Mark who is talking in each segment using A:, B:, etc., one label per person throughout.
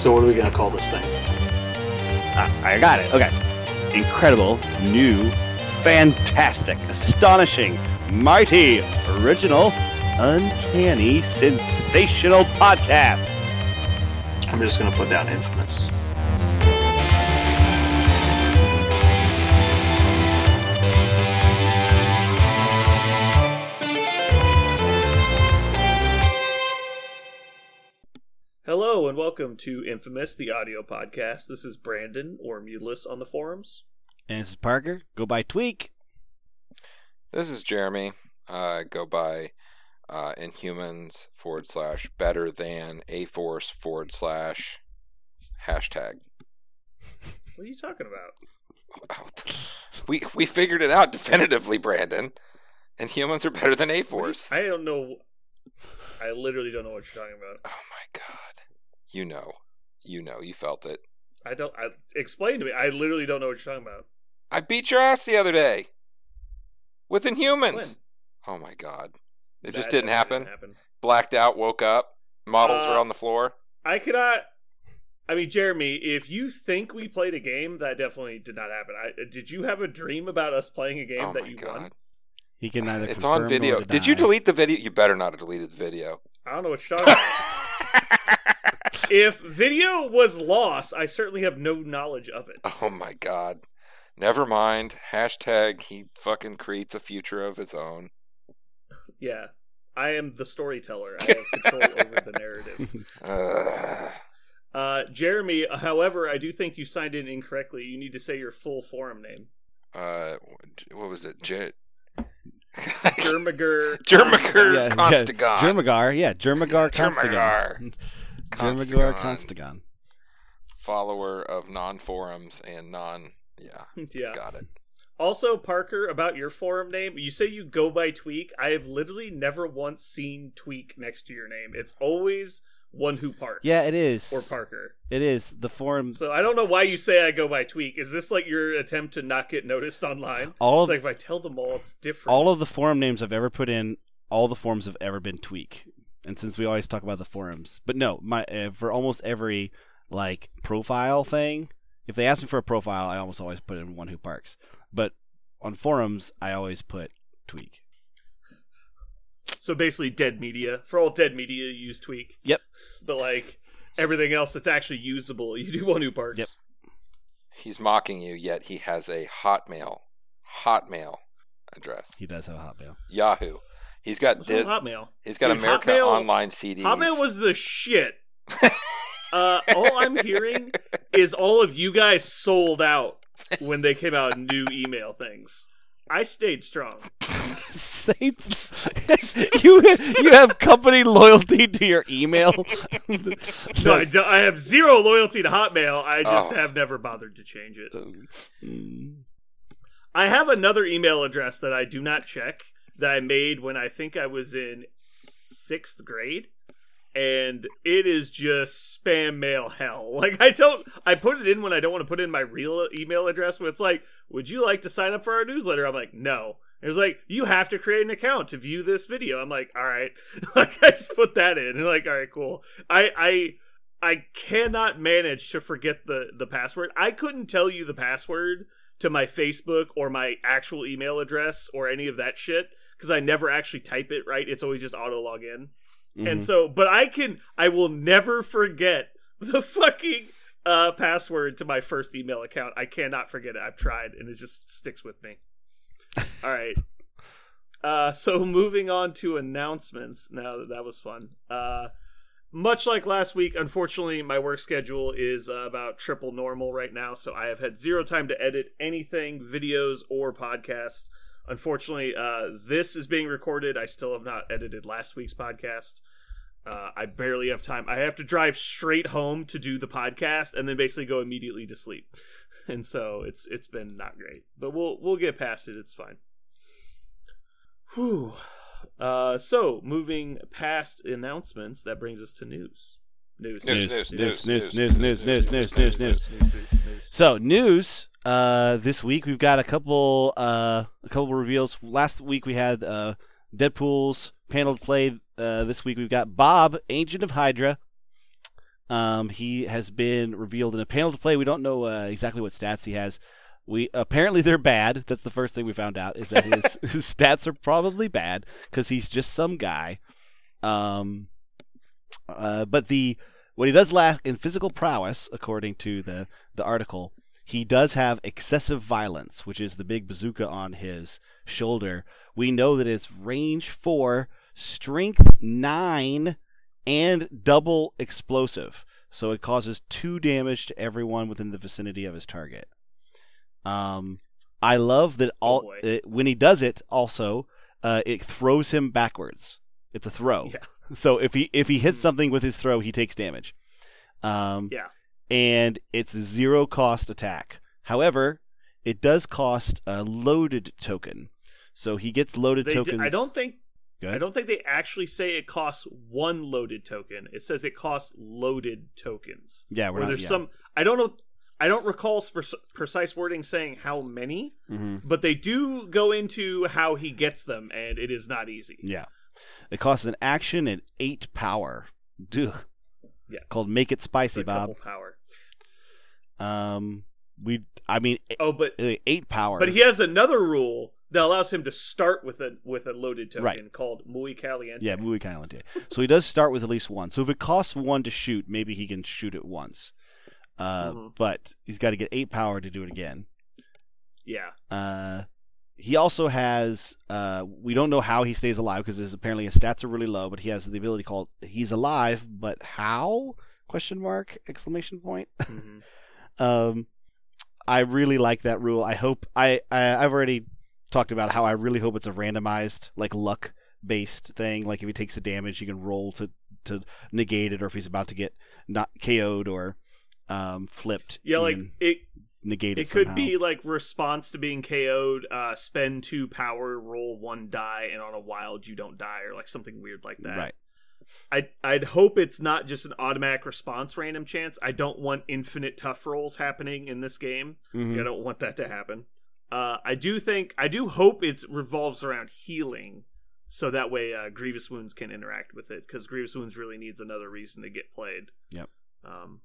A: So what are we gonna call this thing?
B: Ah, I got it. Okay. Incredible, new, fantastic, astonishing, mighty, original, uncanny, sensational podcast.
A: I'm just gonna put down infamous.
C: And welcome to Infamous, the audio podcast. This is Brandon or Mutilus on the forums.
B: And this is Parker. Go by Tweak.
D: This is Jeremy. Uh, go by uh, Inhumans forward slash better than A Force forward slash hashtag.
C: What are you talking about?
D: We we figured it out definitively, Brandon. Inhumans are better than A Force.
C: I don't know. I literally don't know what you're talking about.
D: Oh my god. You know. You know. You felt it.
C: I don't. I explain to me. I literally don't know what you're talking about.
D: I beat your ass the other day with
C: When?
D: Inhumans. Oh my god. It just
C: That-
D: didn't happen. Blacked out, woke up, models
C: Uh,
D: were on the floor.
C: I cannot. I mean, Jeremy, if you think we played a game, that definitely did not happen. I, did you have a dream about us playing a game
D: Oh
C: that
D: my
C: you
D: god.
C: won?
B: He can neither
D: It's on video. Did you delete the video? You better not have deleted the video.
C: I don't know what you're talking about. if video was lost, I certainly have no knowledge of it.
D: oh my god. Never mind. Hashtag he fucking creates a future of his own.
C: Yeah. I am the storyteller. I have control over the narrative.
D: Ugh.
C: Uh, Jeremy, however, I do think you signed in incorrectly. You need to say your full forum name.
D: uh, what was it? J-
C: Germager.
D: Germager
B: Yeah, yeah.
D: Constagon.
B: Jermagar, yeah, Jermagar
D: Jermagar.
B: Constagon. Jermagar
D: Constagon.
B: Constagon.
D: Follower of non forums and non. Yeah,
C: yeah.
D: got it.
C: Also, Parker, about your forum name, you say you go by Tweak. I have literally never once seen Tweak next to your name. It's always one who parks.
B: Yeah, it is.
C: Or Parker.
B: It is. The forum.
C: So I don't know why you say I go by Tweak. Is this like your attempt to not get noticed online?
B: All
C: It's
B: of
C: like if I tell them all, it's different.
B: all of the forum names I've ever put in, all the forums have ever been Tweak. And since we always talk about the forums, but no, my uh, for almost every like profile thing, if they ask me for a profile, I almost always put in one who parks. But on forums, I always put Tweak.
C: So basically, dead media. For all dead media, you use Tweak.
B: Yep.
C: But like everything else that's actually usable, you do one who parks.
B: Yep.
D: He's mocking you, yet he has a Hotmail, Hotmail address.
B: He does have a Hotmail.
D: Yahoo. He's got Di-
C: Hotmail?
D: he's got
C: Dude,
D: America
C: Hotmail-
D: Online CDs.
C: Hotmail was the shit. uh, all I'm hearing is all of you guys sold out when they came out new email things. I stayed strong.
B: Saints, you you have company loyalty to your email.
C: No, I, do, I have zero loyalty to Hotmail. I just
D: Oh.
C: have never bothered to change it.
B: Mm.
C: I have another email address that I do not check that I made when I think I was in sixth grade. And it is just spam mail hell. Like I don't I put it in when I don't want to put in my real email address when it's like, would you like to sign up for our newsletter? I'm like, no. It was like, you have to create an account to view this video. I'm like, all right. like I just put that in and like, all right, cool. I I I cannot manage to forget the the password. I couldn't tell you the password to my Facebook or my actual email address or any of that shit because I never actually type it right. It's always just auto log in. And
B: Mhm.
C: so, but I can, I will never forget the fucking uh, password to my first email account. I cannot forget it. I've tried and it just sticks with me. All right. Uh, so moving on to announcements. Now that that was fun. Uh, much like last week, unfortunately, my work schedule is uh, about triple normal right now, so I have had zero time to edit anything, videos or podcasts. Unfortunately, uh, this is being recorded. I still have not edited last week's podcast. Uh, I barely have time. I have to drive straight home to do the podcast, and then basically go immediately to sleep. And so it's it's been not great, but we'll we'll get past it. It's fine. Whew. Uh, so moving past announcements, that brings us to news. News.
D: News,
B: News,
D: news,
B: news, news, news, news, news, news, news. So news. Uh, this week we've got a couple uh a couple reveals. Last week we had uh Deadpool's panel play. Uh, this week we've got Bob, Agent of Hydra. Um, he has been revealed in a panel to play. We don't know uh, exactly what stats he has. We apparently they're bad. That's the first thing we found out is that his, his stats are probably bad because he's just some guy. Um, uh, but the what he does lack in physical prowess, according to the the article, he does have excessive violence, which is the big bazooka on his shoulder. We know that it's range four, strength nine, and double explosive. So it causes two damage to everyone within the vicinity of his target. Um, I love that all
C: boy.
B: it, when he does it. Also, uh, it throws him backwards. It's a throw.
C: Yeah.
B: So if he if he hits something with his throw, he takes damage. Um,
C: Yeah.
B: and it's a zero cost attack. However, it does cost a loaded token. So he gets loaded
C: They
B: tokens.
C: di- I don't think I don't think they actually say it costs one loaded token. It says it costs loaded tokens.
B: Yeah, we're
C: Or
B: not.
C: there's
B: yeah.
C: some I don't know I don't recall sp- precise wording saying how many,
B: Mhm.
C: but they do go into how he gets them, and it is not easy.
B: Yeah, it costs an action and eight power. Duh.
C: Yeah.
B: Called Make It Spicy, Bob.
C: power.
B: Um, we. I mean,
C: Oh, but
B: eight power.
C: but he has another rule that allows him to start with a with a loaded token
B: Right.
C: called Muy Caliente.
B: Yeah, muy caliente. So he does start with at least one. So if it costs one to shoot, maybe he can shoot it once. Uh,
C: Mhm.
B: But he's got to get eight power to do it again.
C: yeah.
B: Uh, he also has. Uh, we don't know how he stays alive because apparently his stats are really low, but he has the ability called he's alive, but how? Question mark exclamation point.
C: Mhm.
B: Um, I really like that rule. I hope I, I I've already talked about how I really hope it's a randomized like luck based thing. Like if he takes the damage, you can roll to to negate it, or if he's about to get not KO'd or um, flipped.
C: yeah, like it.
B: negated. it.
C: It could
B: somehow.
C: be like response to being KO'd. Uh, spend two power, roll one die, and on a wild you don't die, or like something weird like that.
B: right.
C: I I'd hope it's not just an automatic response random chance. I don't want infinite tough rolls happening in this game.
B: Mhm.
C: I don't want that to happen. Uh, I do think I do hope it revolves around healing, so that way uh, Grievous Wounds can interact with it because Grievous Wounds really needs another reason to get played.
B: Yep.
C: Um,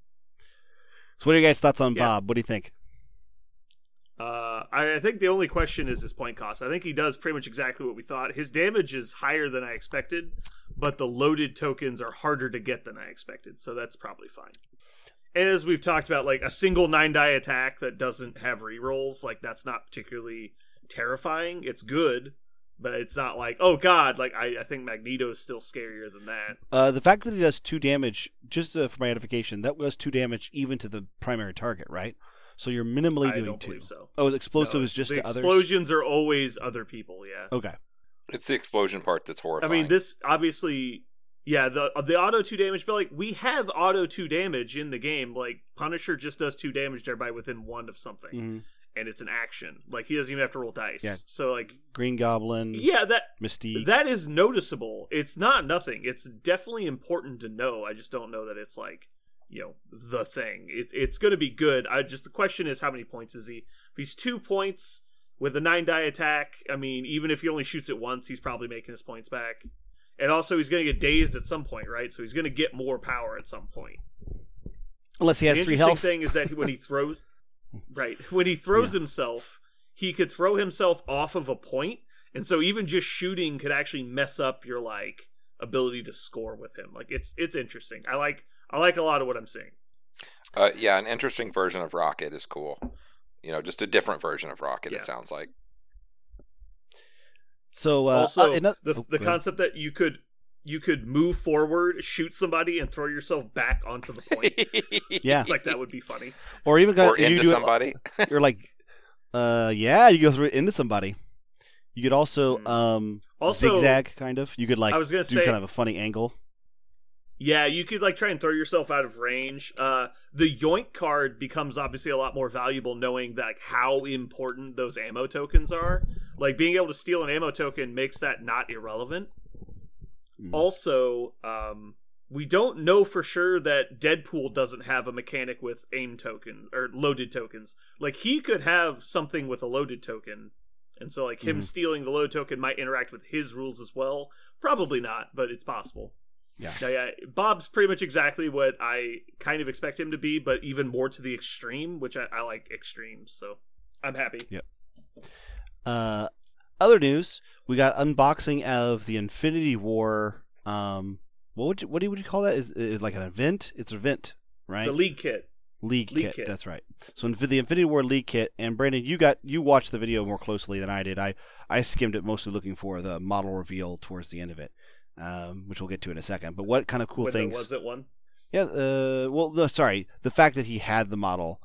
B: So what are your guys' thoughts on
C: Yeah.
B: Bob? What do you think?
C: Uh, I, I think the only question is his point cost. I think he does pretty much exactly what we thought. His damage is higher than I expected, but the loaded tokens are harder to get than I expected, so that's probably fine. And as we've talked about, like a single nine die attack that doesn't have rerolls, like that's not particularly terrifying. It's good, but it's not like oh god. Like I, I think Magneto is still scarier than that.
B: Uh, the fact that he does two damage, just uh, for my edification, that was two damage even to the primary target, right? So you're minimally
C: I
B: doing
C: don't
B: two.
C: so.
B: Oh, the explosive
C: No,
B: is just
C: the
B: to others.
C: explosions are always other people. Yeah.
B: Okay.
D: It's the explosion part that's horrifying I
C: mean, this obviously, yeah, the the auto two damage, but like we have auto two damage in the game. Like Punisher just does two damage to everybody within one of something,
B: Mhm.
C: And it's an action. Like he doesn't even have to roll dice.
B: Yeah.
C: So like,
B: Green Goblin,
C: yeah, that
B: Mystique.
C: that is noticeable. It's not nothing. It's definitely important to know. I just don't know that it's like you know the thing. It, it's going to be good. I just the question is how many points is he? If he's two points with a nine die attack, I mean, even if he only shoots it once, he's probably making his points back. And also, he's going to get dazed at some point, right? So he's going to get more power at some point.
B: Unless he has
C: the
B: three
C: interesting
B: health.
C: thing is that when he throws, right, when he throws himself, he could throw himself off of a point, and so even just shooting could actually mess up your like ability to score with him. Like it's it's interesting. I like I like a lot of what I'm seeing.
D: uh, yeah, an interesting version of Rocket is cool. You know, just a different version of Rocket.
C: Yeah.
D: It sounds like.
B: So uh,
C: also,
B: uh, ano-
C: the
B: oh,
C: the concept that you could you could move forward, shoot somebody, and throw yourself back onto the point.
B: yeah,
C: like that would be funny.
B: or even go
D: or
B: you
D: into
B: somebody. it-
D: somebody.
B: or like, uh, yeah, you go through it into somebody. You could also
C: Hmm.
B: um
C: Also,
B: zigzag kind of. You could like
C: I was gonna
B: do
C: say-
B: kind of a funny angle.
C: Yeah, you could like try and throw yourself out of range. Uh, the yoink card becomes obviously a lot more valuable knowing that like how important those ammo tokens are. Like being able to steal an ammo token makes that not irrelevant.
B: Mm.
C: Also, um, we don't know for sure that Deadpool doesn't have a mechanic with aim token or loaded tokens. Like he could have something with a loaded token, and so like him
B: Mhm.
C: stealing the load token might interact with his rules as well. Probably not, but it's possible.
B: Yeah.
C: No, yeah, Bob's pretty much exactly what I kind of expect him to be, but even more to the extreme, which I, I like extremes. So I'm happy. Yeah.
B: Uh, other news: we got unboxing of the Infinity War. Um, what would you, what do you, would you call that? Is it like an event? It's an event, right?
C: It's a league kit.
B: League,
C: League
B: kit,
C: kit.
B: That's right. So the Infinity War League kit, and Brandon, you got you watched the video more closely than I did. I I skimmed it mostly looking for the model reveal towards the end of it, um, which we'll get to in a second. But what kind of cool
C: when there
B: things?
C: was it one?
B: Yeah. Uh, well, the, sorry, the fact that he had the model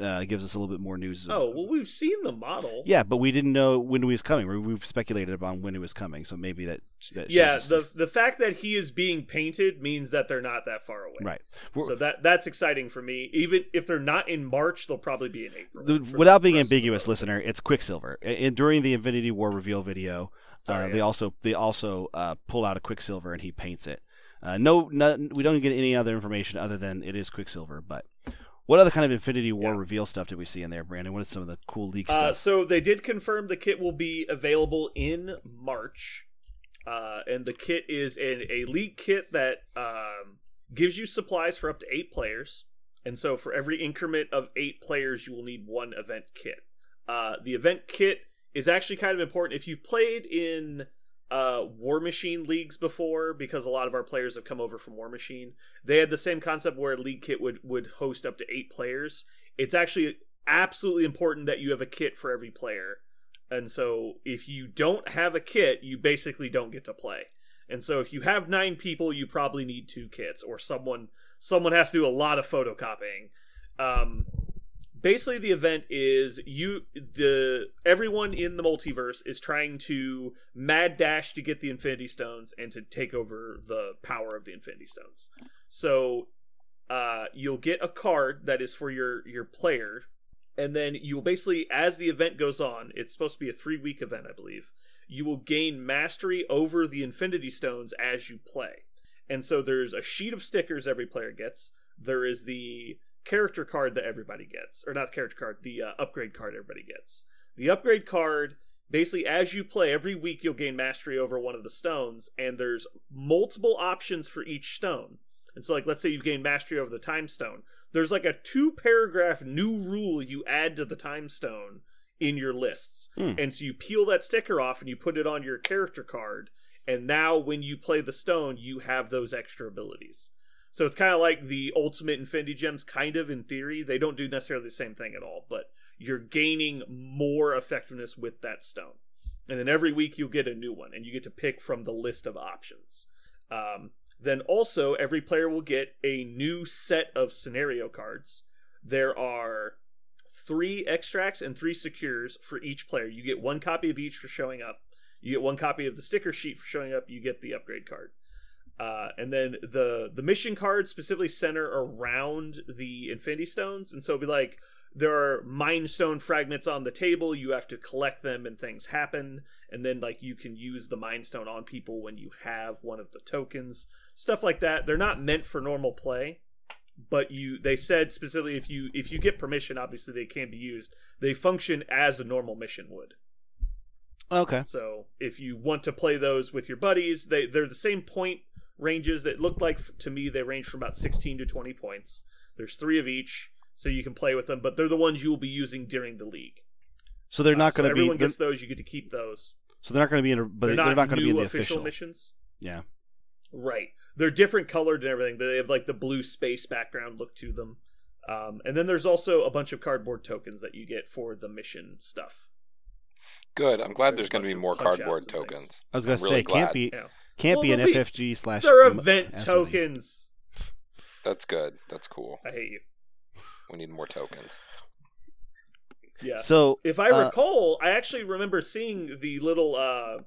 B: uh, gives us a little bit more news.
C: Oh well, we've seen the model.
B: Yeah, but we didn't know when he was coming. We- We've speculated upon when he was coming, so maybe that. that
C: Yeah, the
B: this-
C: the fact that he is being painted means that they're not that far away.
B: right. We're-
C: So that that's exciting for me. Even if they're not in March, they'll probably be in April.
B: the, without being
C: rest of the
B: ambiguous, listener, it's Quicksilver. And during the Infinity War reveal video,
C: Sorry,
B: uh,
C: yeah.
B: they also they also uh, pull out a Quicksilver and he paints it. Uh, no, no, we don't get any other information other than it is Quicksilver. But what other kind of Infinity War
C: Yeah.
B: reveal stuff did we see in there, Brandon? What is some of the cool leak
C: Uh,
B: stuff?
C: so they did confirm the kit will be available in March, uh, and the kit is an, a league kit that um, gives you supplies for up to eight players. And so for every increment of eight players, you will need one event kit. Uh, the event kit is actually kind of important if you've played in uh, Warmachine leagues before, because a lot of our players have come over from Warmachine. They had the same concept where a league kit would would host up to eight players. It's actually absolutely important that you have a kit for every player. And so if you don't have a kit, you basically don't get to play. And so if you have 9 people, you probably need two kits or someone someone has to do a lot of photocopying. Um basically the event is you the everyone in the multiverse is trying to mad dash to get the infinity stones and to take over the power of the infinity stones. So uh, you'll get a card that is for your your player, and then you will basically, as the event goes on, it's supposed to be a three week event, I believe. You will gain mastery over the Infinity Stones as you play, and so there's a sheet of stickers every player gets. There is the character card that everybody gets, or not the character card, the uh, upgrade card everybody gets. The upgrade card basically as you play every week you'll gain mastery over one of the stones and there's multiple options for each stone and so like let's say you've gained mastery over the time stone there's like a two paragraph new rule you add to the time stone in your lists
B: Hmm.
C: and so you peel that sticker off and you put it on your character card and now when you play the stone you have those extra abilities so it's kind of like the ultimate infinity gems kind of in theory. They don't do necessarily the same thing at all but you're gaining more effectiveness with that stone. And then every week you'll get a new one and you get to pick from the list of options. Um, then also every player will get a new set of scenario cards. There are three extracts and three secures for each player. You get one copy of each for showing up. You get one copy of the sticker sheet for showing up. You get the upgrade card uh, and then the the mission cards specifically center around the infinity stones. And so it'll be like there are mind stone fragments on the table. You have to collect them and things happen. And then like you can use the mind stone on people when you have one of the tokens. Stuff like that. They're not meant for normal play but you they said specifically if you if you get permission obviously they can be used. They function as a normal mission would.
B: Okay.
C: so if you want to play those with your buddies, they they're the same point ranges that look like to me they range from about 16 to 20 points. There's 3 of each so you can play with them, but they're the ones you will be using during the league.
B: So they're
C: Uh,
B: not
C: so
B: going to be.
C: everyone gets those, you get to keep those.
B: So they're not going to be in. A, but
C: they're,
B: they're,
C: not,
B: not going to be in the
C: official,
B: official.
C: missions.
B: Yeah.
C: Right. They're different colored and everything. They have like the blue space background look to them. Um, and then there's also a bunch of cardboard tokens that you get for the mission stuff.
D: Good. I'm glad
C: There's
D: there's going to be more cardboard
C: and things.
D: tokens.
B: I was going
D: I'm
B: to
D: really
B: say can't
D: glad.
B: be
C: Yeah.
B: Can't
C: Well,
B: be an
C: be-
B: FFG slash.
C: They're
B: M-
C: event
B: SME.
C: tokens.
D: That's good. That's cool.
C: I hate you.
D: We need more tokens.
C: Yeah.
B: So
C: If I
B: Uh,
C: recall, I actually remember seeing the little uh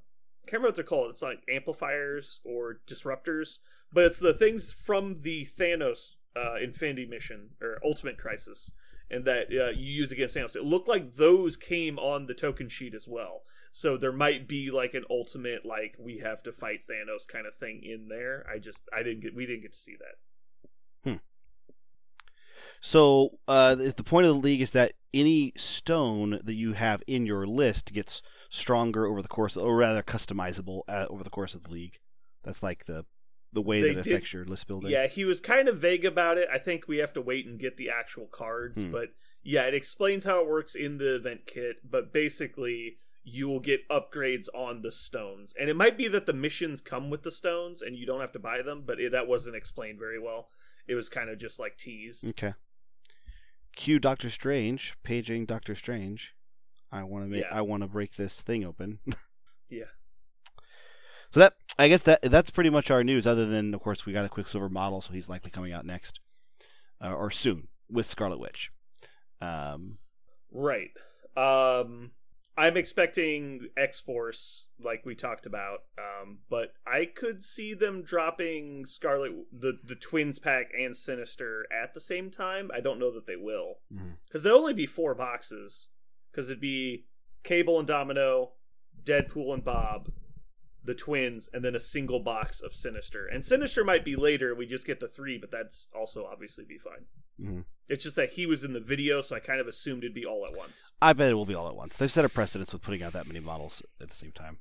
C: I can't remember what they're called. It's like amplifiers or disruptors, but it's the things from the Thanos uh, Infinity Mission or Ultimate Crisis, and that uh, you use against Thanos. It looked like those came on the token sheet as well. So there might be like an ultimate, like we have to fight Thanos kind of thing in there. I just I didn't get we didn't get to see that.
B: So uh, the point of the league is that any stone that you have in your list gets stronger over the course, or rather customizable uh, over the course of the league. That's like the the way
C: They
B: that it
C: did-
B: affects your list building.
C: Yeah, he was kind of vague about it. I think we have to wait and get the actual cards,
B: Hmm.
C: but yeah, it explains how it works in the event kit. But basically, you will get upgrades on the stones, and it might be that the missions come with the stones and you don't have to buy them. But it, that wasn't explained very well. It was kind of just like teased.
B: Okay. Cue Doctor Strange, paging Doctor Strange. I want to make.
C: Yeah.
B: I want to break this thing open.
C: Yeah.
B: So that I guess that that's pretty much our news. Other than of course we got a Quicksilver model, so he's likely coming out next uh, or soon with Scarlet Witch. Um,
C: Right. Um I'm expecting X Force, like we talked about, um, but I could see them dropping Scarlet, the the Twins pack, and Sinister at the same time. I don't know that they will, because there'll only be four boxes. Because it'd be Cable and Domino, Deadpool and Bob, the Twins, and then a single box of Sinister. And Sinister might be later. We just get the three, but that's also obviously be fine.
B: Mhm.
C: It's just that he was in the video, so I kind of assumed it'd be all at once.
B: I bet it will be all at once. They've set a precedence with putting out that many models at the same time.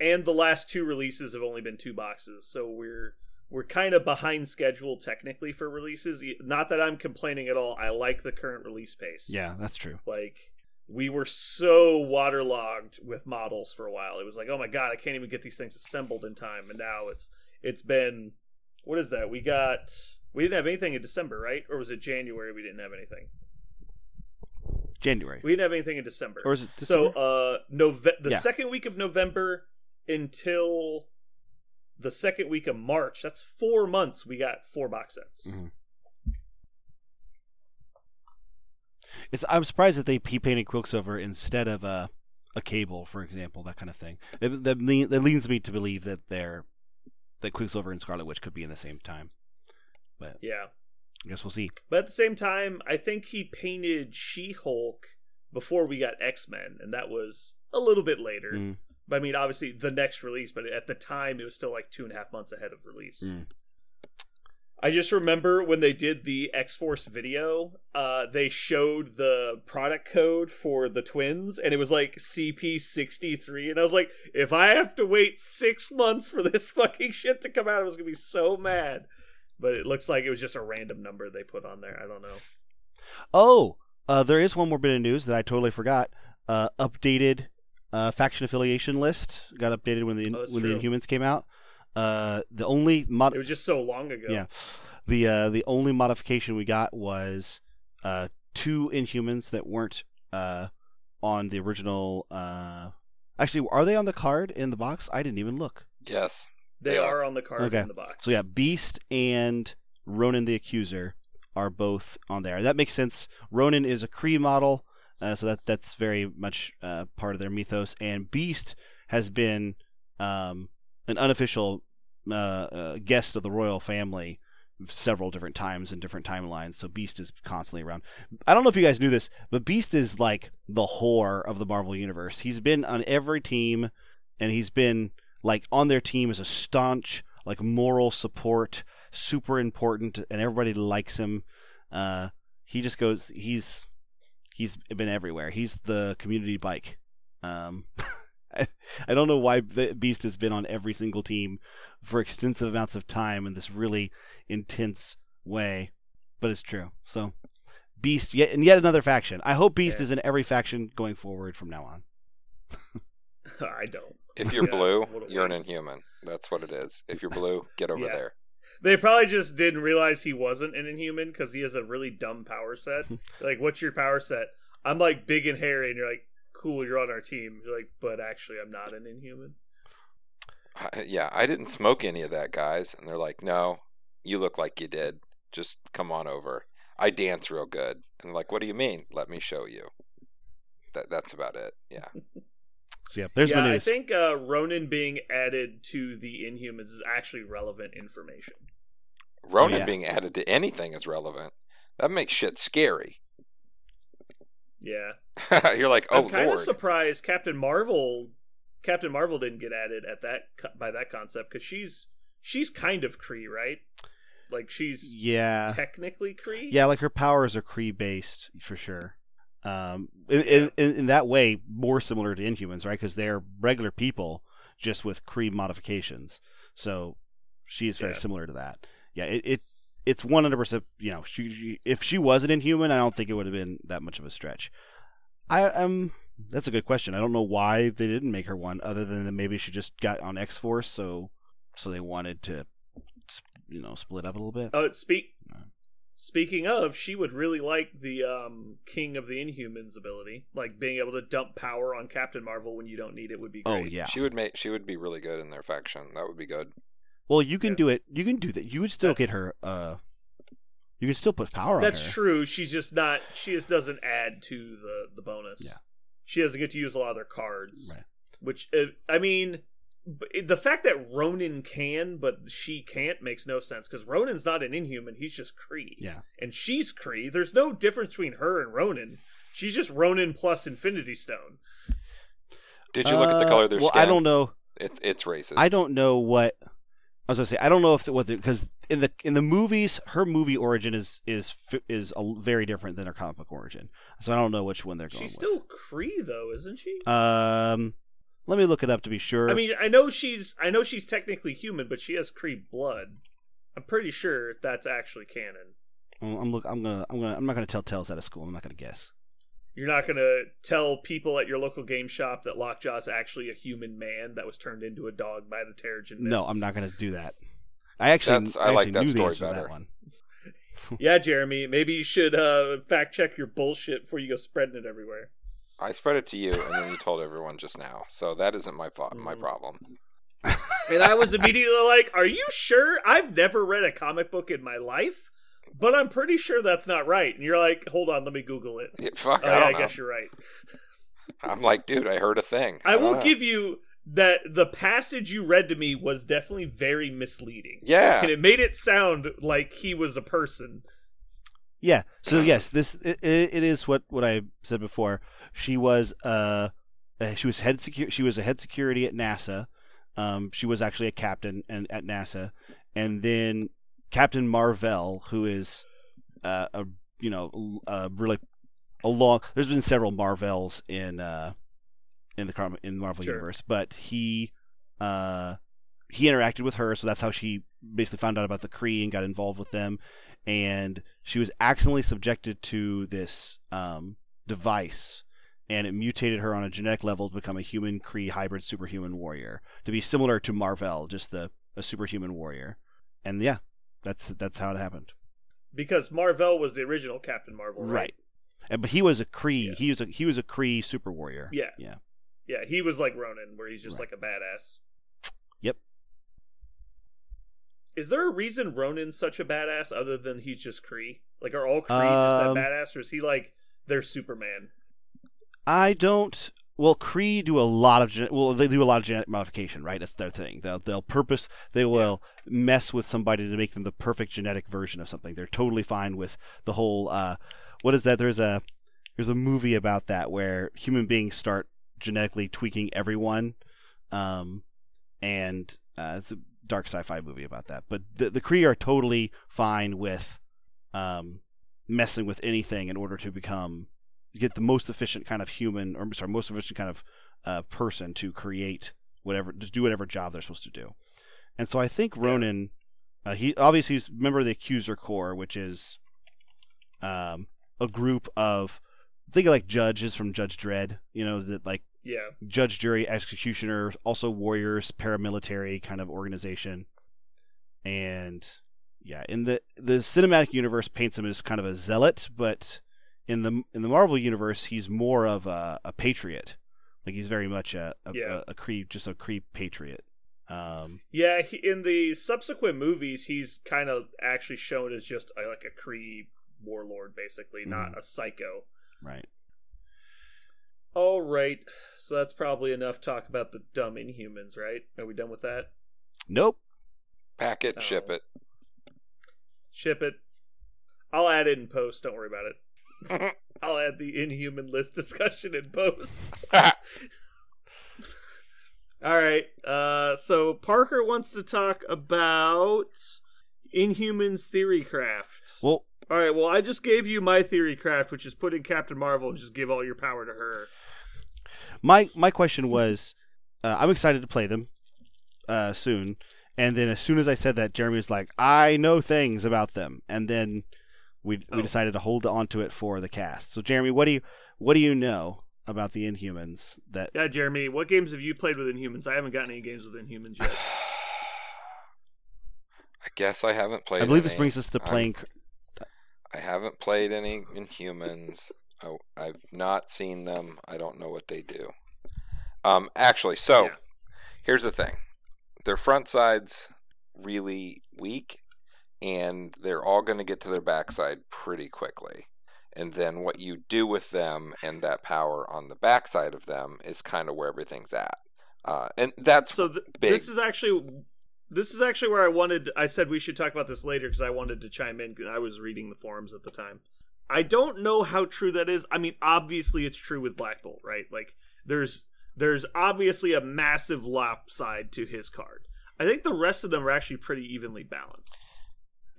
C: and the last two releases have only been two boxes so we're we're kind of behind schedule technically for releases not that i'm complaining at all i like the current release pace
B: Yeah, that's true.
C: like we were so waterlogged with models for a while it was like oh my god i can't even get these things assembled in time and now it's it's been what is that we got we didn't have anything in december right or was it january we didn't have anything
B: January.
C: we didn't have anything in december
B: or is it
C: so
B: December?
C: uh Nove- the
B: Yeah.
C: second week of November until the second week of March, that's 4 months we got four box sets.
B: Mhm. It's I'm surprised that they he painted Quicksilver instead of a a cable, for example, that kind of thing. That, that leads me to believe that they're that Quicksilver and Scarlet Witch could be in the same time. But
C: Yeah.
B: I guess we'll see.
C: But at the same time, I think he painted She-Hulk before we got X-Men and that was a little bit later.
B: Mm.
C: But I mean, obviously the next release, but at the time it was still like two and a half months ahead of release.
B: Mm.
C: I just remember when they did the X Force video, uh, they showed the product code for the twins, and it was like CP63. And I was like, if I have to wait six months for this fucking shit to come out, I was gonna be so mad. But it looks like it was just a random number they put on there. I don't know.
B: Oh, uh, there is one more bit of news that I totally forgot. Uh, updated uh, faction affiliation list got updated when the
C: Oh,
B: when
C: true.
B: the Inhumans came out. Uh, the only mod
C: It was just so long ago.
B: Yeah. The uh, the only modification we got was uh, two Inhumans that weren't uh, on the original. Uh... Actually, are they on the card in the box? I didn't even look.
D: Yes.
C: They
D: They
C: are
D: are.
C: on the card
B: Okay.
C: in the box.
B: So yeah, Beast and Ronan the Accuser are both on there. That makes sense. Ronan is a Kree model, uh, so that that's very much uh, part of their mythos. And Beast has been um, an unofficial uh, uh, guest of the royal family several different times in different timelines. So Beast is constantly around. I don't know if you guys knew this, but Beast is like the whore of the Marvel universe. He's been on every team, and he's been like on their team as a staunch like moral support, super important, and everybody likes him. Uh, he just goes. He's he's been everywhere. He's the community bike. Um, I, I don't know why the Beast has been on every single team for extensive amounts of time in this really intense way, but it's true. So, Beast yet and yet another faction. I hope Beast
C: Yeah.
B: is in every faction going forward from now on.
C: I don't.
D: If you're
C: Yeah,
D: blue, you're an inhuman. That's what it is. If you're blue, get over
C: Yeah.
D: there.
C: They probably just didn't realize he wasn't an inhuman because he has a really dumb power set. like, what's your power set? I'm like big and hairy, and you're like, cool, you're on our team. You're like, but actually, I'm not an inhuman.
D: I, yeah, I didn't smoke any of that, guys. And they're like, no, you look like you did. Just come on over. I dance real good. And like, what do you mean? Let me show you. That That's about it. Yeah.
B: So yeah, there's
C: yeah,
B: my
C: I think uh, Ronan being added to the Inhumans is actually relevant information.
D: Ronan
B: yeah.
D: being added to anything is relevant. That makes shit scary.
C: Yeah,
D: you're like, oh,
C: I'm kind of surprised Captain Marvel, Captain Marvel didn't get added at that by that concept because she's she's kind of Kree, right? Like she's
B: yeah,
C: technically Kree.
B: Yeah, like her powers are Kree based for sure. Um, in, in, in in that way, more similar to Inhumans, right? Because they're regular people just with Kree modifications. So she is very
C: Yeah.
B: similar to that. Yeah, it, it it's one hundred percent. You know, she, she if she was an Inhuman, I don't think it would have been that much of a stretch. I um, that's a good question. I don't know why they didn't make her one, other than that maybe she just got on X Force, so so they wanted to, you know, split up a little bit.
C: Oh, speak.
B: No.
C: Speaking of, she would really like the um, King of the Inhumans ability, like being able to dump power on Captain Marvel when you don't need it would be great.
B: oh yeah.
D: She would make. She would be really good in their faction. That would be good.
B: Well, you can
C: Yeah.
B: do it. You can do that. You would still
C: That's-
B: get her. Uh, you can still put power
C: That's
B: on her.
C: That's true. She's just not. She just doesn't add to the the bonus.
B: Yeah.
C: She doesn't get to use a lot of their cards.
B: Right.
C: Which uh, I mean, b- the fact that Ronan can but she can't makes no sense because Ronan's not an Inhuman. He's just Kree.
B: Yeah.
C: And she's Kree. There's no difference between her and Ronan. She's just Ronan plus Infinity Stone.
D: Did you look at the
B: Uh,
D: color of their
B: well,
D: skin?
B: I don't know.
D: It's it's racist.
B: I don't know what. I was gonna say I don't know if the, what because in the in the movies her movie origin is is is a, very different than her comic book origin, so I don't know which one they're going
C: She's
B: with.
C: still Kree though, isn't she?
B: Um, let me look it up to be sure.
C: I mean, I know she's I know she's technically human, but she has Kree blood. I'm pretty sure that's actually canon.
B: I'm I'm look. I'm gonna. I'm gonna. I'm not gonna tell tales out of school. I'm not gonna guess.
C: You're not gonna tell people at your local game shop that Lockjaw's actually a human man that was turned into a dog by the Terrigen Mists.
B: No, I'm not gonna do that. I actually.
D: That's- I like
B: actually
D: that
B: knew
D: story
B: answer
D: better.
B: That one.
C: Yeah, Jeremy, maybe you should uh, fact check your bullshit before you go spreading it everywhere.
D: I spread it to you, and then you told everyone just now. So that isn't my fa- my
C: Mm.
D: problem.
C: And I was immediately like, "Are you sure? I've never read a comic book in my life, but I'm pretty sure that's not right." And you're like, "Hold on, let me Google it."
D: Yeah, fuck,
C: Oh,
D: I
C: yeah,
D: don't
C: I
D: know.
C: guess you're right.
D: I'm like, dude, I heard a thing.
C: I
D: don't
C: will
D: know.
C: give you that the passage you read to me was definitely very misleading.
D: Yeah,
C: And it made it sound like he was a person.
B: Yeah. So yes, this it, it is what what I said before. She was uh, she was head secu- she was a head security at NASA. Um, she was actually a captain and at NASA, and then Captain Marvel, who is uh, a you know uh, really a long. There's been several Marvels in uh in the in the Marvel
C: Sure.
B: universe, but he uh he interacted with her, so that's how she basically found out about the Kree and got involved with them. And she was accidentally subjected to this um, device, and it mutated her on a genetic level to become a human Kree hybrid superhuman warrior, to be similar to Marvel, just the a superhuman warrior. And yeah, that's that's how it happened.
C: Because Marvel was the original Captain Marvel, right?
B: Right. And, but he was a Kree.
C: Yeah.
B: He was a he was a Kree super warrior.
C: Yeah.
B: Yeah.
C: Yeah, he was like Ronan, where he's just
B: Right.
C: like a badass.
B: Yep.
C: Is there a reason Ronan's such a badass other than he's just Kree? Like, are all Kree just
B: Um,
C: that badass, or is he like their Superman?
B: I don't. Well, Kree do a lot of gen- well, they do a lot of genetic modification, right? That's their thing. They'll they'll purpose they will mess with somebody to make them the perfect genetic version of something. They're totally fine with the whole. Uh, what is that? There's a there's a movie about that where human beings start genetically tweaking everyone, um, and uh, it's a dark sci-fi movie about that. But the the Kree are totally fine with um, messing with anything in order to become get the most efficient kind of human or sorry most efficient kind of uh, person to create whatever to do whatever job they're supposed to do. And so i think ronan uh, he obviously he's a member of the accuser corps which is um, a group of think of like judges from judge dredd you know that like
C: Yeah,
B: judge jury executioner also warriors paramilitary kind of organization. And yeah in the the cinematic universe paints him as kind of a zealot but in the in the marvel universe he's more of a, a patriot like he's very much a a,
C: Yeah.
B: a, a Kree just a Kree patriot um
C: yeah. He, in the subsequent movies, he's kind of actually shown as just a, like a Kree warlord, basically, not
B: Mm-hmm.
C: a psycho.
B: right
C: All right, so that's probably enough talk about the dumb Inhumans, right? Are we done with that?
B: nope
D: pack it, ship
C: Oh.
D: it.
C: Ship it. I'll add it in post. Don't worry about it. I'll add the Inhuman list discussion in post. All right. Uh, so Parker wants to talk about Inhumans theory craft.
B: well
C: All right. Well, I just gave you my theory craft, which is put in Captain Marvel and just give all your power to her.
B: my my question was uh, i'm excited to play them uh soon And then as soon as I said that, Jeremy was like, "I know things about them," and then we we
C: Oh.
B: decided to hold on to it for the cast. So, Jeremy, what do you what do you know about the Inhumans? That
C: Yeah, Jeremy, what games have you played with Inhumans? I haven't gotten any games with Inhumans yet.
D: I guess I haven't played.
B: I believe this brings us to
D: I'm-
B: playing.
D: I haven't played any Inhumans. I, I've not seen them. I don't know what they do. Um, actually, so
C: Yeah.
D: here's the thing: their front side's really weak, and they're all going to get to their backside pretty quickly. And then what you do with them and that power on the backside of them is kind of where everything's at. Uh, and that's
C: So th-
D: big.
C: this is actually this is actually where I wanted. I said we should talk about this later because I wanted to chime in. I was reading the forums at the time. I don't know how true that is. I mean, obviously it's true with Black Bolt, right? Like there's there's obviously a massive lopside to his card. I think the rest of them are actually pretty evenly balanced.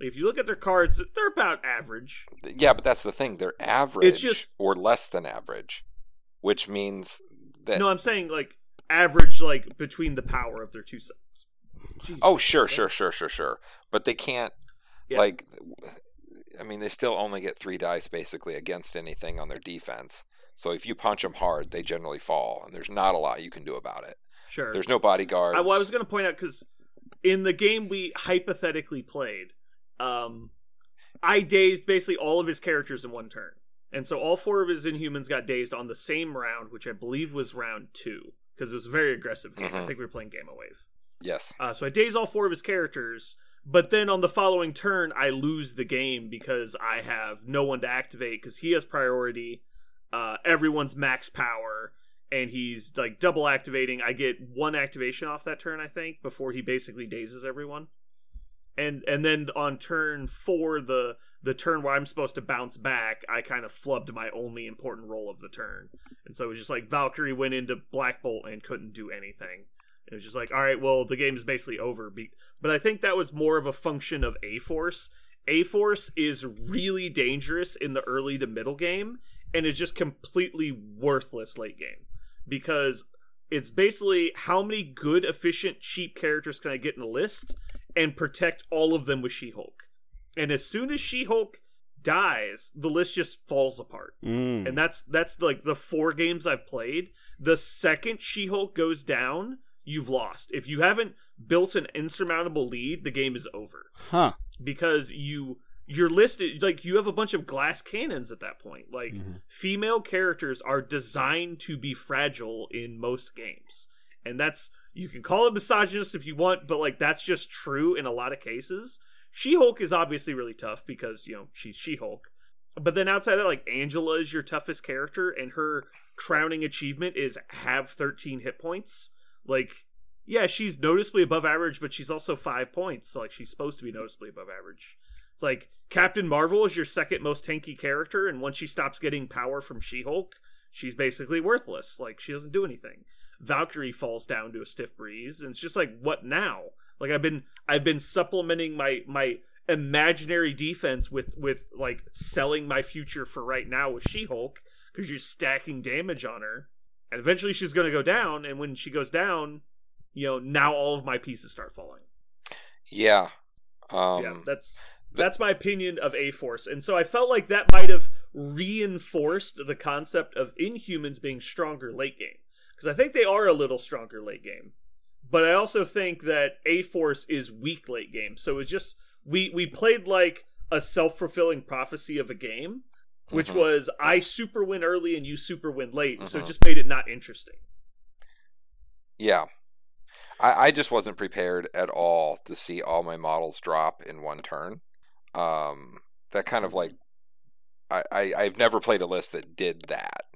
C: If you look at their cards, they're about average.
D: Yeah, but that's the thing. They're average it's
C: just-
D: or less than average, which means that.
C: No, I'm saying like average, like between the power of their two sides. Jesus.
D: oh, sure, sure, sure, sure, sure. But they can't,
C: Yeah.
D: like, I mean, they still only get three dice basically against anything on their defense. So if you punch them hard, they generally fall, and there's not a lot you can do about it.
C: sure.
D: There's no bodyguards.
C: I, well, I was going to point out because in the game we hypothetically played, um, I dazed basically all of his characters in one turn, and so all four of his Inhumans got dazed on the same round, which I believe was round two because it was a very aggressive game. I
D: Mhm.
C: think we were playing Gamma Wave.
D: Yes.
C: Uh, so I daze all four of his characters, but then on the following turn, I lose the game because I have no one to activate because he has priority. Uh, everyone's max power, and he's like double activating. I get one activation off that turn, I think, before he basically dazes everyone. And and then on turn four, the the turn where I'm supposed to bounce back, I kind of flubbed my only important roll of the turn, and so it was just like Valkyrie went into Black Bolt and couldn't do anything. It was just like, all right, well, the game is basically over. But I think that was more of a function of A Force. A Force is really dangerous in the early to middle game and is just completely worthless late game because it's basically how many good, efficient, cheap characters can I get in the list and protect all of them with She Hulk. And as soon as She Hulk dies, the list just falls apart
B: Mm.
C: and that's that's like the four games I've played. The second She-Hulk goes down, you've lost. If you haven't built an insurmountable lead, the game is over
B: huh.
C: because you your list is like you have a bunch of glass cannons at that point. Like
B: Mhm.
C: female characters are designed to be fragile in most games. And that's you can call it misogynist if you want, but like that's just true in a lot of cases. She-Hulk is obviously really tough because, you know, she's She-Hulk. But then outside that, like Angela is your toughest character, and her crowning achievement is have 13 hit points. Like, yeah, she's noticeably above average, but she's also five points. So like she's supposed to be noticeably above average. It's like Captain Marvel is your second most tanky character, and once she stops getting power from She Hulk, she's basically worthless. Like she doesn't do anything. Valkyrie falls down to a stiff breeze, and it's just like, what now? Like I've been I've been supplementing my my imaginary defense with with like selling my future for right now with She Hulk because you're stacking damage on her, and eventually she's gonna go down, and when she goes down, you know now all of my pieces start falling.
D: Yeah. Um,
C: yeah, that's that's my opinion of A Force, and so I felt like that might have reinforced the concept of Inhumans being stronger late game because I think they are a little stronger late game, but I also think that A Force is weak late game. So it's just we we played like a self fulfilling prophecy of a game, which
D: Mhm.
C: was I super win early and you super win late, so it
D: Mhm.
C: just made it not interesting.
D: Yeah. I, I just wasn't prepared at all to see all my models drop in one turn. Um, that kind of like, I, I, I've never played a list that did that.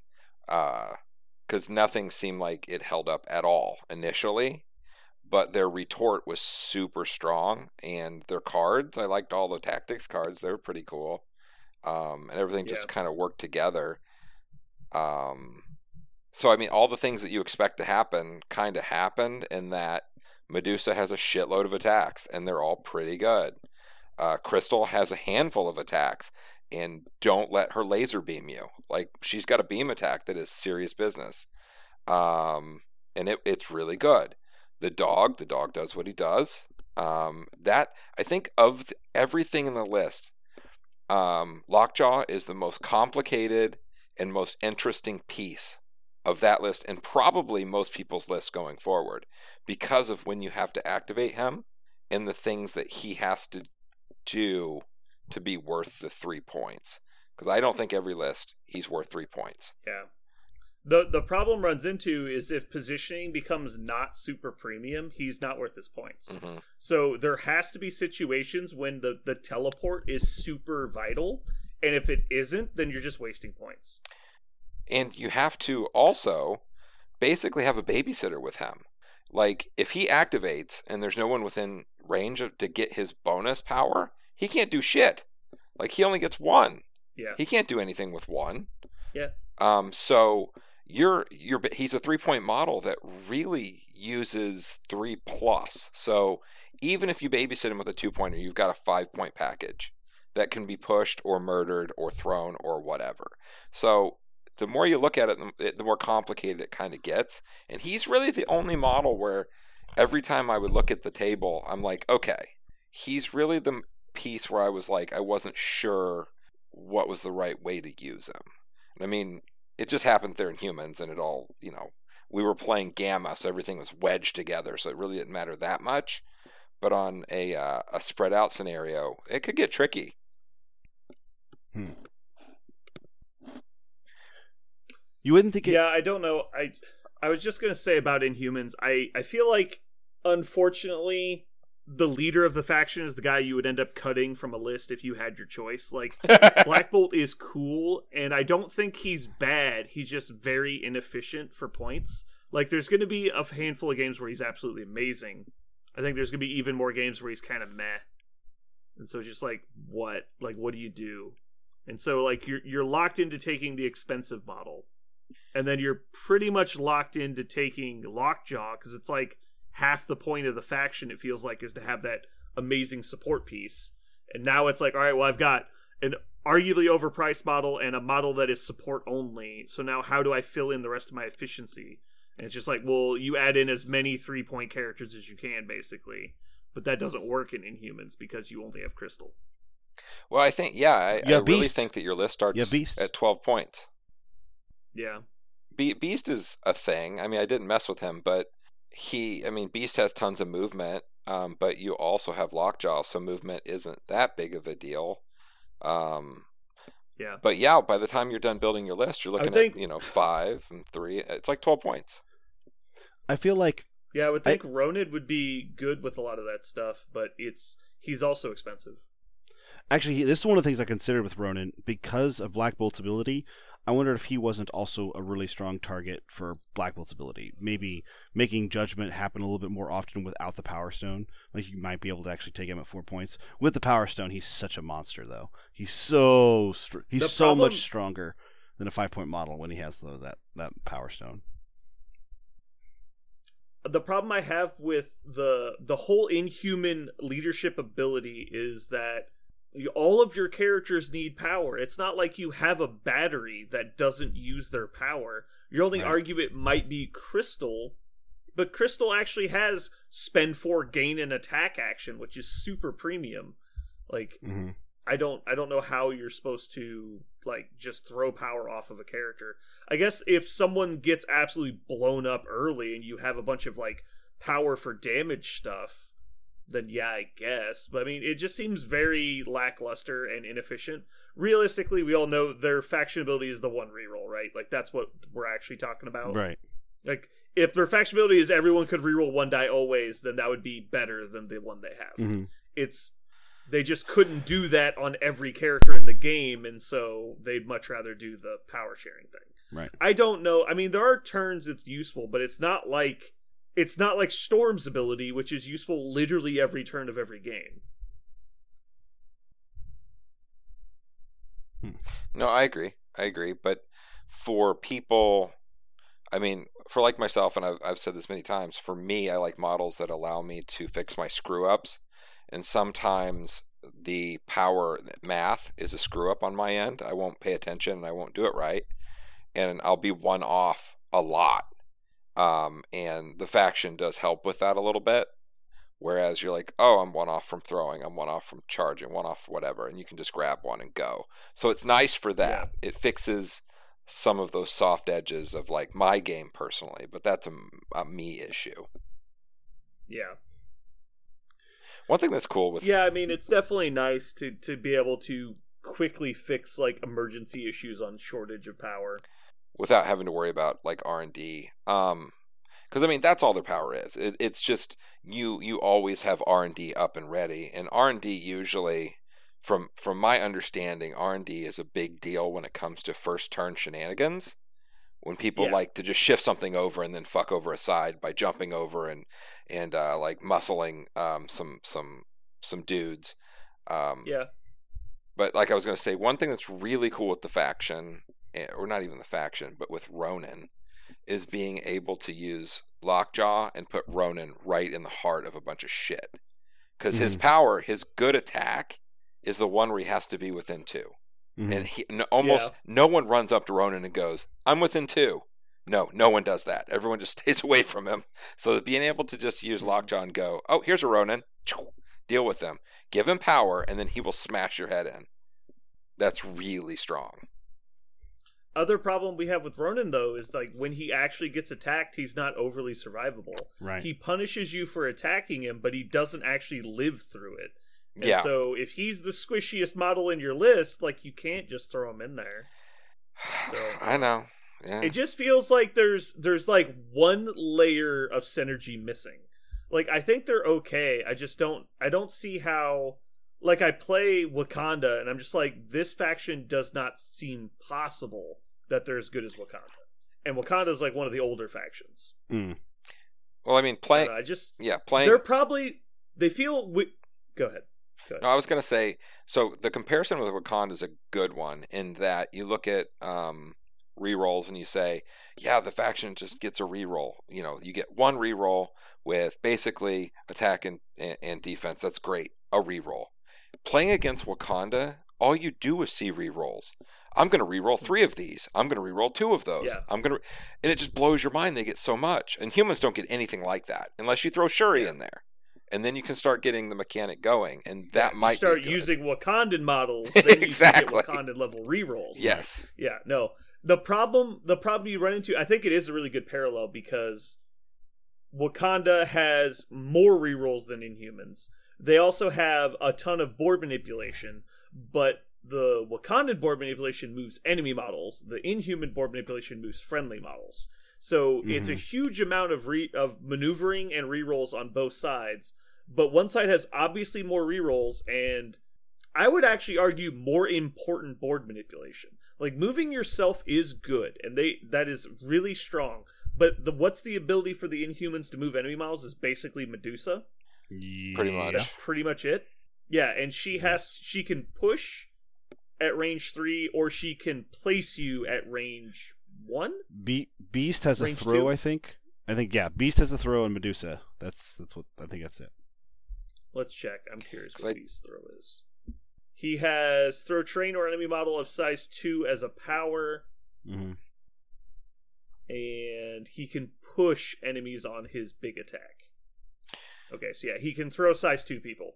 D: Because nothing seemed like it held up at all initially. But their retort was super strong. And their cards, I liked all the tactics cards. They were pretty cool. Um, and everything just
C: Yeah.
D: kind of worked together. Um, so I mean, all the things that you expect to happen kind of happened, in that Medusa has a shitload of attacks, and they're all pretty good. Uh, Crystal has a handful of attacks, and don't let her laser beam you. Like she's got a beam attack that is serious business, um, and it, it's really good. The dog, the dog does what he does. Um, that I think of th- everything in the list, um, Lockjaw is the most complicated and most interesting piece of that list, and probably most people's list going forward, because of when you have to activate him and the things that he has to do to be worth the three points. Because I don't think every list he's worth three points.
C: Yeah. The the problem runs into is if positioning becomes not super premium, he's not worth his points.
D: hmm
C: So there has to be situations when the the teleport is super vital, and if it isn't, then you're just wasting points.
D: And you have to also basically have a babysitter with him. Like if he activates and there's no one within range of, to get his bonus power, he can't do shit. Like he only gets one.
C: Yeah.
D: He can't do anything with one.
C: Yeah.
D: Um. So you're you're he's a three point model that really uses three plus. So even if you babysit him with a two pointer, you've got a five point package that can be pushed or murdered or thrown or whatever. So the more you look at it, the, the more complicated it kind of gets. And he's really the only model where every time I would look at the table, I'm like, okay, he's really the piece where I was like, I wasn't sure what was the right way to use him. And I mean, it just happened there in humans, and it all, you know, we were playing gamma, so everything was wedged together, so it really didn't matter that much. But on a uh, a spread out scenario, it could get tricky. Hmm.
B: You wouldn't think it.
C: Yeah, I don't know. I I was just gonna say about Inhumans. I I feel like unfortunately the leader of the faction is the guy you would end up cutting from a list if you had your choice. Like Black Bolt is cool, and I don't think he's bad. He's just very inefficient for points. Like there's going to be a handful of games where he's absolutely amazing. I think there's going to be even more games where he's kind of meh. And so it's just like what? Like what do you do? And so like you're you're locked into taking the expensive model. And then you're pretty much locked into taking Lockjaw because it's like half the point of the faction it feels like is to have that amazing support piece. And now it's like, all right, well I've got an arguably overpriced model and a model that is support only. So now how do I fill in the rest of my efficiency? And it's just like, well, you add in as many three point characters as you can, basically. But that doesn't work in Inhumans because you only have Crystal.
D: Well, I think yeah, I,
B: Yeah,
D: I really think that your list starts
B: Yeah, Beast.
D: at twelve points.
C: Yeah.
D: Be- Beast is a thing. I mean, I didn't mess with him, but he, I mean, Beast has tons of movement, um, but you also have Lockjaw, so movement isn't that big of a deal. Um,
C: Yeah.
D: but yeah, by the time you're done building your list, you're looking
C: think-
D: at you know five and three. It's like twelve points.
B: I feel like
C: Yeah, I would
B: I-
C: think Ronan would be good with a lot of that stuff, but it's he's also expensive.
B: actually this is one of the things I considered with Ronan because of Black Bolt's ability. I wondered if he wasn't also a really strong target for Black Bolt's ability. Maybe making judgment happen a little bit more often without the Power Stone. Like you might be able to actually take him at four points. With the Power Stone, he's such a monster, though. He's so str- he's
C: The
B: so
C: problem-
B: much stronger than a five point model when he has though that that Power Stone.
C: the problem I have with the the whole inhuman leadership ability is that all of your characters need power. It's not like you have a battery that doesn't use their power. Your only
B: Right.
C: argument might be Crystal, but Crystal actually has spend four gain an attack action, which is super premium. Like
B: Mm-hmm.
C: I don't I don't know how you're supposed to like just throw power off of a character. I guess if someone gets absolutely blown up early and you have a bunch of like power for damage stuff, then yeah, I guess. But I mean, it just seems very lackluster and inefficient. Realistically, we all know their faction ability is the one reroll, right? Like that's what we're actually talking about.
B: Right.
C: Like if their faction ability is everyone could reroll one die always, then that would be better than the one they have
B: hmm
C: it's they just couldn't do that on every character in the game and so they'd much rather do the power sharing thing
B: Right.
C: i don't know i mean there are turns it's useful but it's not like it's not like storm's ability which is useful literally every turn of every game hmm.
D: No, I agree. I agree. But for people, I mean, for like myself, and I've, I've said this many times, for me, I like models that allow me to fix my screw ups. And sometimes the power math is a screw up on my end. I won't pay attention and I won't do it right. And I'll be one off a lot. Um, and the faction does help with that a little bit, Whereas you're like, oh, I'm one off from throwing, I'm one off from charging, one off whatever, and you can just grab one and go. So it's nice for that. It fixes some of those soft edges of like my game personally, but that's a, a me issue.
C: Yeah.
D: One thing that's cool with
C: Yeah, I mean it's definitely nice to to be able to quickly fix like emergency issues on shortage of power.
D: Without having to worry about like R and D. Um, because I mean that's all their power is. It, it's just you you always have R and D up and ready, and R and D usually, from from my understanding, R and D is a big deal when it comes to first turn shenanigans. When people
C: Yeah.
D: like to just shift something over and then fuck over a side by jumping over and and uh, like muscling um, some some some dudes. Um,
C: Yeah.
D: but like I was going to say, one thing that's really cool with the faction, Eh, or not even the faction, but with Ronan, is being able to use Lockjaw and put Ronan right in the heart of a bunch of shit. Because his mm-hmm. power, his good attack, is the one where he has to be within 2
B: Mhm.
D: and mm-hmm. he no, almost
C: Yeah.
D: no one runs up to Ronan and goes, "I'm within two. No, no one does that. Everyone just stays away from him. So being able to just use mm-hmm. Lockjaw and go, "Oh, here's a Ronan," deal with them, give him power, and then he will smash your head in. That's really strong.
C: Other problem we have with Ronan though is like when he actually gets attacked, he's not overly survivable.
B: Right.
C: He punishes you for attacking him, but he doesn't actually live through it. And
D: yeah,
C: so if he's the squishiest model in your list, like you can't just throw him in there. so-
D: I know. Yeah,
C: It just feels like there's there's like one layer of synergy missing. Like I think they're okay. I just don't I don't see how like I play Wakanda and I'm just like this faction does not seem possible that they're as good as Wakanda. And Wakanda is like one of the older factions.
B: Mm.
D: well, I mean,
C: I,
D: playing.
C: don't I just
D: Yeah, playing.
C: they're probably they feel we, go ahead. Go ahead.
D: No, I was gonna say. So the comparison with Wakanda is a good one in that you look at um, rerolls and you say, yeah, the faction just gets a reroll. You know, you get one reroll with basically attack and, and, and defense. That's great. A reroll. Playing against Wakanda, all you do is see rerolls. I'm going to reroll hmm. three of these. I'm going to reroll two of those.
C: Yeah.
D: I'm going to, and it just blows your mind. They get so much, and humans don't get anything like that unless you throw Shuri
C: Yeah.
D: in there, and then you can start getting the mechanic going, and that
C: You
D: might
C: start using Wakandan models, then
D: Exactly.
C: you can get Wakandan level rerolls.
D: Yes.
C: Yeah, no. The problem the problem you run into, I think it is a really good parallel because Wakanda has more rerolls than Inhumans. They also have a ton of board manipulation, but the Wakandan board manipulation moves enemy models. The Inhuman board manipulation moves friendly models. So it's a mm-hmm. huge amount of re- of maneuvering and rerolls on both sides. But one side has obviously more rerolls and I would actually argue more important board manipulation. Like moving yourself is good, and they that is really strong. But the what's the ability for the Inhumans to move enemy models is basically Medusa.
D: Pretty much.
C: That's pretty much it. Yeah, and she has she can push at range three, or she can place you at range one.
B: Be- Beast has a throw,
C: two?
B: I think. I think yeah, Beast has a throw and Medusa. That's that's what I think that's it.
C: Let's check. I'm curious what
D: I-
C: Beast's throw is. He has throw train or enemy model of size two as a power,
B: hmm
C: and he can push enemies on his big attack. Okay, so yeah, he can throw size two people.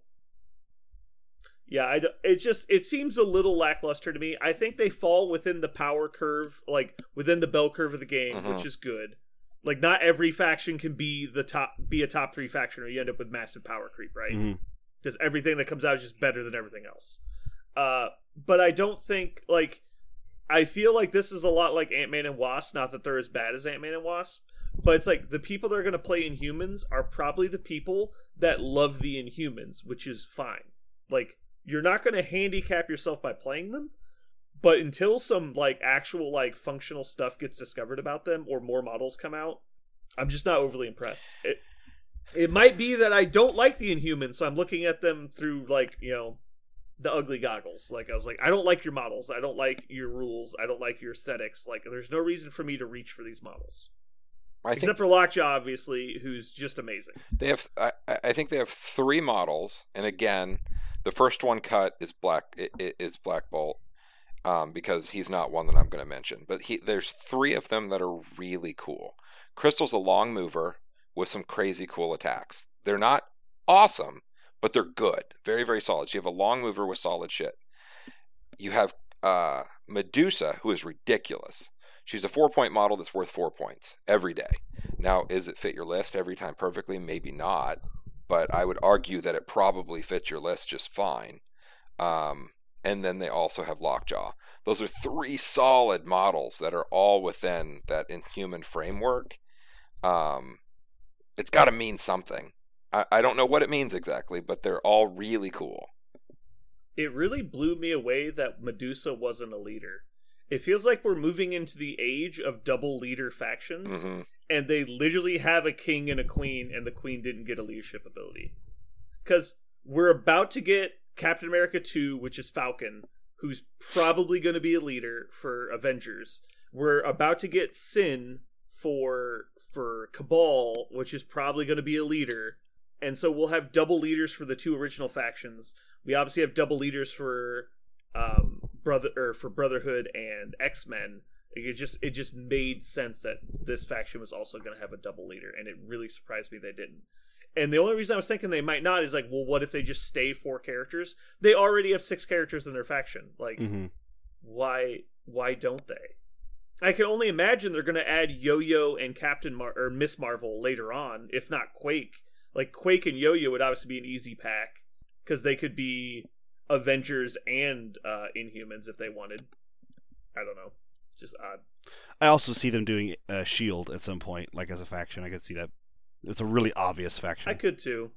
C: Yeah, I, it just it seems a little lackluster to me. I think they fall within the power curve, like within the bell curve of the game,
D: Mhm.
C: which is good. Like not every faction can be the top, be a top three faction, or you end up with massive power creep, right?
B: hmm
C: because everything that comes out is just better than everything else. Uh, but I don't think like I feel like this is a lot like Ant Man and Wasp. Not that they're as bad as Ant Man and Wasp, but it's like the people that are going to play Inhumans are probably the people that love the Inhumans, which is fine. Like you're not going to handicap yourself by playing them, but until some like actual like functional stuff gets discovered about them or more models come out, I'm just not overly impressed. It, it might be that I don't like the Inhumans, so I'm looking at them through like you know the ugly goggles. Like I was like, I don't like your models. I don't like your rules. I don't like your aesthetics. Like there's no reason for me to reach for these models,
D: I think
C: except for Lockjaw, obviously, who's just amazing.
D: they have. I, I think they have three models, and again, the first one cut is black. Is Black Bolt, um, because he's not one that I'm going to mention. But he, there's three of them that are really cool. Crystal's a long mover with some crazy cool attacks. They're not awesome, but they're good. Very, very solid. So you have a long mover with solid shit. You have uh, Medusa, who is ridiculous. She's a four point model that's worth four points every day. Now, is it fit your list every time perfectly? Maybe not, but I would argue that it probably fits your list just fine. Um, and then they also have Lockjaw. Those are three solid models that are all within that Inhuman framework. Um, it's got to mean something. I, I don't know what it means exactly, but they're all really cool.
C: It really blew me away that Medusa wasn't a leader. It feels like we're moving into the age of double leader factions,
D: hmm
C: and they literally have a king and a queen, and the queen didn't get a leadership ability. Because we're about to get Captain America 2, which is Falcon, who's probably going to be a leader for Avengers. We're about to get Sin for for Cabal, which is probably going to be a leader. And so we'll have double leaders for the two original factions. We obviously have double leaders for um brother or for Brotherhood and X-Men. It just it just made sense that this faction was also going to have a double leader and it really surprised me they didn't. And the only reason I was thinking they might not is like, well, what if they just stay four characters? They already have six characters in their faction. Like,
B: hmm
C: why why don't they? I can only imagine they're going to add Yo-Yo and Captain Mar- or Miss Marvel later on, if not Quake. Like Quake and Yo-Yo would obviously be an easy pack because they could be Avengers and uh, Inhumans if they wanted. I don't know, it's just odd.
B: I also see them doing uh, Shield at some point, like as a faction. I could see that. It's a really obvious faction.
C: I could too,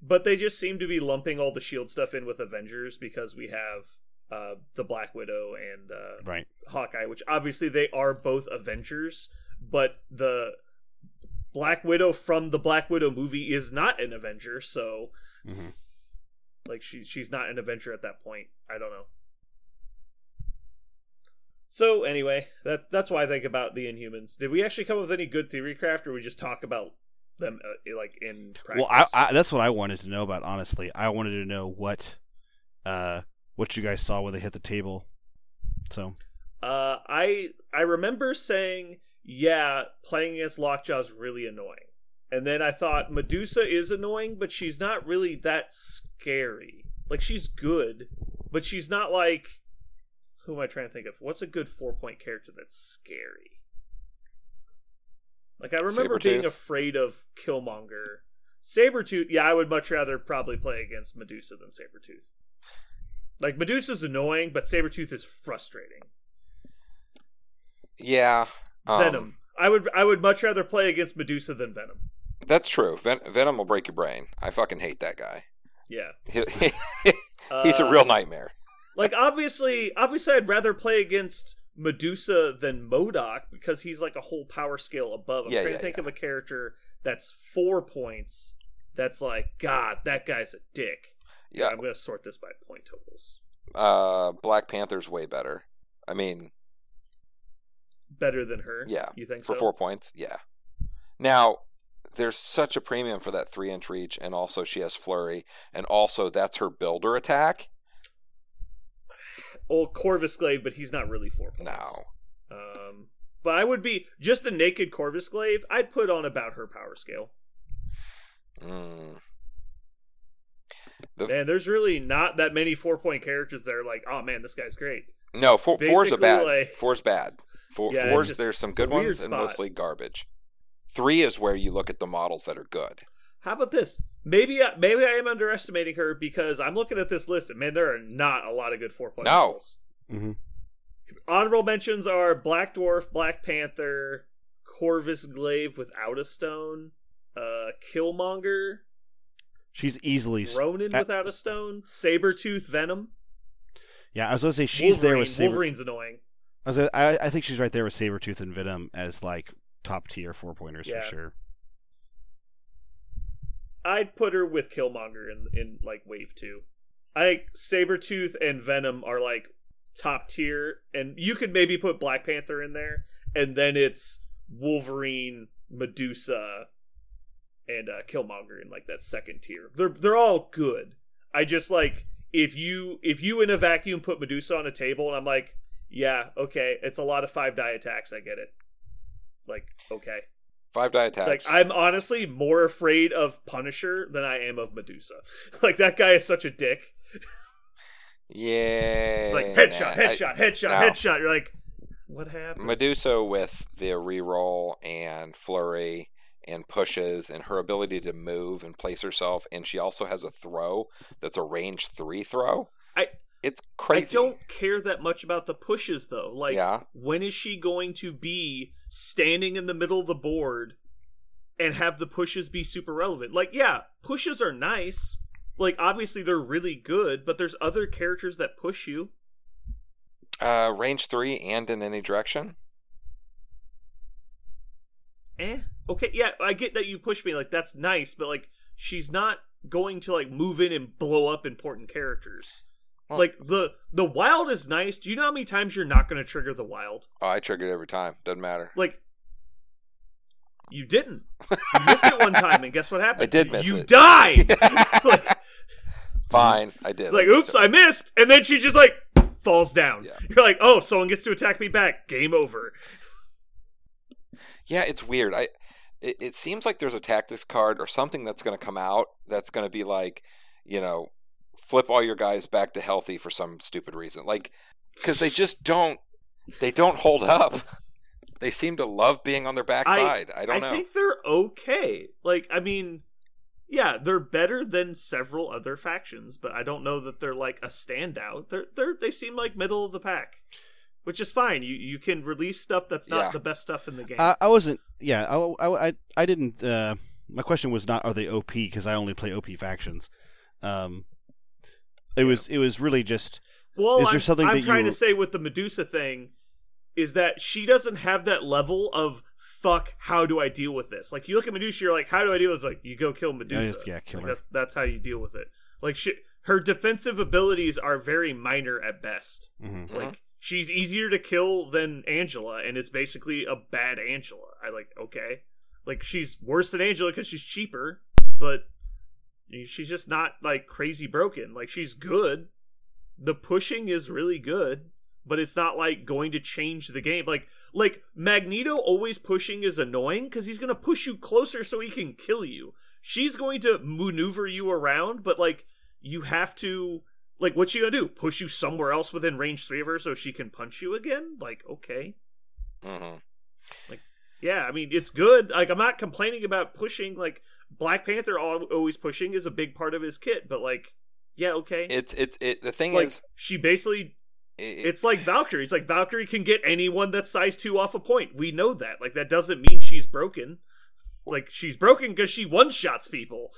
C: but they just seem to be lumping all the Shield stuff in with Avengers because we have uh, the Black Widow and uh,
B: Right.
C: Hawkeye, which obviously they are both Avengers, but the Black Widow from the Black Widow movie is not an Avenger, so
B: hmm
C: like she she's not an Avenger at that point. I don't know. So anyway, that that's why I think about the Inhumans. Did we actually come up with any good theory craft, or we just talk about them uh, like in practice?
B: Well, I, I, that's what I wanted to know about. Honestly, I wanted to know what, uh, what you guys saw when they hit the table. So
C: Uh, I I remember saying, yeah, playing against Lockjaw is really annoying. And then I thought Medusa is annoying, but she's not really that scary. Like she's good, but she's not like who am I trying to think of? What's a good four point character that's scary? Like I remember being afraid of Killmonger. Sabretooth, yeah, I would much rather probably play against Medusa than Sabretooth. Like Medusa's annoying, but Sabretooth is frustrating.
D: Yeah. um,
C: Venom. I would I would much rather play against Medusa than Venom.
D: That's true. Ven- Venom will break your brain. I fucking hate that guy.
C: Yeah.
D: He, he's a
C: Uh,
D: real nightmare.
C: like obviously obviously I'd rather play against Medusa than MODOK because he's like a whole power scale above. I'm
D: Yeah,
C: trying
D: yeah,
C: to think
D: yeah.
C: of a character that's four points. That's like God, that guy's a dick.
D: Yeah.
C: I'm gonna sort this by point totals.
D: Uh, Black Panther's way better. I mean,
C: Better than her.
D: Yeah,
C: You think
D: for
C: so?
D: four points, yeah. Now, there's such a premium for that three inch reach, and also she has flurry, and also that's her builder attack.
C: Old Corvus Glaive, but he's not really four points.
D: No.
C: Um but I would be just a naked Corvus Glaive, I'd put on about her power scale.
D: Mm. The,
C: Man, there's really not that many four point characters that are like, oh man, this guy's great.
D: no, four, four's a bad.
C: like-
D: four's bad. Four,
C: Yeah,
D: four's
C: just-
D: there's some good ones and mostly garbage. Three is where you look at the models that are good.
C: How about this? Maybe I, maybe I am underestimating her because I'm looking at this list and man, there are not a lot of good four point
D: No.
C: models.
B: hmm
C: Honorable mentions are Black Dwarf, Black Panther, Corvus Glaive without a stone, uh, Killmonger,
B: she's easily. s-
C: Ronan
B: uh,
C: without a stone, Sabretooth, Venom.
B: yeah, I was gonna say she's there with
C: Wolverine.
B: Saber.
C: Wolverine's annoying.
B: I, was, I, I think she's right there with Sabretooth and Venom as like top tier four pointers
C: Yeah.
B: for sure.
C: I'd put her with Killmonger in in like wave two. I think Sabretooth and Venom are like top tier, and you could maybe put Black Panther in there, and then it's Wolverine, Medusa, and uh, Killmonger in like that second tier. They're they're all good. I just like if you if you in a vacuum put Medusa on a table, and I'm like, yeah, okay, it's a lot of five die attacks. I get it. Like, okay,
D: Five die
C: It's
D: attacks.
C: like I'm honestly more afraid of Punisher than I am of Medusa. like that guy is such a dick.
D: yeah.
C: It's like headshot,
D: nah, I-
C: headshot, headshot,
D: no.
C: headshot. You're like, what happened?
D: Medusa with the reroll and flurry and pushes and her ability to move and place herself, and she also has a throw that's a range three throw.
C: I-
D: it's crazy.
C: I don't care that much about the pushes though. Like,
D: Yeah.
C: when is she going to be standing in the middle of the board and have the pushes be super relevant? Like, yeah, pushes are nice. Like, obviously they're really good, but there's other characters that push you.
D: Uh, range three and in any direction.
C: Eh. Okay, yeah, I get that you push me. Like, that's nice, but like, she's not going to like move in and blow up important characters.
D: Well-
C: like the the wild is nice. Do you know how many times you're not going to trigger the wild?
D: Oh, I trigger it every time. Doesn't matter.
C: Like, you didn't. You missed it one time, and guess what happened?
D: I did miss
C: you
D: it.
C: died. like,
D: Fine, I did.
C: it's like, oops. I missed, and then she just like falls down.
D: Yeah.
C: You're like, oh, someone gets to attack me back. Game over.
D: Yeah, it's weird. I it, it seems like there's a tactics card or something that's going to come out that's going to be like, you know, flip all your guys back to healthy for some stupid reason. Like cuz they just don't they don't hold up. They seem to love being on their backside. I, don't know.
C: I think they're okay. Like, I mean, yeah, they're better than several other factions, but I don't know that they're like a standout. They're they're they seem like middle of the pack, which is fine. You you can release stuff that's not
D: Yeah.
C: the best stuff in the game.
B: I, I wasn't. Yeah, I, I, I, I didn't. Uh, my question was not are they OP because I only play OP factions. Um, it was. It was really just.
C: well,
B: is there
C: I'm,
B: something
C: I'm
B: that
C: trying
B: you-
C: to say with the Medusa thing is that she doesn't have that level of fuck. How do I deal with this? Like you look at Medusa, you're like, how do I deal with this? Like you go kill Medusa.
B: just- yeah, kill
C: Like,
B: her.
C: that- that's how you deal with it. Like she, her defensive abilities are very minor at best.
B: mhm.
C: Like she's easier to kill than Angela, and it's basically a bad Angela. I like okay, like she's worse than Angela because she's cheaper, but she's just not like crazy broken. Like she's good. The pushing is really good, but it's not like going to change the game. Like like Magneto always pushing is annoying because he's gonna push you closer so he can kill you. She's going to maneuver you around, but like you have to like what's she gonna do? Push you somewhere else within range three of her so she can punch you again? Like, okay.
D: Mhm.
C: Like yeah, I mean it's good. Like I'm not complaining about pushing. Like Black Panther al- always pushing is a big part of his kit, but like, yeah, okay.
D: It's it's it the thing
C: like
D: is
C: she basically,
D: it,
C: it's like Valkyrie. It's like Valkyrie can get anyone that's size two off a point. We know that. Like that doesn't mean she's broken. Like she's broken because she one shots people.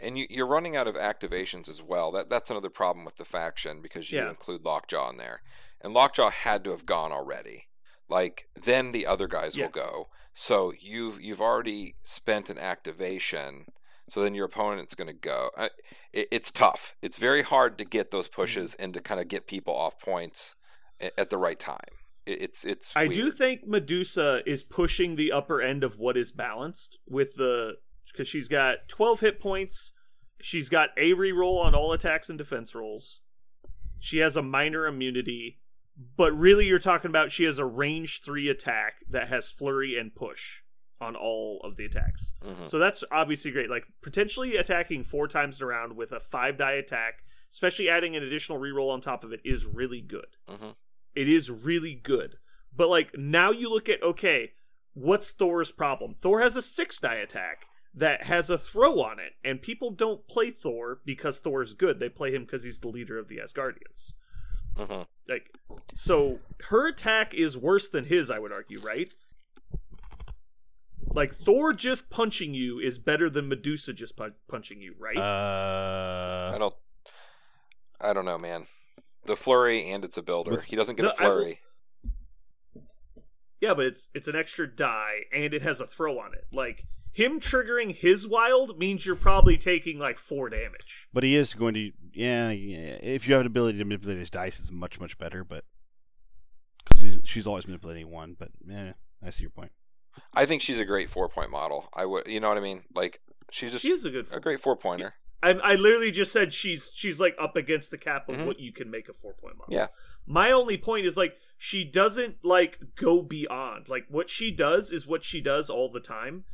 D: And you, you're running out of activations as well. That that's another problem with the faction because you
C: Yeah.
D: include Lockjaw in there, and Lockjaw had to have gone already. Like then the other guys
C: Yeah.
D: will go. So you've you've already spent an activation. So then your opponent's going to go. It, it's tough. It's very hard to get those pushes
C: Mm-hmm.
D: and to kind of get people off points at the right time. It, it's it's.
C: I do think Medusa is pushing the upper end of what is balanced with the because she's got 12 hit points. She's got a reroll on all attacks and defense rolls. She has a minor immunity, but really you're talking about she has a range 3 attack that has flurry and push on all of the attacks.
D: Mhm.
C: So that's obviously great. Like potentially attacking four times around with a 5 die attack, especially adding an additional reroll on top of it is really good.
D: Mhm.
C: It is really good. But like now you look at okay, what's Thor's problem? Thor has a six die attack that has a throw on it, and people don't play Thor because Thor is good. They play him because he's the leader of the Asgardians.
D: Mhm.
C: Like, so her attack is worse than his, I would argue, right? Like Thor just punching you is better than Medusa just pu- punching you, right?
B: Uh,
D: I don't. I don't know, man. The flurry and it's a builder.
B: With-
D: he doesn't get
C: No,
D: a
C: I will-
D: flurry.
C: Yeah, but it's it's an extra die and it has a throw on it. Like him triggering his wild means you're probably taking like four damage.
B: but he is going to. Yeah, yeah. If you have an ability to manipulate his dice, it's much much better. But because she's always manipulating one. But yeah, I see your point.
D: I think she's a great four point model. I would, you know what I mean? Like she's just
C: She is a good
D: a great four pointer.
C: I, I literally just said she's she's like up against the cap of
D: Mhm.
C: what you can make a four point model.
D: Yeah.
C: My only point is like she doesn't like go beyond. Like what she does is what she does all the time.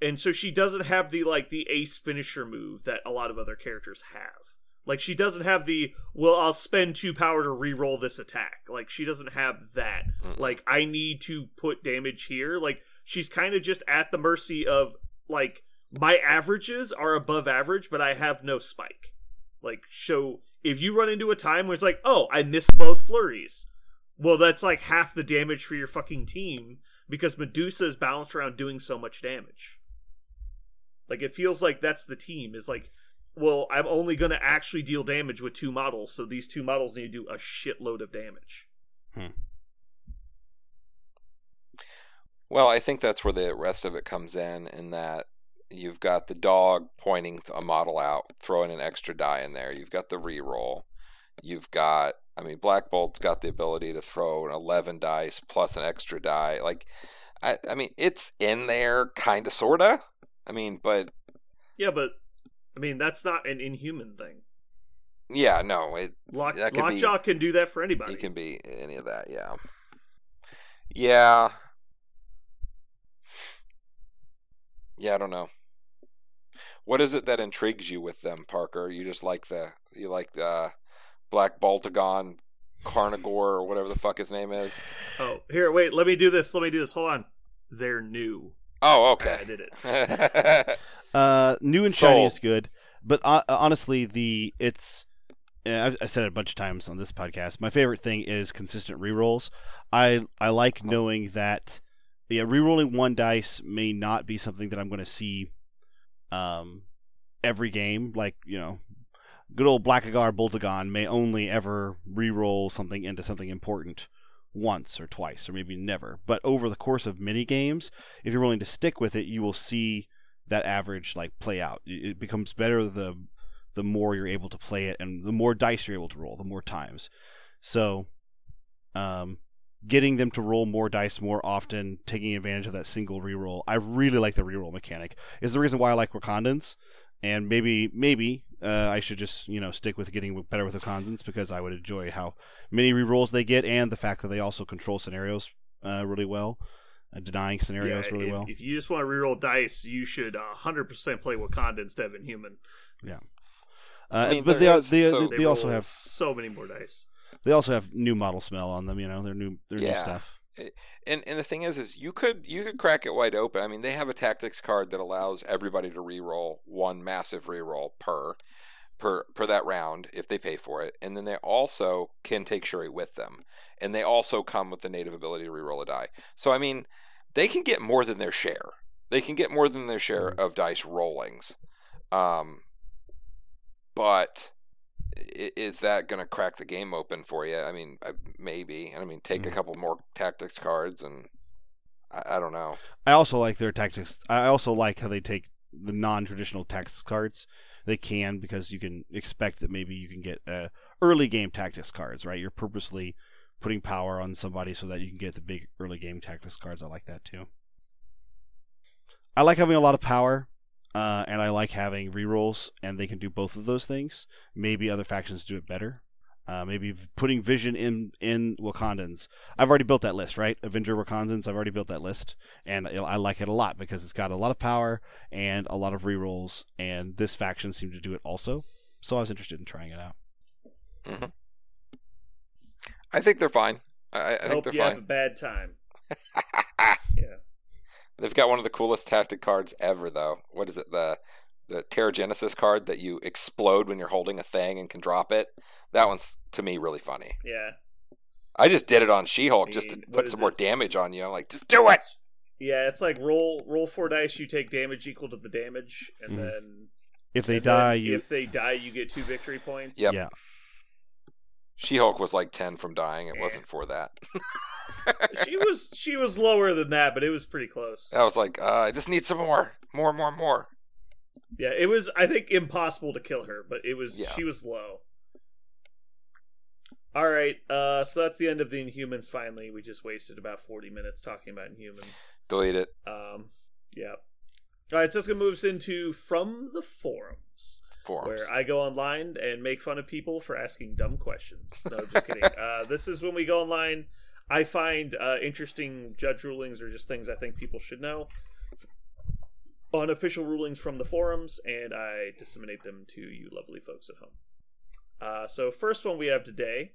C: And so she doesn't have the like the ace finisher move that a lot of other characters have. Like she doesn't have the well I'll spend 2 power to re-roll this attack. Like she doesn't have that.
D: Mm-mm.
C: Like I need to put damage here. Like she's kind of just at the mercy of like my averages are above average, but I have no spike. Like, so if you run into a time where it's like, oh, I missed both flurries, well, that's like half the damage for your fucking team because Medusa is balanced around doing so much damage. Like, it feels like that's the team is like, well, I'm only going to actually deal damage with two models, so these two models need to do a shitload of damage. Hmm.
D: Well, I think that's where the rest of it comes in, in that you've got the dog pointing a model out, throwing an extra die in there. You've got the reroll. You've got, I mean, Black Bolt's got the ability to throw an 11 dice plus an extra die. Like, I, I mean, it's in there, kind of, sort of. I mean, but
C: Yeah, but I mean, that's not an inhuman thing.
D: yeah, no, it
C: Lock,
D: That could be-
C: Lockjaw can do that for anybody.
D: It can be any of that, yeah. Yeah. Yeah, I don't know. What is it that intrigues you with them, Parker? You just like the you like the Black Baltagon Carnagor or whatever the fuck his name is.
C: Oh, here, wait. Let me do this. Let me do this. Hold on. They're new.
D: Oh, okay.
C: I did it.
B: Uh, new and shiny
D: Sold.
B: is good, but uh, honestly, the it's uh, I've, I've said it a bunch of times on this podcast. My favorite thing is consistent rerolls. I I like knowing that yeah, rerolling one dice may not be something that I'm going to see um every game. Like you know, good old Blackagar Boltagon may only ever reroll something into something important once or twice or maybe never. But over the course of many games, if you're willing to stick with it, you will see that average like play out. It becomes better the the more you're able to play it and the more dice you're able to roll, the more times. So um getting them to roll more dice more often, taking advantage of that single reroll. I really like the reroll mechanic. Is the reason why I like Wakandans. And maybe maybe uh, I should just you know stick with getting better with Wakandans because I would enjoy how many rerolls they get and the fact that they also control scenarios uh, really well, uh, denying scenarios
C: Yeah,
B: really
C: if,
B: well.
C: if you just want to reroll dice, you should uh, 100% play Wakanda instead of Inhuman.
B: Uh,
D: I mean,
B: but they,
D: is-
B: they,
D: so-
B: they, also have
C: so many more dice.
B: they also have new model smell on them. You know, they're new they're new stuff.
D: And and the thing is, is you could you could crack it wide open. I mean, they have a tactics card that allows everybody to re-roll one massive re-roll per per per that round if they pay for it, and then they also can take Shuri with them, and they also come with the native ability to re-roll a die. So I mean, they can get more than their share. They can get more than their share of dice rollings. Um, but is that going to crack the game open for you? I mean, maybe. And I mean, take a
B: Mhm.
D: couple more tactics cards, and I, I don't know.
B: I also like their tactics. I also like how they take the non-traditional tactics cards. They can because you can expect that maybe you can get uh, early game tactics cards. Right, you're purposely putting power on somebody so that you can get the big early game tactics cards. I like that too. I like having a lot of power, uh, and I like having rerolls, and they can do both of those things. Maybe other factions do it better. Uh, maybe putting vision in in Wakandans. I've already built that list, right? Avenger Wakandans. I've already built that list, and I I like it a lot because it's got a lot of power and a lot of rerolls, and this faction seemed to do it also. So I was interested in trying it out.
D: I think they're fine. I, I
C: I
D: think
C: hope
D: they're
C: you have a bad time. Yeah.
D: They've got one of the coolest tactic cards ever, though. What is it? The the Terrigenesis card that you explode when you're holding a thing and can drop it. That one's to me really funny.
C: Yeah.
D: I just did it on She-Hulk just to put
C: is
D: some more damage on you. I'm like, just do it.
C: Yeah, it's like roll roll four dice, you take damage equal to the damage, and
B: Mhm.
C: then
B: If they die, you
C: if they die, you get two victory points.
D: Yep.
B: yeah.
D: She-Hulk was like ten from dying. It
C: Eh.
D: wasn't for that.
C: she was she was lower than that, but it was pretty close.
D: I was like, uh, I just need some more, more, more, more.
C: Yeah, it was I think impossible to kill her, but it was
D: Yeah.
C: she was low. All right, uh, so that's the end of the Inhumans. Finally, we just wasted about forty minutes talking about Inhumans.
D: Delete it.
C: Um, yeah. All right, so it's gonna move us into from the forums.
D: Forums.
C: where I go online and make fun of people for asking dumb questions. No, just kidding. Uh, this is when we go online. I find uh, interesting judge rulings or just things I think people should know, unofficial rulings from the forums, and I disseminate them to you lovely folks at home. Uh, so, first one we have today.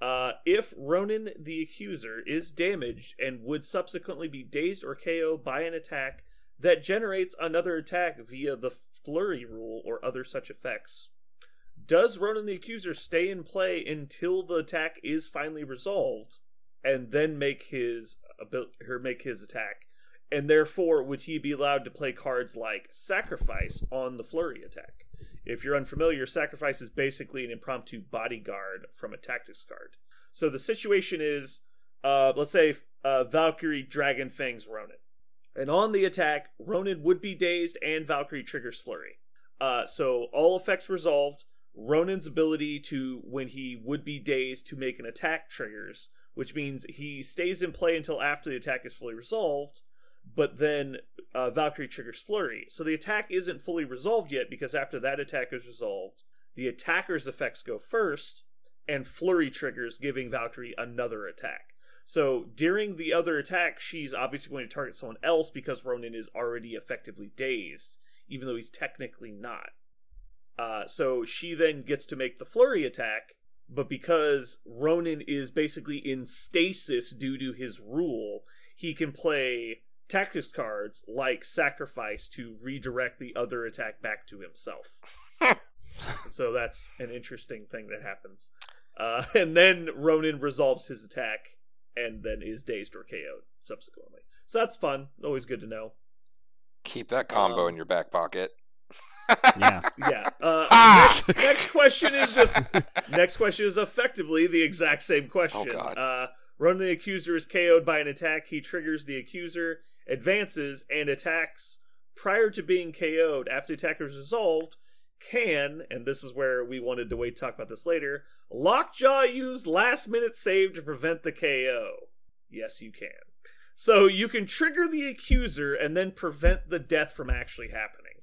C: Uh, if Ronan the Accuser is damaged and would subsequently be dazed or KO by an attack that generates another attack via the flurry rule or other such effects, does Ronan the Accuser stay in play until the attack is finally resolved, and then make his or make his attack? And therefore, would he be allowed to play cards like Sacrifice on the flurry attack? If you're unfamiliar, Sacrifice is basically an impromptu bodyguard from a tactics card. So the situation is, uh, let's say uh, Valkyrie Dragon Fangs Ronan. And on the attack, Ronan would be dazed and Valkyrie triggers Flurry. Uh, so all effects resolved. Ronan's ability to, when he would be dazed, to make an attack triggers, which means he stays in play until after the attack is fully resolved, but then uh, Valkyrie triggers Flurry. So the attack isn't fully resolved yet because after that attack is resolved, the attacker's effects go first, and Flurry triggers, giving Valkyrie another attack. So during the other attack, she's obviously going to target someone else because Ronan is already effectively dazed, even though he's technically not. Uh, so she then gets to make the flurry attack, but because Ronan is basically in stasis due to his rule, he can play tactics cards like Sacrifice to redirect the other attack back to himself. so that's an interesting thing that happens. Uh, and then Ronan resolves his attack and then is dazed or KO'd subsequently. So that's fun. Always good to know.
D: Keep that combo
C: Um,
D: in your back pocket.
B: Yeah.
C: Yeah. Uh,
D: Ah!
C: next, next question is next question is effectively the exact same question.
D: Oh, God.
C: Uh, Ronan the Accuser is KO'd by an attack. He triggers the Accuser, advances, and attacks prior to being KO'd. After the attack is resolved, can, and this is where we wanted to wait to talk about this later, Lockjaw use last minute save to prevent the KO. Yes, you can. So you can trigger the Accuser and then prevent the death from actually happening.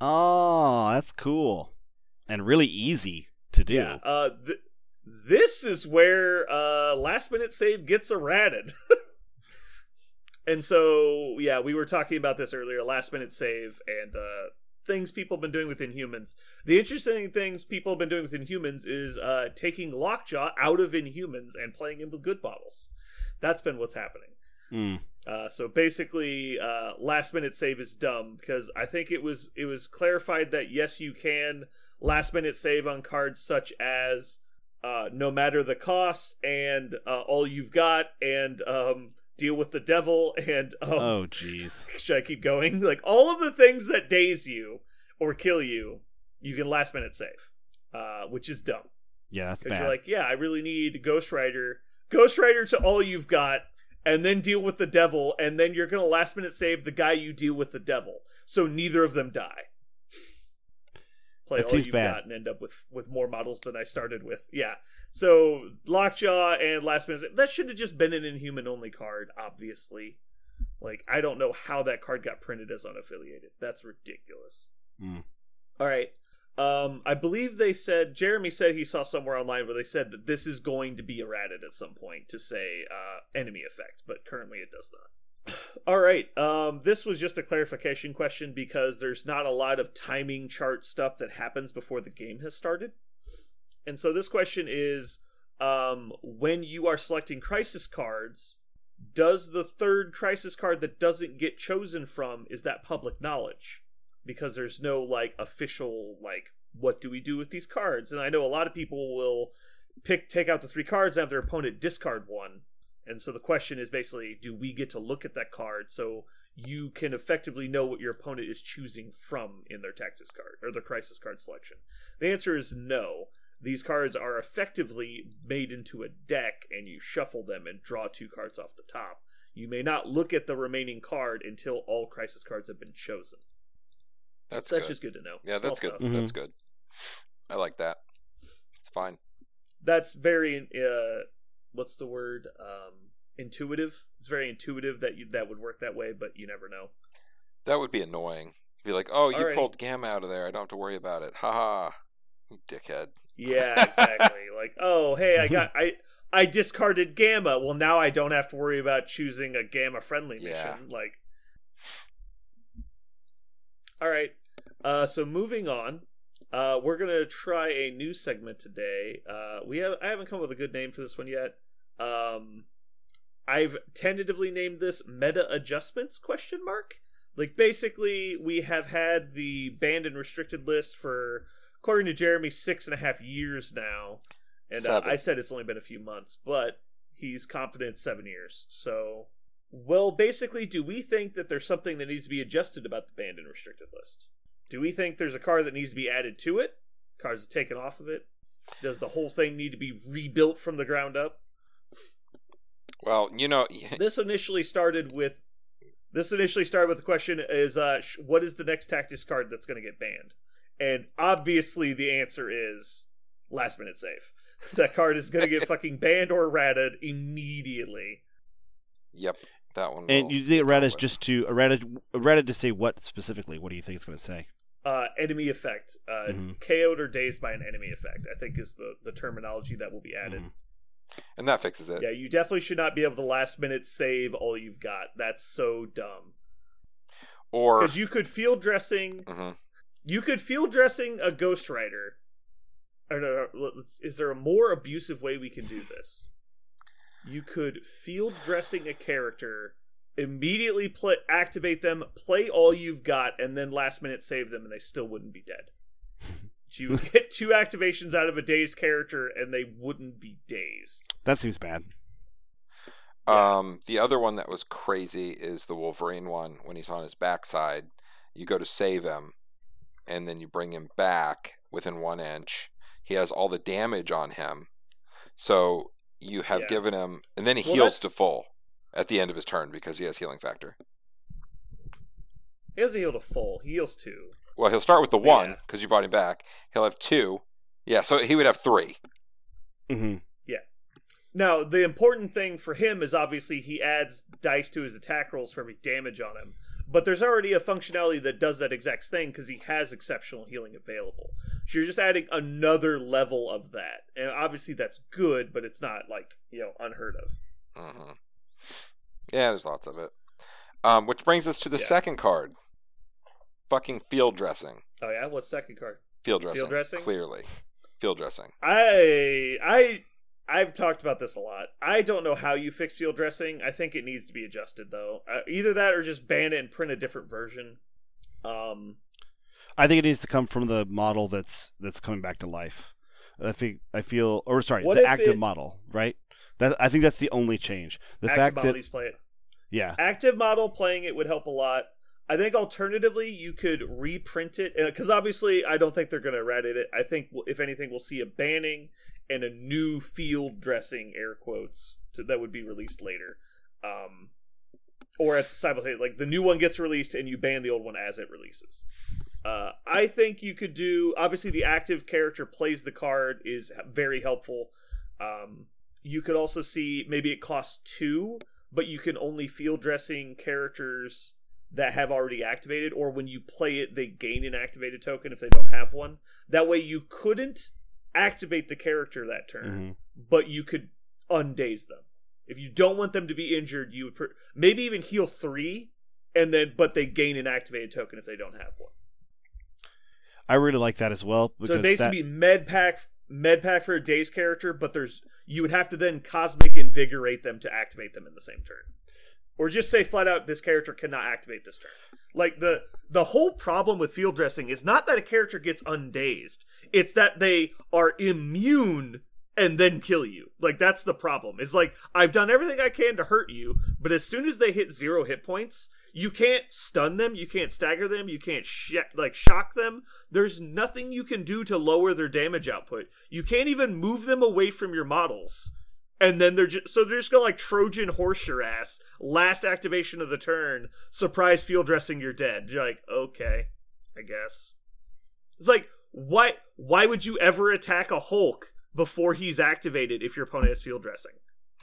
B: Oh, that's cool. And really easy to do.
C: Yeah. Uh, th- this is where uh, last minute save gets errated. and so, yeah, we were talking about this earlier last minute save and uh, things people have been doing within humans. The interesting things people have been doing within humans is uh, taking Lockjaw out of Inhumans and playing him with good bottles. That's been what's happening.
B: Mm.
C: Uh, so basically, uh, last minute save is dumb because I think it was it was clarified that yes, you can last minute save on cards such as uh, no matter the cost and uh, all you've got and um, deal with the devil and um,
B: Oh, jeez.
C: should I keep going? Like all of the things that daze you or kill you, you can last minute save, uh, which is dumb
B: Yeah,
C: because you're like, yeah, I really need Ghost Rider, Ghost Rider to all you've got, and then deal with the devil, and then you're gonna last minute save the guy you deal with the devil, so neither of them die. Play
B: That
C: all
B: seems
C: you've
B: bad.
C: got and end up with with more models than I started with. Yeah. So Lockjaw and last minute that should have just been an Inhuman only card, obviously. Like I don't know how that card got printed as unaffiliated. That's ridiculous.
B: Mm.
C: All right. Um, I believe they said Jeremy said he saw somewhere online where they said that this is going to be errated at some point to say uh, enemy effect, but currently it does not. All right. Um, this was just a clarification question because there's not a lot of timing chart stuff that happens before the game has started, and so this question is: um, when you are selecting crisis cards, does the third crisis card that doesn't get chosen from is that public knowledge? because there's no like official like what do we do with these cards? And i know a lot of people will pick take out the three cards and have their opponent discard one. And so the question is basically do we get to look at that card so you can effectively know what your opponent is choosing from in their tactics card or their crisis card selection? The answer is no these cards are effectively made into a deck and you shuffle them and draw two cards off the top you may not look at the remaining card until all crisis cards have been chosen
D: That's
C: that's
D: good.
C: just good to know.
D: yeah,
C: Small
D: that's good.
C: stuff.
B: Mhm.
D: That's good. I like that. It's fine.
C: That's very uh, what's the word? Um, intuitive. It's very intuitive that you, that would work that way, but you never know.
D: That would be annoying Be like, oh, you
C: Alrighty.
D: pulled Gamma out of there. I don't have to worry about it. Ha ha. You dickhead.
C: Yeah, exactly. like, oh, hey, I got I I discarded Gamma. Well, now I don't have to worry about choosing a Gamma friendly mission.
D: Yeah.
C: Like, all right. Uh, so moving on, uh, we're gonna try a new segment today. Uh, we have I haven't come up with a good name for this one yet. Um, I've tentatively named this meta adjustments question mark. Like basically, we have had the banned and restricted list for, according to Jeremy, six and a half years now, and uh, I said it's only been a few months, but he's confident seven years. So, well, basically, do we think that there's something that needs to be adjusted about the banned and restricted list? Do we think there's a card that needs to be added to it? Cards taken off of it? Does the whole thing need to be rebuilt from the ground up?
D: Well, you know,
C: this initially started with this initially started with the question is uh sh- what is the next tactics card that's going to get banned and obviously the answer is last minute save that card is going to get fucking banned or ratted immediately
D: yep, that one.
B: And you think
D: go
B: errata is just to errata errata to say what specifically? What do you think it's going to say?
C: uh enemy effect uh
B: Mhm.
C: KO'd or dazed by an enemy effect I think is the the terminology that will be added
B: Mhm.
D: and that fixes it.
C: yeah you definitely should not be able to last minute save all you've got that's so dumb
D: Or
C: because you could field dressing
D: Mhm.
C: You could field dressing a Ghost Rider. Or no, no, is there a more abusive way we can do this? You could field dressing a character, immediately play, activate them, play all you've got, and then last minute save them, and they still wouldn't be dead. You get two activations out of a dazed character, and they wouldn't be dazed.
B: That seems bad.
D: Um, the other one that was crazy is the Wolverine one. When he's on his backside, you go to save him, and then you bring him back within one inch. He has all the damage on him, so you have
C: Yeah.
D: given him, and then he
C: Well,
D: heals
C: that's-
D: to full at the end of his turn because he has healing factor.
C: He doesn't heal to full. He heals two.
D: Well, he'll start with the one because you brought him back. He'll have two. Yeah, so he would have three.
B: hmm Yeah.
C: Now, the important thing for him is obviously he adds dice to his attack rolls for every damage on him. But there's already a functionality that does that exact thing because he has exceptional healing available. So you're just adding another level of that. And obviously that's good, but it's not like, you know, unheard of.
D: hmm Yeah, there's lots of it. Um, which brings us to the
C: Yeah.
D: second card. Fucking field dressing.
C: Oh yeah, what's second card?
D: Field dressing.
C: Field dressing?
D: Clearly. Field dressing.
C: I I I've talked about this a lot. I don't know how you fix field dressing. I think it needs to be adjusted though. Uh, either that or just ban it and print a different version. Um
B: I think it needs to come from the model that's that's coming back to life. I think I feel, or sorry, the active
C: it-
B: model, right? That I think that's the only change. The fact that
C: play it.
B: yeah,
C: active model playing it would help a lot. I think alternatively you could reprint it because obviously I don't think they're going to eradicate it. I think if anything we'll see a banning and a new field dressing air quotes to, that would be released later, um, or at the simultaneous like the new one gets released and you ban the old one as it releases. Uh, I think you could do obviously the active character plays the card is very helpful. Um, you could also see maybe it costs two, but you can only field dressing characters that have already activated, or when you play it, they gain an activated token if they don't have one. That way, you couldn't activate the character that turn,
B: Mhm.
C: but you could undaze them. If you don't want them to be injured, you would per- maybe even heal three, and then but they gain an activated token if they don't have one.
B: I really like that as well.
C: So
B: that,
C: basically be med pack med pack for a day's character, but there's you would have to then cosmic invigorate them to activate them in the same turn. Or just say flat out this character cannot activate this turn. Like the the whole problem with field dressing is not that a character gets undazed. It's that they are immune and then kill you. Like that's the problem. It's like I've done everything I can to hurt you, but as soon as they hit zero hit points, you can't stun them, you can't stagger them, you can't sh- like shock them. There's nothing you can do to lower their damage output. You can't even move them away from your models. And then they're just so they're just gonna like Trojan horse your ass. Last activation of the turn, surprise field dressing, you're dead. You're like, okay, I guess. It's like why why would you ever attack a Hulk before he's activated if your opponent has field dressing?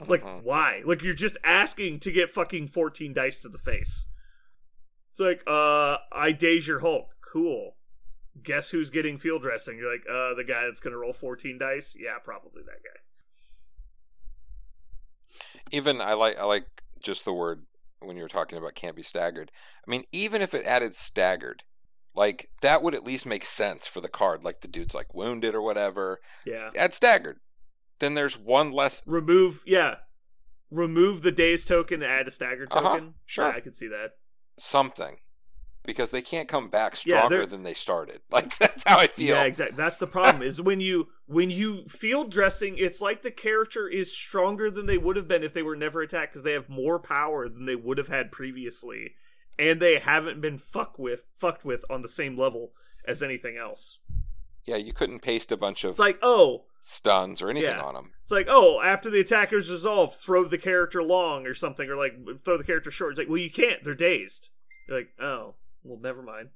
C: Like
D: Mhm.
C: why? Like you're just asking to get fucking 14 dice to the face. It's like, uh, I daze your Hulk. Cool. Guess who's getting field dressing? You're like, uh, the guy that's gonna roll 14 dice. Yeah, probably that guy.
D: Even I like I like just the word when you're talking about can't be staggered. I mean, even if it added staggered, like that would at least make sense for the card. Like the dude's like wounded or whatever.
C: Yeah.
D: Add staggered. Then there's one less.
C: Remove, yeah. Remove the daze token, add a stagger
D: Uh-huh,
C: token.
D: sure.
C: Yeah, I could see that.
D: something because they can't come back stronger
C: they're-
D: than they started. Like that's how I feel.
C: Yeah, exactly. That's the problem. is when you when you field dressing, it's like the character is stronger than they would have been if they were never attacked because they have more power than they would have had previously, and they haven't been fuck with fucked with on the same level as anything else.
D: Yeah, you couldn't paste a bunch of
C: It's like, oh,
D: stuns or anything
C: Yeah.
D: on them.
C: it's like, oh, after the attacker's resolved, throw the character long or something, or like throw the character short. It's like, well, you can't. They're dazed. You're like, oh, well, never mind.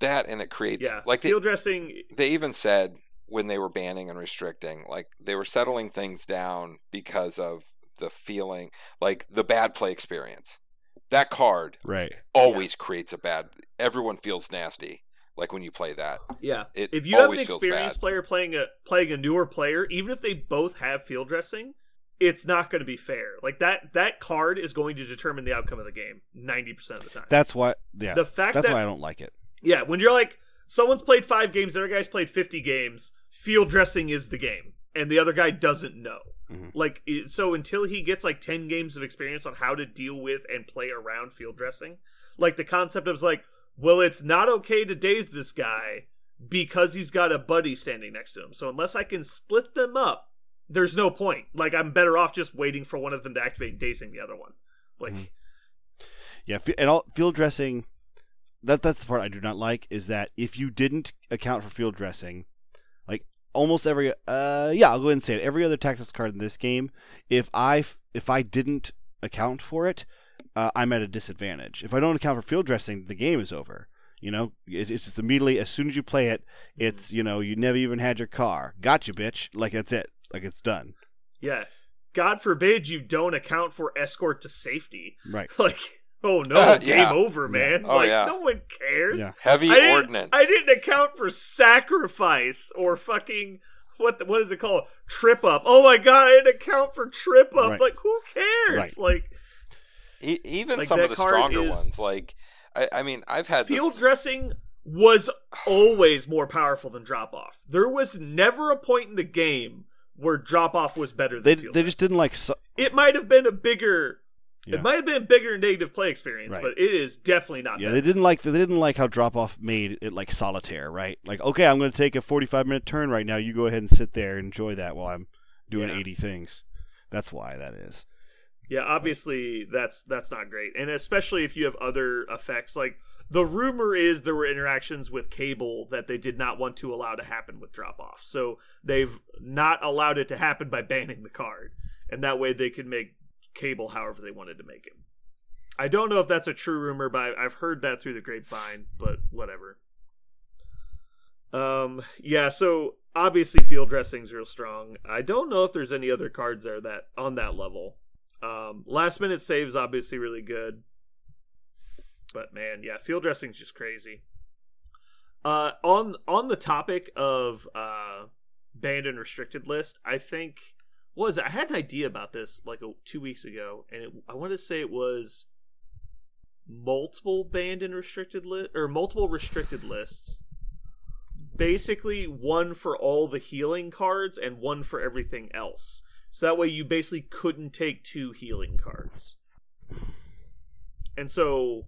D: That and it creates
C: Yeah,
D: like they,
C: field dressing.
D: they even said when they were banning and restricting, like they were settling things down because of the feeling, like the bad play experience. That card
B: Right.
D: always creates a bad. Everyone feels nasty, like when you play that.
C: Yeah.
D: It
C: if you have an
D: always feels
C: experienced
D: bad.
C: player playing a playing a newer player, even if they both have field dressing, it's not going to be fair. Like that that card is going to determine the outcome of the game ninety percent of the time.
B: That's why. Yeah.
C: The fact
B: that's
C: that-
B: why I don't like it.
C: yeah, when you're like someone's played five games, the other guy's played fifty games. Field dressing is the game, and the other guy doesn't know.
B: Mhm.
C: Like so, until he gets like ten games of experience on how to deal with and play around field dressing, like the concept of like, well, it's not okay to daze this guy because he's got a buddy standing next to him. So unless I can split them up, there's no point. Like I'm better off just waiting for one of them to activate and dazing the other one. Like
B: Mhm. Yeah, and all field dressing. That that's the part I do not like is that if you didn't account for field dressing, like almost every uh yeah I'll go ahead and say it every other tactics card in this game, if I if I didn't account for it, uh, I'm at a disadvantage. If I don't account for field dressing, the game is over. You know, it, it's just immediately as soon as you play it, it's you know you never even had your car. Gotcha, bitch. Like that's it. Like it's done.
C: yeah, God forbid you don't account for escort to safety.
B: Right.
C: Like oh no,
D: Uh,
C: game
D: yeah.
C: over, man.
D: Oh,
C: like
D: yeah.
C: no one cares.
B: Yeah.
D: Heavy
C: I didn't,
D: ordnance.
C: I didn't account for sacrifice or fucking what the, what is it called? Trip up. Oh my god, I didn't account for trip up.
B: Right.
C: Like who cares?
B: Right.
C: Like
D: E- even
C: Like,
D: some of the stronger ones, like I, I mean, I've had
C: field
D: this.
C: dressing was always more powerful than drop off. There was never a point in the game where drop off was better than
B: They
C: field
B: they just didn't like. Su-
C: It might have been a bigger.
B: Yeah.
C: It might have been a bigger negative play experience,
B: Right.
C: but it is definitely not.
B: Yeah,
C: better.
B: they didn't like they didn't like how drop off made it like solitaire, right? Like, okay, I'm going to take a 45 minute turn right now. You go ahead and sit there and enjoy that while I'm doing
C: Yeah.
B: 80 things. That's why that is.
C: Yeah, obviously that's that's not great, and especially if you have other effects. Like the rumor is there were interactions with Cable that they did not want to allow to happen with drop off, so they've not allowed it to happen by banning the card, and that way they could make Cable however they wanted to make him. I don't know if that's a true rumor, but I've heard that through the grapevine. But whatever. Um. Yeah. So obviously, field dressing's real strong. I don't know if there's any other cards there that on that level. Um, last minute saves obviously really good, but man, yeah, field dressing's just crazy. Uh, on on the topic of uh, banned and restricted list, I think was? I had an idea about this like a, two weeks ago, and it, I want to say it was multiple banned and restricted list or multiple restricted lists. Basically, one for all the healing cards and one for everything else. So that way you basically couldn't take two healing cards. And so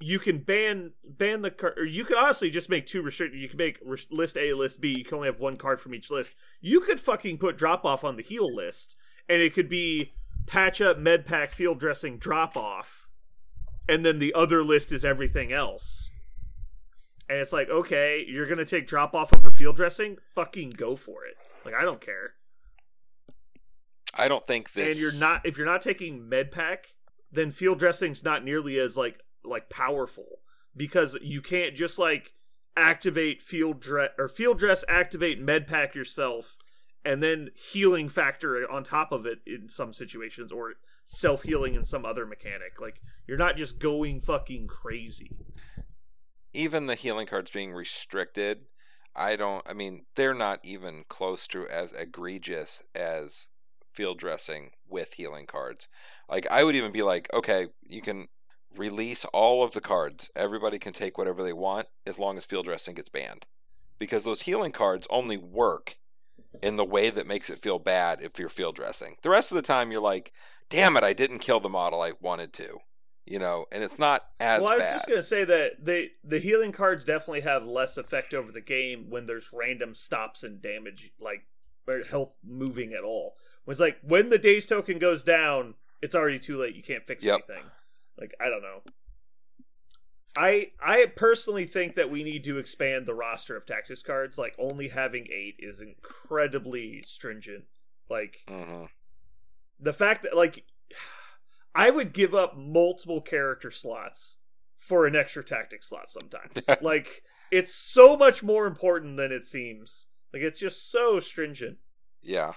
C: you can ban ban the card or you could honestly just make two restricted you can make res- list A list B you can only have one card from each list. You could fucking put drop off on the heal list and it could be patch up med pack field dressing drop off and then the other list is everything else. And it's like, okay, you're gonna take drop off over field dressing? Fucking go for it. Like I don't care
D: I don't think that.
C: and you're not if you're not taking med pack then field dressing's not nearly as like like powerful because you can't just like activate field dress or field dress activate med pack yourself and then healing factor on top of it in some situations, or self healing in some other mechanic. Like you're not just going fucking crazy.
D: Even the healing cards being restricted, I don't. I mean, they're not even close to as egregious as field dressing with healing cards. Like I would even be like, okay, you can release all of the cards. Everybody can take whatever they want as long as field dressing gets banned. Because those healing cards only work in the way that makes it feel bad if you're field dressing. The rest of the time you're like, damn it, I didn't kill the model I wanted to. You know, and it's not as
C: well, I was
D: bad.
C: just gonna say that they the healing cards definitely have less effect over the game when there's random stops and damage, like or health moving at all. It's like when the daze token goes down, it's already too late. You can't fix
D: Yep.
C: anything. Like I don't know. I I personally think that we need to expand the roster of tactics cards. Like only having eight is incredibly stringent. Like
D: Mhm.
C: the fact that like I would give up multiple character slots for an extra tactic slot sometimes. like it's so much more important than it seems. Like it's just so stringent.
D: Yeah.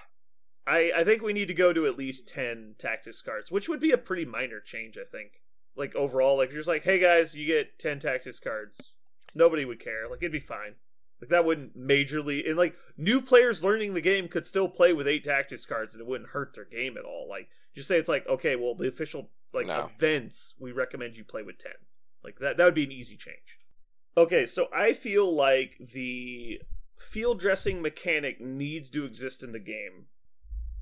C: I I think we need to go to at least 10 tactics cards, which would be a pretty minor change, I think. Like overall, like you're just like, "Hey guys, you get 10 tactics cards." Nobody would care. Like it'd be fine. Like that wouldn't majorly and like new players learning the game could still play with eight tactics cards and it wouldn't hurt their game at all. Like just say it's like, okay, well the official like
D: No.
C: events, we recommend you play with ten. Like that that would be an easy change. Okay, so I feel like the field dressing mechanic needs to exist in the game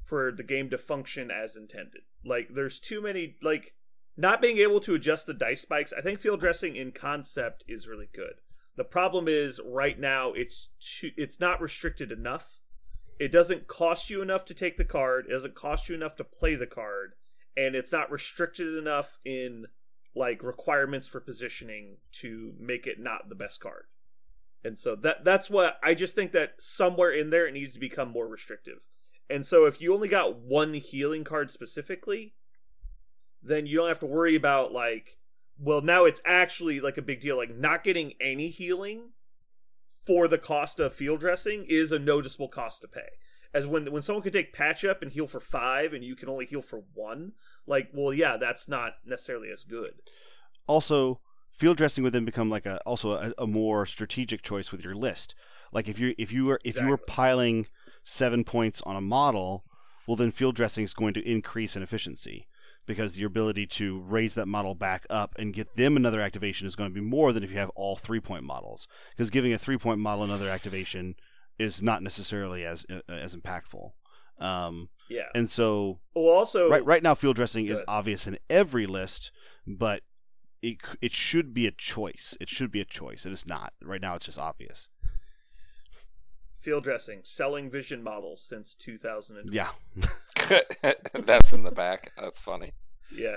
C: for the game to function as intended. Like there's too many like not being able to adjust the dice spikes. I think field dressing in concept is really good. The problem is right now it's too, it's not restricted enough. It doesn't cost you enough to take the card. It doesn't cost you enough to play the card, and it's not restricted enough in like requirements for positioning to make it not the best card. And so that that's what I just think that somewhere in there it needs to become more restrictive. And so if you only got one healing card specifically, then you don't have to worry about like well now it's actually like a big deal like not getting any healing for the cost of field dressing is a noticeable cost to pay. As when when someone can take patch up and heal for 5 and you can only heal for 1, like well yeah, that's not necessarily as good.
B: Also, field dressing would then become like a also a, a more strategic choice with your list. Like if you if you were if you were piling seven points on a model, well then field dressing is going to increase in efficiency because your ability to raise that model back up and get them another activation is going to be more than if you have all three point models. Because giving a three point model another activation is not necessarily as uh, as impactful. Um,
C: Yeah.
B: and so
C: Well also
B: right right now field dressing is obvious in every list but it it should be a choice it should be a choice and it's not right now it's just obvious
C: field dressing selling vision models since 2000
B: yeah
D: That's in the back. That's funny.
C: Yeah.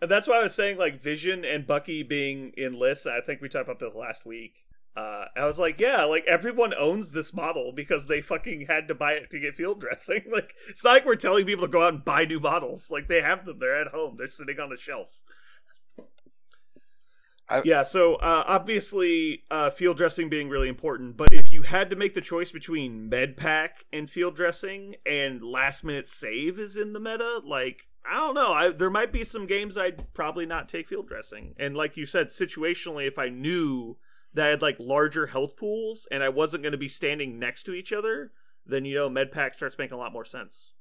C: And that's why I was saying like Vision and Bucky being in lists. I think we talked about this last week. Uh, I was like, yeah, like everyone owns this model because they fucking had to buy it to get field dressing. Like it's not like we're telling people to go out and buy new models. Like they have them. They're at home. They're sitting on the shelf.
D: I-
C: yeah. So uh, obviously, uh, field dressing being really important. But if you had to make the choice between med pack and field dressing, and last minute save is in the meta, like I don't know. I there might be some games I'd probably not take field dressing. And like you said, situationally, if I knew that I had like larger health pools and I wasn't going to be standing next to each other, then you know med pack starts making a lot more sense.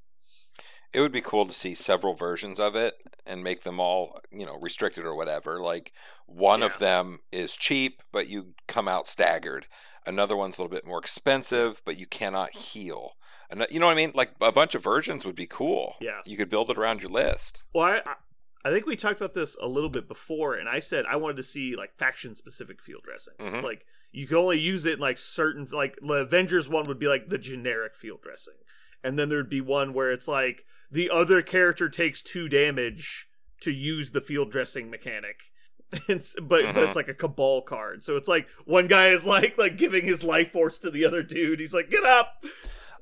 D: It would be cool to see several versions of it and make them all, you know, restricted or whatever. Like one of them is cheap, but you come out staggered. Another one's a little bit more expensive, but you cannot heal. And you know what I mean? Like a bunch of versions would be cool.
C: Yeah.
D: You could build it around your list.
C: Well, I, I think we talked about this a little bit before, and I said I wanted to see like faction specific field dressing.
D: Mhm.
C: Like you can only use it in like certain like the Avengers one would be like the generic field dressing, and then there'd be one where it's like the other character takes two damage to use the field dressing mechanic. It's, but, but
D: Mhm.
C: it's like a cabal card, so it's like one guy is like like giving his life force to the other dude. He's like, "Get up!"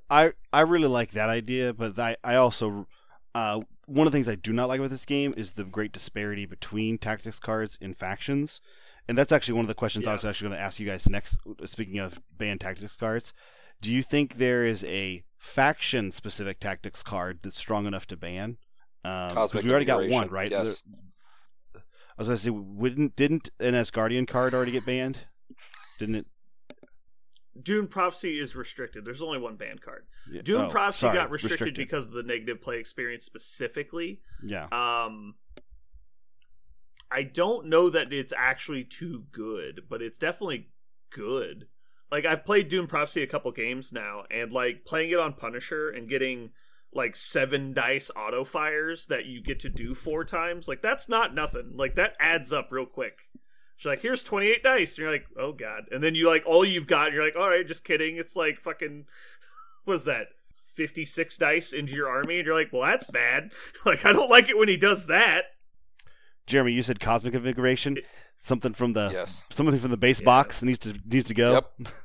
B: i i really like that idea but i i also uh one of the things i do not like about this game is the great disparity between tactics cards in factions and that's actually one of the questions I was actually going to ask you guys next. Speaking of banned tactics cards, do you think there is a faction specific tactics card that's strong enough to ban? Um, 'cause
D: Cosmic
B: we already got one, right?
D: yes.
B: The- I was going to say, wouldn't didn't an Asgardian card already get banned? Didn't it?
C: Doom Prophecy is restricted. There's only one banned card.
B: Yeah.
C: Doom
B: Oh,
C: Prophecy
B: sorry,
C: got restricted, because of the negative play experience specifically.
B: yeah.
C: Um, I don't know that it's actually too good, but it's definitely good. Like I've played Doom Prophecy a couple games now, and like playing it on Punisher and getting like seven dice auto fires that you get to do four times, like that's not nothing. Like that adds up real quick. She's like, here's 28 dice. And you're like, oh god. And then you like all you've got, and you're like, all right, just kidding. It's like fucking, what is that? 56 dice into your army, and you're like, well, that's bad. Like I don't like it when he does that.
B: Jeremy, you said cosmic invigoration. Something from the
D: Yes.
B: something from the base
C: Yeah.
B: box needs to needs to go.
D: Yep.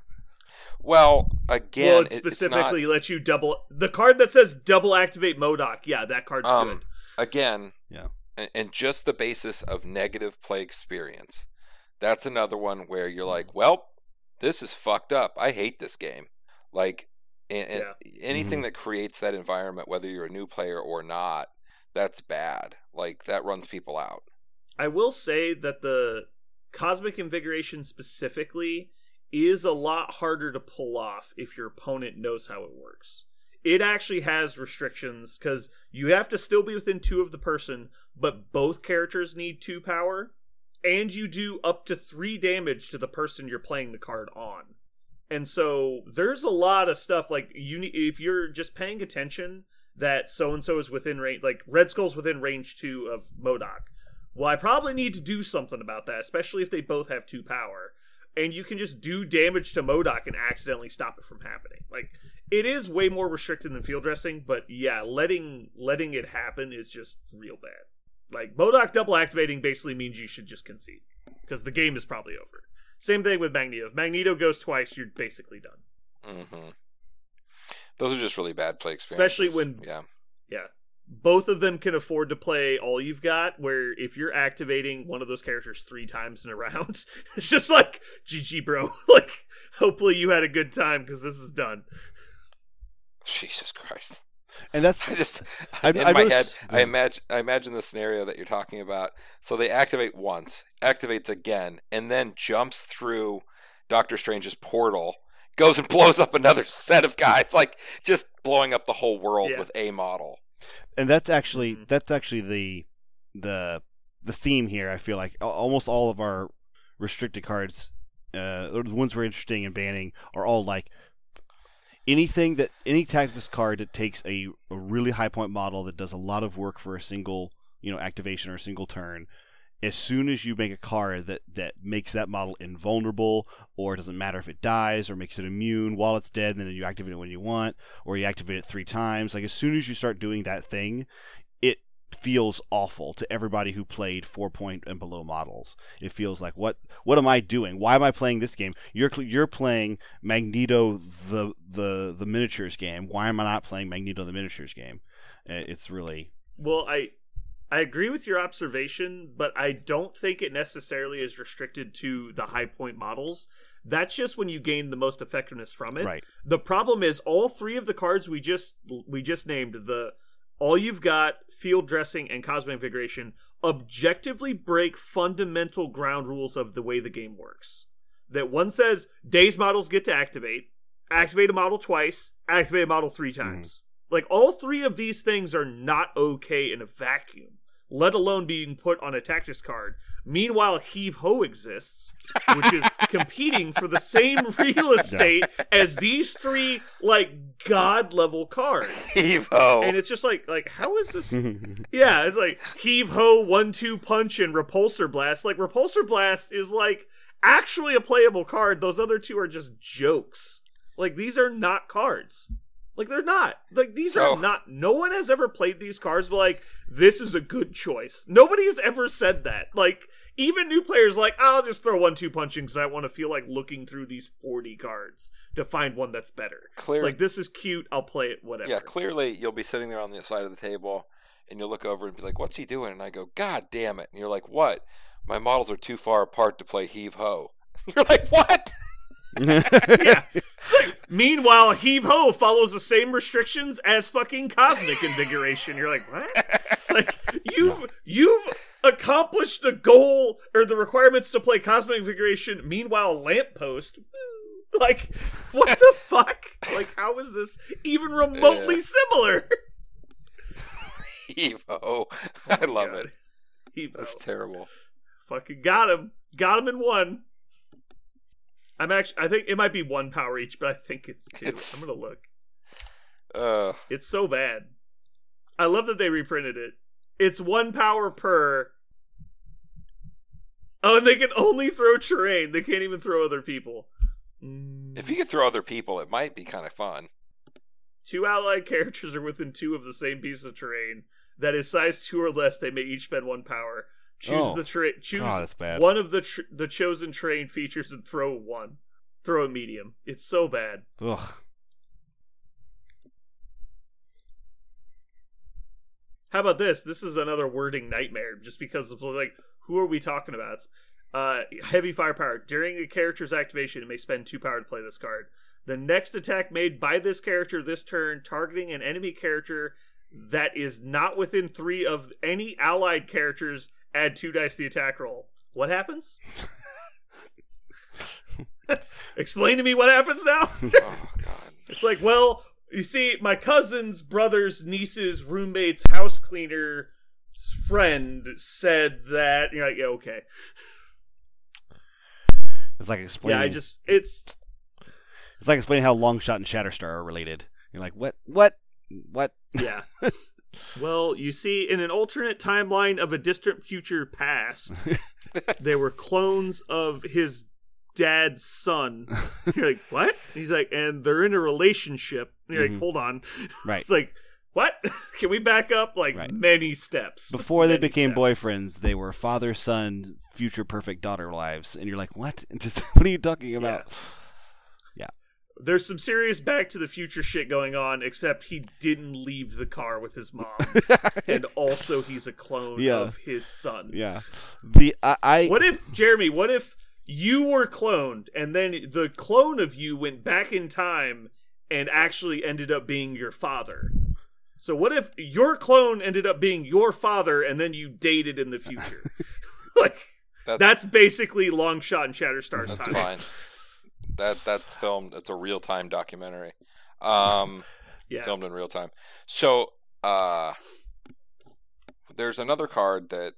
D: Well, again,
C: well,
D: it-
C: it
D: it's
C: specifically lets you double the card that says double activate MODOK. Yeah, that card's
D: Um,
C: good.
D: again.
B: Yeah.
D: And, and just the basis of negative play experience. That's another one where you're like, well, this is fucked up. I hate this game. Like, and, and anything that creates that environment, whether you're a new player or not, that's bad. Like that runs people out.
C: I will say that the Cosmic Invigoration specifically is a lot harder to pull off if your opponent knows how it works. It actually has restrictions because you have to still be within two of the person, but both characters need two power, and you do up to three damage to the person you're playing the card on. And so there's a lot of stuff like you need if you're just paying attention that so and so is within range, like Red Skull's within range two of MODOK. Well, I probably need to do something about that, especially if they both have two power. And you can just do damage to MODOK and accidentally stop it from happening. Like it is way more restricted than field dressing, but yeah, letting letting it happen is just real bad. Like MODOK double activating basically means you should just concede because the game is probably over. Same thing with Magneto. If Magneto goes twice, you're basically done.
D: hmm Those are just really bad play experiences.
C: Especially when-
D: yeah,
C: Yeah. Both of them can afford to play all you've got, where if you're activating one of those characters three times in a round, it's just like, GG, bro. like, hopefully you had a good time because this is done.
D: Jesus Christ.
B: And that's
D: I just
B: I-
D: in
B: I
D: my
B: noticed-
D: head, I imagine I imagine the scenario that you're talking about. So they activate once, activates again, and then jumps through Doctor Strange's portal, goes and blows up another set of guys, like just blowing up the whole world
C: Yeah.
D: with a model.
B: And that's actually
C: Mhm.
B: that's actually the the the theme here. I feel like almost all of our restricted cards, uh, the ones we're interested in banning, are all like anything that any tactics card that takes a, a really high point model that does a lot of work for a single you know activation or a single turn. As soon as you make a card that, that makes that model invulnerable, or it doesn't matter if it dies, or makes it immune while it's dead, then you activate it when you want, or you activate it three times. Like as soon as you start doing that thing, it feels awful to everybody who played four point and below models. It feels like what what am I doing? Why am I playing this game? You're you're playing Magneto the the the miniatures game. Why am I not playing Magneto the miniatures game? Uh, It's really
C: Well, I I agree with your observation, but I don't think it necessarily is restricted to the high point models. That's just when you gain the most effectiveness from it.
B: right.
C: The problem is all three of the cards we just we just named the all you've got field dressing and cosmic invigoration objectively break fundamental ground rules of the way the game works. That one says days models get to activate, activate a model twice, activate a model three mm-hmm. times. Like all three of these things are not okay in a vacuum, let alone being put on a tactics card. Meanwhile, Heave Ho exists, which is competing for the same real estate as these three like god level cards.
D: Heave Ho,
C: And it's just like like how is this yeah, it's like heave ho, one two punch, and repulsor blast. Like repulsor blast is like actually a playable card. Those other two are just jokes. Like these are not cards. Like they're not. Like these are not. No one has ever played these cards. But like this is a good choice. Nobody has ever said that. Like even new players, like I'll just throw one two punching because I want to feel like looking through these forty cards to find one that's better.
D: Clear,
C: like this is cute. I'll play it. Whatever.
D: yeah, clearly you'll be sitting there on the side of the table and you'll look over and be like, "What's he doing?" And I go, "God damn it!" And you're like, "What?" My models are too far apart to play heave ho. You're like, what?
C: Yeah. Meanwhile, heave ho follows the same restrictions as fucking cosmic invigoration. You're like, what? Like you've you've accomplished the goal or the requirements to play cosmic invigoration. Meanwhile, lamppost. Like, what the fuck? Like, how is this even remotely
D: Yeah.
C: similar?
D: Heave ho. Oh I love
C: God.
D: it.
C: Heave.
D: That's terrible.
C: Fucking got him. Got him in one. I'm actually. I think it might be one power each, but I think it's two.
D: It's-
C: I'm gonna look.
D: Uh,
C: It's so bad. I love that they reprinted it. It's one power per. Oh, and they can only throw terrain. They can't even throw other people.
D: If you could throw other people, it might be kind of fun.
C: Two allied characters are within two of the same piece of terrain that is size two or less, they may each spend one power. Choose
B: Oh.
C: the train. Choose
B: Oh, that's bad.
C: one of the tr- the chosen train features and throw one. Throw a medium. It's so bad.
B: Ugh.
C: How about this? This is another wording nightmare just because of like who are we talking about? Uh heavy firepower. During a character's activation, it may spend two power to play this card. The next attack made by this character this turn, targeting an enemy character that is not within three of any allied characters, add two dice to the attack roll. What happens? Explain to me what happens now.
D: Oh God.
C: It's like, well, you see, my cousin's brother's niece's roommate's house cleaner friend said that. You're like, yeah, okay.
B: It's like explaining.
C: Yeah, I just, it's,
B: It's like explaining how Longshot and Shatterstar are related. You're like, what? What? What?
C: yeah. well, you see, in an alternate timeline of a distant future past, they were clones of his dad's son. You're like, what? He's like, and they're in a relationship. You're
B: Mhm.
C: like, hold on.
B: Right.
C: It's like, what? Can we back up like
B: Right.
C: many steps?
B: Before they became
C: steps.
B: boyfriends, they were father, son, future perfect daughter lives, and you're like, what? Just what are you talking about?
C: There's some serious Back to the Future shit going on, except he didn't leave the car with his mom, and also he's a clone
B: Yeah.
C: of his son.
B: yeah. The I, I
C: What if Jeremy? What if you were cloned, and then the clone of you went back in time and actually ended up being your father? So what if your clone ended up being your father, and then you dated in the future? like
D: That-
C: that's basically Longshot and Shatterstar's
D: That's
C: time.
D: fine. That that's filmed. It's a real time documentary. Um,
C: Yeah.
D: filmed in real time. So, uh, there's another card that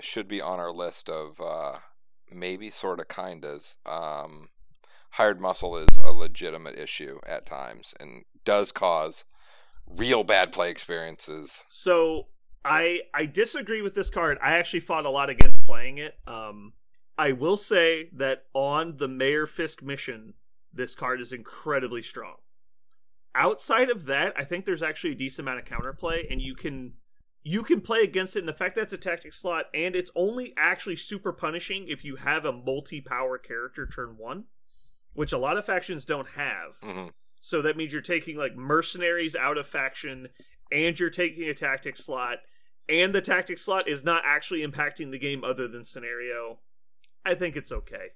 D: should be on our list of uh, maybe sort of kindas. Um, hired muscle is a legitimate issue at times and does cause real bad play experiences.
C: So I I disagree with this card. I actually fought a lot against playing it. Um, I will say that on the Mayor Fisk mission, this card is incredibly strong. Outside of that, I think there's actually a decent amount of counterplay, and you can you can play against it. And the fact that it's a tactic slot, and it's only actually super punishing if you have a multi-power character turn one, which a lot of factions don't have.
D: hmm
C: So that means you're taking like mercenaries out of faction and you're taking a tactic slot and the tactic slot is not actually impacting the game other than scenario. I think it's okay.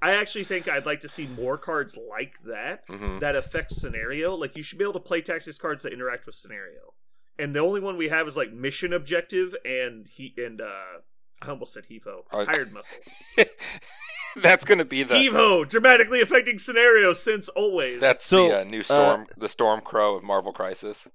C: I actually think I'd like to see more cards like that
D: hmm
C: that affect scenario. Like you should be able to play tactics cards that interact with scenario. And the only one we have is like mission objective and he and uh I almost said Heave Ho.
D: Uh,
C: Hired muscle.
D: that's gonna be the
C: Heave Ho, dramatically affecting scenario since always.
D: that's
B: So,
D: the uh, new storm the storm crow of Marvel Crisis.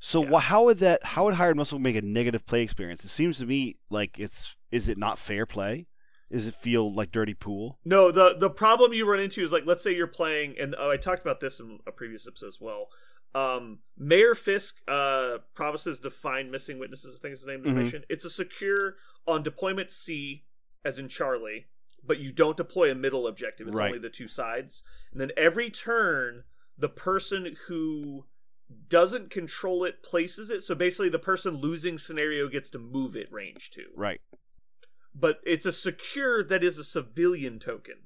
B: So
C: Yeah.
B: wha- how would that? How would hired muscle make a negative play experience? It seems to me like it's. Is it not fair play? Does it feel like dirty pool?
C: No, the the problem you run into is like let's say you're playing, and oh, I talked about this in a previous episode as well. Um, Mayor Fisk uh, promises to find missing witnesses. I think is the name of the
B: Mhm.
C: mission. It's a secure on deployment C, as in Charlie, but you don't deploy a middle objective. It's
B: Right.
C: only the two sides, and then every turn, the person who doesn't control it places it. So basically, the person losing scenario gets to move it range two
B: Right.
C: But it's a secure that is a civilian token.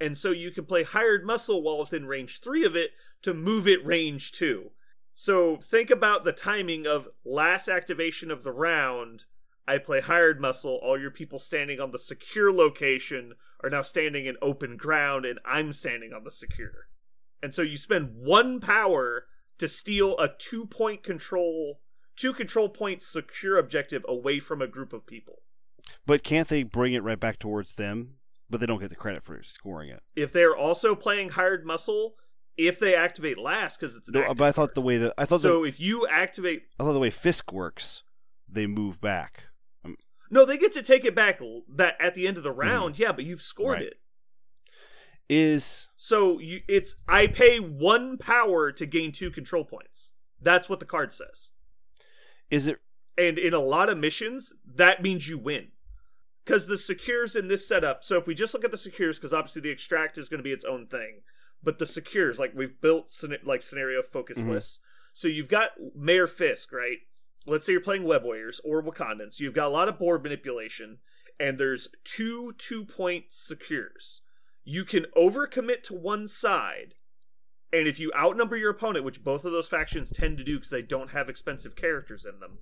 C: And so you can play hired muscle while within range three of it to move it range two. So think about the timing of last activation of the round. I play hired muscle. All your people standing on the secure location are now standing in open ground, and I'm standing on the secure. And so you spend one power to steal a two point control, two control point secure objective away from a group of people.
B: But can't they bring it right back towards them? But they don't get the credit for scoring it.
C: If they're also playing hired muscle, if they activate last, because it's an
B: No, but I thought
C: card.
B: the way that I thought
C: so
B: the,
C: if you activate
B: I thought the way Fisk works, they move back.
C: No, they get to take it back that at the end of the round. Yeah, but you've scored
B: Mm-hmm. Right.
C: it.
B: Is
C: So you, it's I pay one power to gain two control points. That's what the card says.
B: is it
C: And in a lot of missions, that means you win. Because the secures in this setup, so if we just look at the secures, because obviously the extract is going to be its own thing, but the secures, like we've built like scenario focus
B: Mhm.
C: lists. So you've got Mayor Fisk, right? Let's say you're playing Web Warriors or Wakandans. So you've got a lot of board manipulation, and there's two two point secures. You can overcommit to one side, and if you outnumber your opponent, which both of those factions tend to do because they don't have expensive characters in them,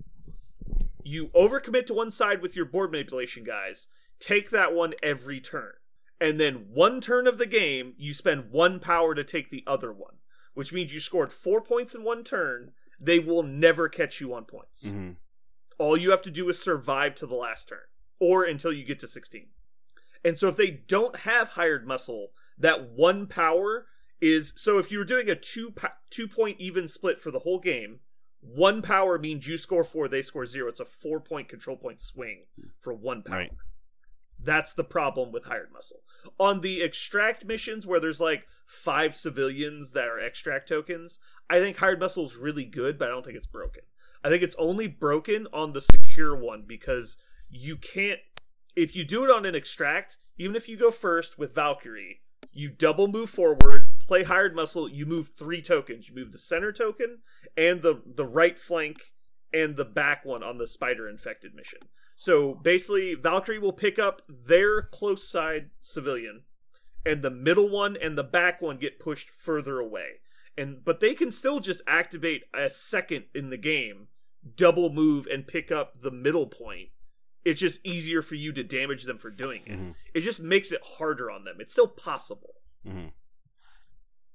C: you overcommit to one side with your board manipulation guys, take that one every turn. And then one turn of the game, you spend one power to take the other one, which means you scored four points in one turn. They will never catch you on points.
B: mhm.
C: All you have to do is survive to the last turn or until you get to 16. And so if they don't have hired muscle, that one power is so if you were doing a two two point even split for the whole game, one power means you score 4, they score 0. It's a 4 point control point swing for one power.
B: Right.
C: That's the problem with hired muscle. On the extract missions where there's like five civilians that are extract tokens, I think hired muscle is really good, but I don't think it's broken. I think it's only broken on the secure one because you can't if you do it on an extract, even if you go first with Valkyrie, you double move forward, play hired muscle, you move three tokens. You move the center token and the the right flank and the back one on the spider infected mission. So basically Valkyrie will pick up their close side civilian and the middle one and the back one get pushed further away. And but they can still just activate a second in the game, double move and pick up the middle point. It's just easier for you to damage them for doing it.
B: Mhm.
C: It just makes it harder on them. It's still possible.
B: Mhm.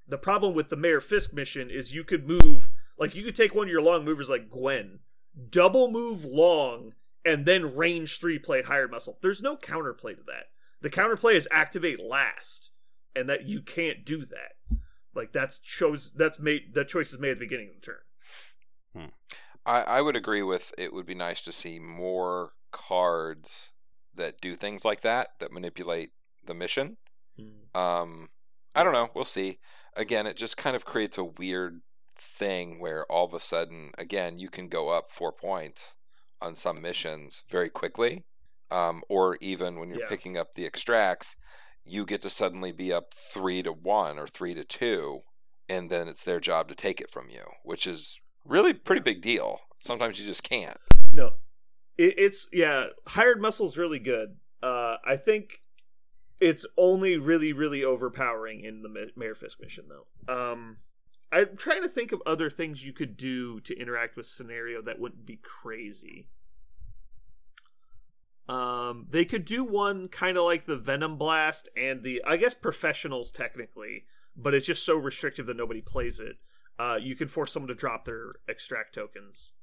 C: The problem with the Mayor Fisk mission is you could move like you could take one of your long movers like Gwen, double move long, and then range three play hired muscle. There's no counterplay to that. The counterplay is activate last, and that you can't do that. Like that's chose that's made that choice is made at the beginning of the turn.
D: I, I would agree with it would be nice to see more cards that do things like that, that manipulate the mission. Um, I don't know. We'll see. Again, it just kind of creates a weird thing where all of a sudden, again, you can go up four points on some missions very quickly. Um, or even when you're
C: Yeah.
D: picking up the extracts, you get to suddenly be up three to one or three to two, and then it's their job to take it from you, which is really pretty big deal. Sometimes you just can't.
C: No, it, it's yeah. Hired muscle's really good. Uh, I think it's only really, really overpowering in the Mayor Fisk mission, though. Um, I'm trying to think of other things you could do to interact with scenario that wouldn't be crazy. Um, they could do one kind of like the Venom Blast and the, I guess, professionals technically, but it's just so restrictive that nobody plays it. Uh, you can force someone to drop their extract tokens.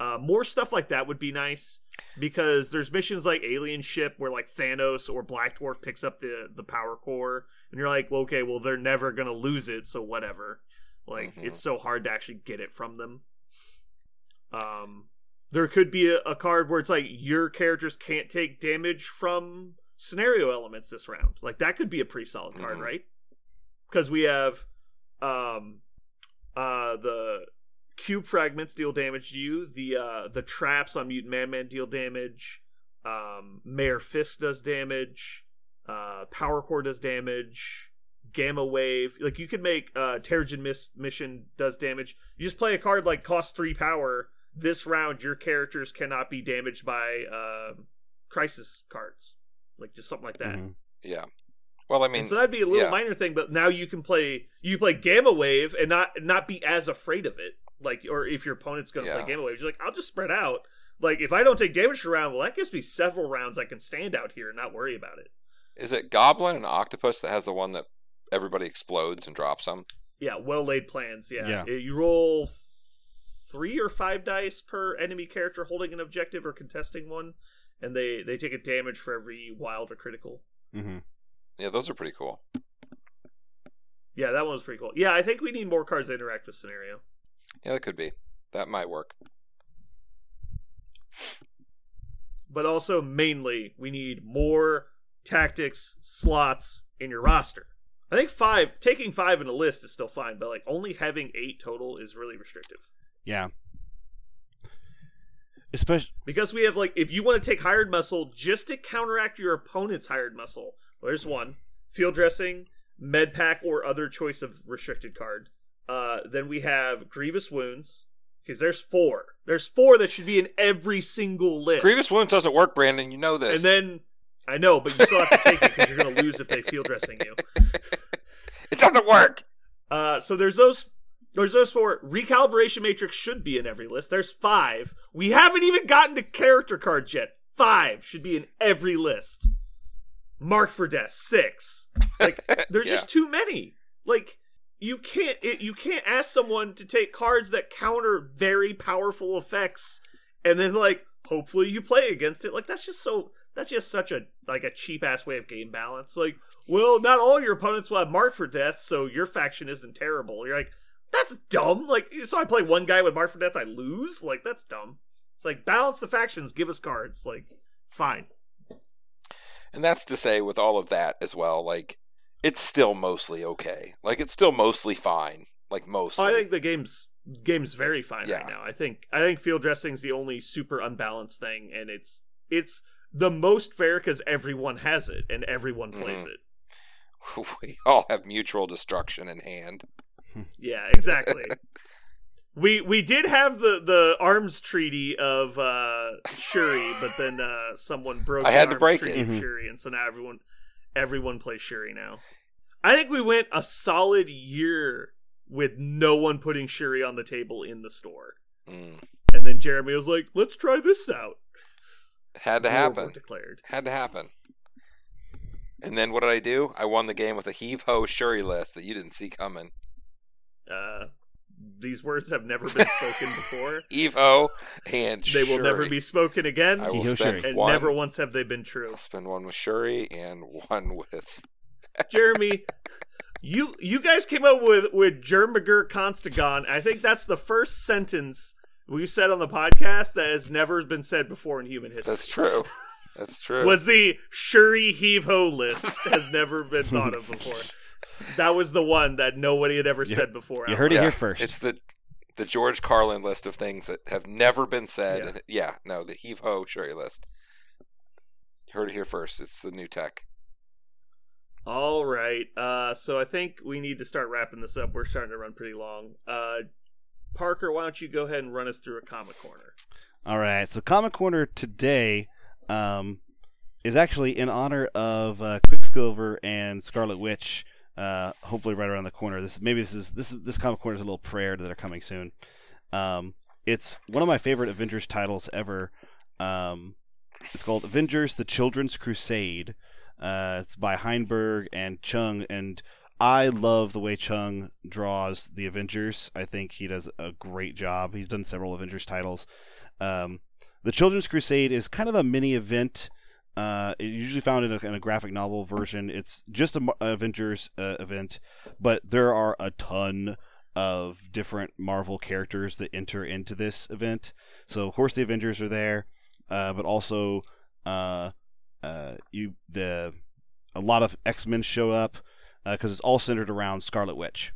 C: Uh, more stuff like that would be nice because there's missions like Alien Ship where like Thanos or Black Dwarf picks up the the power core, and you're like, well, okay, well they're never gonna lose it, so whatever. Like
D: Mhm.
C: it's so hard to actually get it from them. Um, there could be a, a card where it's like your characters can't take damage from scenario elements this round. Like that could be a pretty solid card,
D: Mhm.
C: right? Because we have um uh the cube fragments deal damage to you. The uh the traps on Mutant Madman deal damage. Um Mayor Fisk does damage. Uh Power Core does damage. Gamma Wave. Like you could make uh Terrigen Mist mission does damage. You just play a card like cost three power. This round your characters cannot be damaged by uh, crisis cards. Like just something like that.
B: Mhm.
D: Yeah. Well, I mean,
C: And so that'd be a little
D: yeah.
C: minor thing, but now you can play you play Gamma Wave and not not be as afraid of it. Like or if your opponent's gonna
D: Yeah.
C: play Gamma Wave, you're like, I'll just spread out. Like if I don't take damage for a round, well, that gives me several rounds I can stand out here and not worry about it.
D: Is it Goblin and Octopus that has the one that everybody explodes and drops them?
C: Yeah, well laid plans. Yeah.
B: Yeah.
C: Uh, you roll three or five dice per enemy character holding an objective or contesting one, and they they take a damage for every wild or critical.
B: Mm-hmm.
D: Yeah, those are pretty cool.
C: Yeah, that one was pretty cool. Yeah, I think we need more cards that interact with scenario.
D: Yeah, that could be. That might work.
C: But also mainly we need more tactics slots in your roster. I think five taking five in a list is still fine, but like only having eight total is really restrictive.
B: Yeah. Especially,
C: Because we have like if you want to take hired muscle just to counteract your opponent's hired muscle, well, there's one. Field dressing, med pack, or other choice of restricted card. Uh, then we have grievous wounds. Because there's four. There's four that should be in every single list.
D: Grievous Wounds doesn't work, Brandon. You know this.
C: And then I know, but you still have to take it because you're going to lose if they field dressing you.
D: it doesn't work.
C: Uh, so there's those. There's those four. Recalibration matrix should be in every list. There's five. We haven't even gotten to character cards yet. Five should be in every list. Marked for death. Six. Like there's
D: Yeah.
C: just too many. Like you can't. It, you can't ask someone to take cards that counter very powerful effects, and then like hopefully you play against it. Like that's just so. That's just such a like a cheap ass way of game balance. Like, well, not all your opponents will have marked for death, so your faction isn't terrible. You're like, that's dumb. Like, so I play one guy with mark for death, I lose. Like, that's dumb. It's like balance the factions, give us cards. Like, it's fine.
D: And that's to say, with all of that as well, like it's still mostly okay. Like it's still mostly fine. Like mostly.
C: I think the game's game's very fine
D: Yeah.
C: right now. I think I think field dressing's the only super unbalanced thing, and it's it's the most fair because everyone has it and everyone plays
D: Mhm.
C: it.
D: we all have mutual destruction in hand.
C: Yeah, exactly. we we did have the the arms treaty of uh Shuri, but then uh someone broke.
D: I
C: the
D: had to break
C: treaty
B: it. Mhm.
C: Shuri, and so now everyone everyone plays Shuri now. I think we went a solid year with no one putting Shuri on the table in the store,
D: Mm.
C: and then Jeremy was like, "Let's try this out."
D: Had to happen.
C: declared.
D: Had to happen. And then what did I do? I won the game with a heave ho Shuri list that you didn't see coming.
C: Uh, these words have never been spoken before.
D: Heave ho and
C: They will never be spoken again,
D: I will
B: Heave-ho
D: spend
B: Shuri.
C: and
D: one.
C: never once have they been true.
D: I'll spend one with Shuri and one with.
C: Jeremy, you you guys came up with with Jermagurt Constagon. I think that's the first sentence we've said on the podcast that has never been said before in human history.
D: That's true. That's true.
C: Was the Shuri heave ho list has never been thought of before. That was the one that nobody had ever
B: You-
C: said before.
B: you heard it
C: loud.
B: here first.
D: It's the the George Carlin list of things that have never been said.
C: Yeah.
D: And yeah, no, the heave ho Shuri list. You heard it here first. It's the new tech.
C: All right. Uh, so I think we need to start wrapping this up. We're starting to run pretty long. Uh, Parker, why don't you go ahead and run us through a comic corner?
B: All right. So Comic Corner today um, is actually in honor of uh, Quicksilver and Scarlet Witch. Uh, hopefully, right around the corner. This maybe this is this this Comic Corner is a little prayer that are coming soon. Um, it's one of my favorite Avengers titles ever. Um, it's called Avengers: The Children's Crusade. Uh, it's by Heinberg and Cheung, and I love the way Cheung draws the Avengers. I think he does a great job. He's done several Avengers titles. Um, the Children's Crusade is kind of a mini event. Uh, it's usually found in a, in a graphic novel version. It's just a Avengers uh, event, but there are a ton of different Marvel characters that enter into this event. So of course the Avengers are there, uh, but also uh, uh, you the a lot of X Men show up because it's all centered around Scarlet Witch.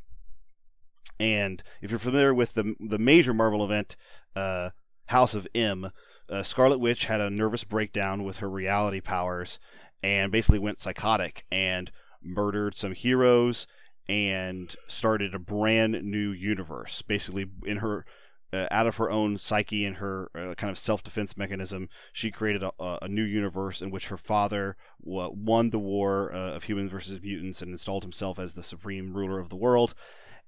B: And if you're familiar with the the major Marvel event, uh, House of M, uh, Scarlet Witch had a nervous breakdown with her reality powers and basically went psychotic and murdered some heroes and started a brand new universe. Basically, in her uh, out of her own psyche and her uh, kind of self defense mechanism, she created a, a new universe in which her father won the war uh, of humans versus mutants and installed himself as the supreme ruler of the world.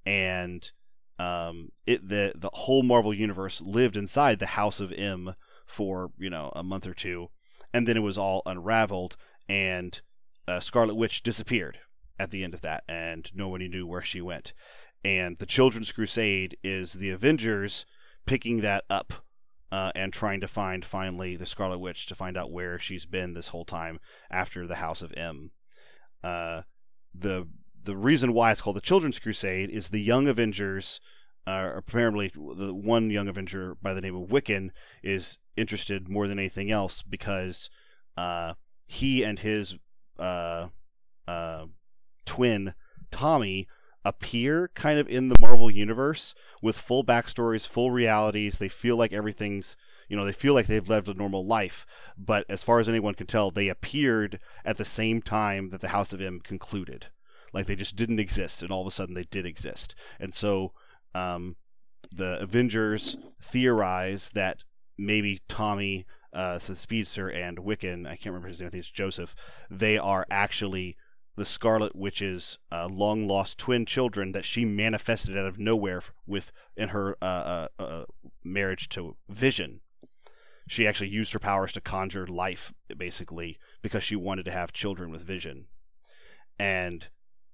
B: And um, it the the whole Marvel universe lived inside the House of M for you know a month or two, and then it was all unraveled, and uh, Scarlet Witch disappeared at the end of that, and nobody knew where she went. And the Children's Crusade is the Avengers picking that up uh, and trying to find finally the Scarlet Witch to find out where she's been this whole time after the House of M. Uh, the the reason why it's called the Children's Crusade is the Young Avengers. Uh, apparently, the one young Avenger by the name of Wiccan is interested more than anything else because uh, he and his uh, uh, twin Tommy appear kind of in the Marvel universe with full backstories, full realities. They feel like everything's, you know, they feel like they've lived a normal life. But as far as anyone can tell, they appeared at the same time that the House of M concluded. Like they just didn't exist, and all of a sudden they did exist. And so um, the Avengers theorize that maybe Tommy, uh, Speedster, and Wiccan, I can't remember his name, I think it's Joseph, they are actually the Scarlet Witch's uh, long lost twin children that she manifested out of nowhere with in her uh, uh, uh, marriage to Vision. She actually used her powers to conjure life, basically, because she wanted to have children with Vision. And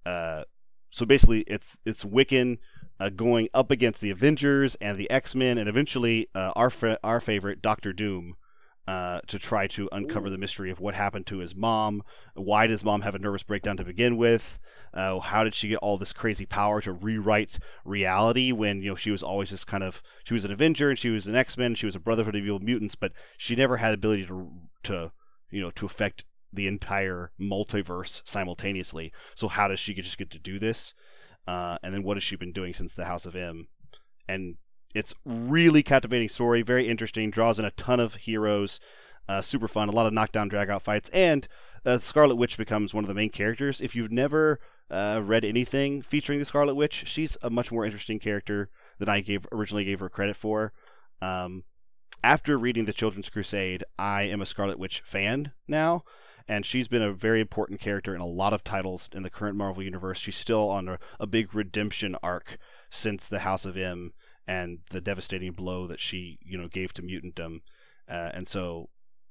B: uh, so basically, it's it's Wiccan uh, going up against the Avengers and the X Men, and eventually our fa- our favorite Doctor Doom uh, to try to uncover Ooh. the mystery of what happened to his mom. Why does mom have a nervous breakdown to begin with? Uh, how did she get all this crazy power to rewrite reality when you know she was always just kind of she was an Avenger and she was an X Men, she was a Brotherhood of Evil Mutants, but she never had the ability to to you know to affect the entire multiverse simultaneously. So how does she just get to do this? Uh, and then what has she been doing since the House of M? And it's really captivating story, very interesting, draws in a ton of heroes, uh, super fun, a lot of knockdown, drag out fights, and uh, Scarlet Witch becomes one of the main characters. If you've never uh, read anything featuring the Scarlet Witch, she's a much more interesting character than I gave originally gave her credit for. Um, after reading the Children's Crusade, I am a Scarlet Witch fan now, and she's been a very important character in a lot of titles in the current Marvel universe. She's still on a, a big redemption arc since the House of M and the devastating blow that she you know gave to mutantdom, uh, and so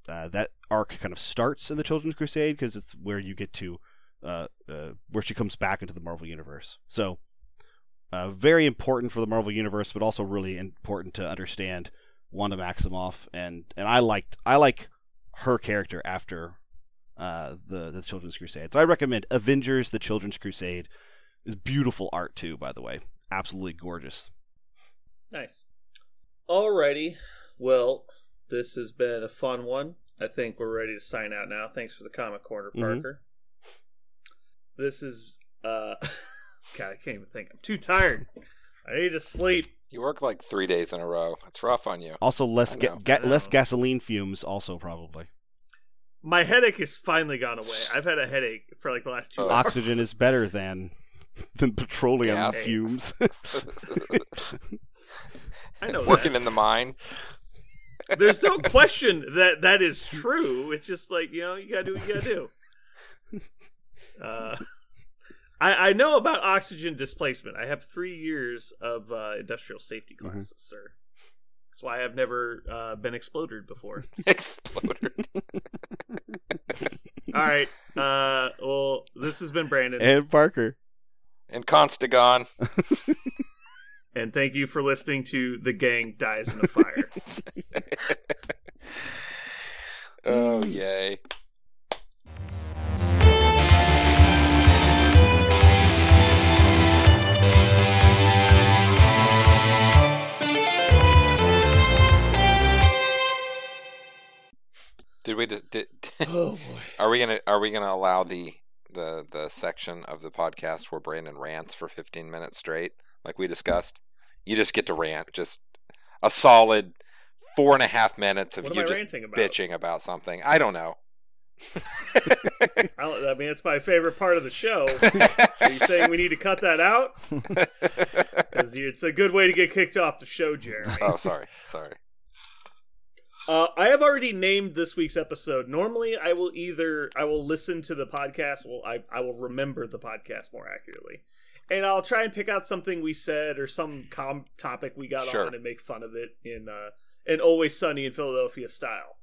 B: uh, that arc kind of starts in the Children's Crusade because it's where you get to uh, uh, where she comes back into the Marvel universe. So uh, very important for the Marvel universe, but also really important to understand Wanda Maximoff, and and I liked I like her character after uh, the the Children's Crusade. So I recommend Avengers: The Children's Crusade. Is beautiful art too, by the way, absolutely gorgeous.
C: Nice. Alrighty. Well, this has been a fun one. I think we're ready to sign out now. Thanks for the comic corner, mm-hmm. Parker. Mm-hmm. This is uh God, I can't even think. I'm too tired. I need to sleep.
D: You work like three days in a row. It's rough on you.
B: Also, less ga- ga- less gasoline fumes. Also, probably.
C: My headache has finally gone away. I've had a headache for like the last two. Uh,
B: oxygen is better than than petroleum Gas. fumes.
C: I know
D: working
C: that.
D: in the mine.
C: There's no question that that is true. It's just like you know, you gotta do what you gotta do. Uh, I, I know about oxygen displacement. I have three years of uh, industrial safety mm-hmm. classes, mm-hmm. sir. That's why I've never uh, been exploded before.
D: exploded.
C: All right. Uh, well, this has been Brandon
B: and Parker
D: and Constagon.
C: And thank you for listening to The Gang Dies in the Fire.
D: oh, yay. Did we? Did, did,
C: oh boy.
D: Are we gonna? Are we gonna allow the the the section of the podcast where Brandon rants for 15 minutes straight? like we discussed. You just get to rant, just a solid four and a half minutes of you just about? bitching about something. I don't know.
C: I mean, it's my favorite part of the show. Are you saying we need to cut that out? Because it's a good way to get kicked off the show, Jeremy.
D: Oh, sorry, sorry.
C: Uh, I have already named this week's episode. Normally, I will either I will listen to the podcast. Well, I I will remember the podcast more accurately and I'll try and pick out something we said or some com topic we got
D: Sure.
C: on and make fun of it in uh, an Always Sunny in Philadelphia style.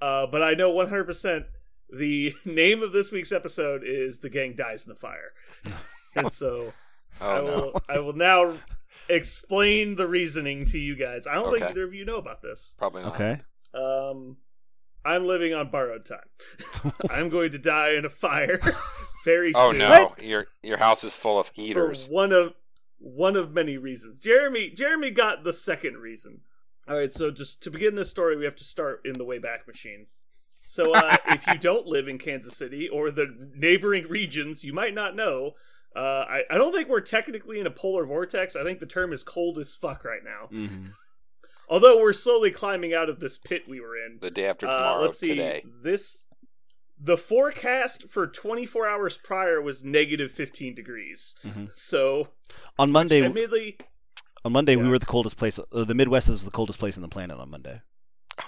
C: Uh, but I know 100% the name of this week's episode is "The Gang Dies in the Fire," and so I
D: Oh
C: will
D: no.
C: I will now explain the reasoning to you guys. I don't think either of you know about this.
D: Probably not.
B: Okay.
C: Um, I'm living on borrowed time. I'm going to die in a fire very
D: Oh
C: soon.
D: no. Your your house is full of
C: For
D: heaters.
C: one of one of many reasons. Jeremy Jeremy got the second reason. All right, so just to begin this story, we have to start in the Wayback Machine. So, uh, if you don't live in Kansas City or the neighboring regions, you might not know. Uh, I, I don't think we're technically in a polar vortex. I think the term is cold as fuck right now.
B: Mm-hmm.
C: Although we're slowly climbing out of this pit we were in.
D: The day after
C: Uh,
D: tomorrow.
C: let's see.
D: Today.
C: This the forecast for 24 hours prior was negative 15 degrees.
B: Mhm.
C: So
B: On Monday,
C: admittedly,
B: on Monday we were the coldest place. Uh, the Midwest was the coldest place on the planet on Monday.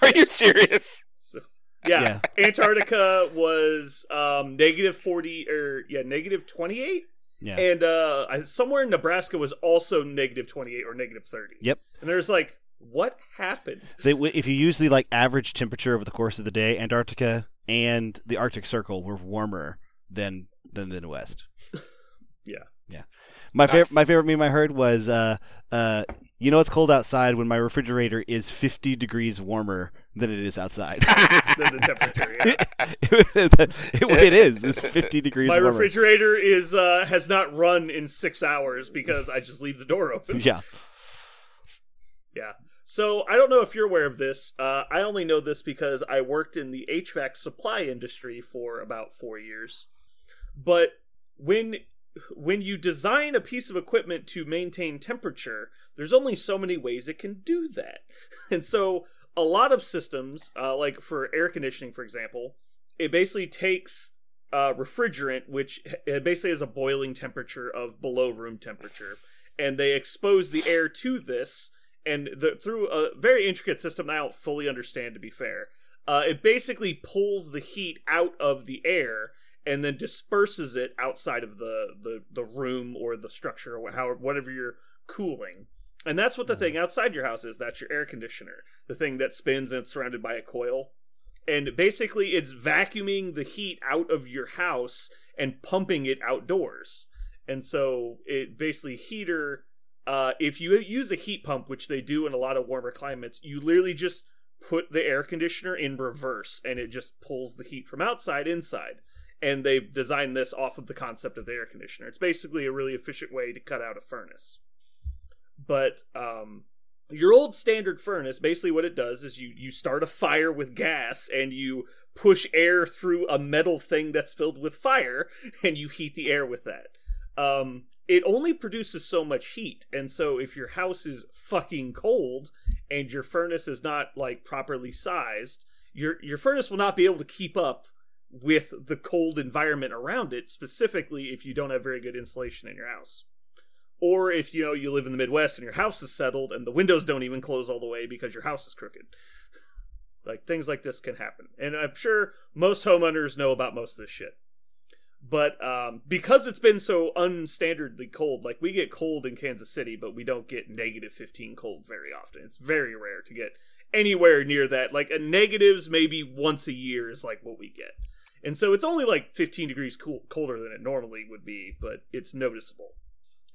D: Are you serious?
C: yeah, Antarctica was um, negative 40 or yeah, negative 28.
B: Yeah.
C: And uh, somewhere in Nebraska was also negative 28 or negative 30.
B: Yep.
C: And there's like, what happened?
B: They, if you use the like average temperature over the course of the day, Antarctica and the Arctic Circle were warmer than than the West.
C: Yeah.
B: Yeah. My
D: Nice.
B: favorite my favorite meme I heard was uh uh you know it's cold outside when my refrigerator is 50 degrees warmer than it is outside.
C: Than the temperature. Yeah.
B: it, it is. It's 50 degrees
C: My
B: warmer.
C: refrigerator is uh, has not run in six hours because I just leave the door open.
B: yeah.
C: Yeah. So I don't know if you're aware of this. Uh, I only know this because I worked in the HVAC supply industry for about four years. But when when you design a piece of equipment to maintain temperature, there's only so many ways it can do that. And so a lot of systems, uh, like for air conditioning, for example, it basically takes uh, refrigerant, which basically has a boiling temperature of below room temperature, and they expose the air to this and the, through a very intricate system I don't fully understand to be fair. Uh, it basically pulls the heat out of the air and then disperses it outside of the, the, the room or the structure or how, whatever you're cooling. And that's what the thing outside your house is. That's your air conditioner, the thing that spins and it's surrounded by a coil. And basically, it's vacuuming the heat out of your house and pumping it outdoors. And so it basically heater uh, if you use a heat pump, which they do in a lot of warmer climates, you literally just put the air conditioner in reverse and it just pulls the heat from outside inside. And they've designed this off of the concept of the air conditioner. It's basically a really efficient way to cut out a furnace. But um, your old standard furnace, basically what it does is you, you start a fire with gas and you push air through a metal thing that's filled with fire and you heat the air with that. Um, it only produces so much heat and so if your house is fucking cold and your furnace is not like properly sized your your furnace will not be able to keep up with the cold environment around it specifically if you don't have very good insulation in your house. Or if you know you live in the midwest and your house is settled and the windows don't even close all the way because your house is crooked. Like things like this can happen. And i'm sure most homeowners know about most of this shit but um, because it's been so unstandardly cold, like we get cold in Kansas City, but we don't get negative 15 cold very often. It's very rare to get anywhere near that. Like a negatives maybe once a year is like what we get. And so it's only like 15 degrees cool, colder than it normally would be, but it's noticeable.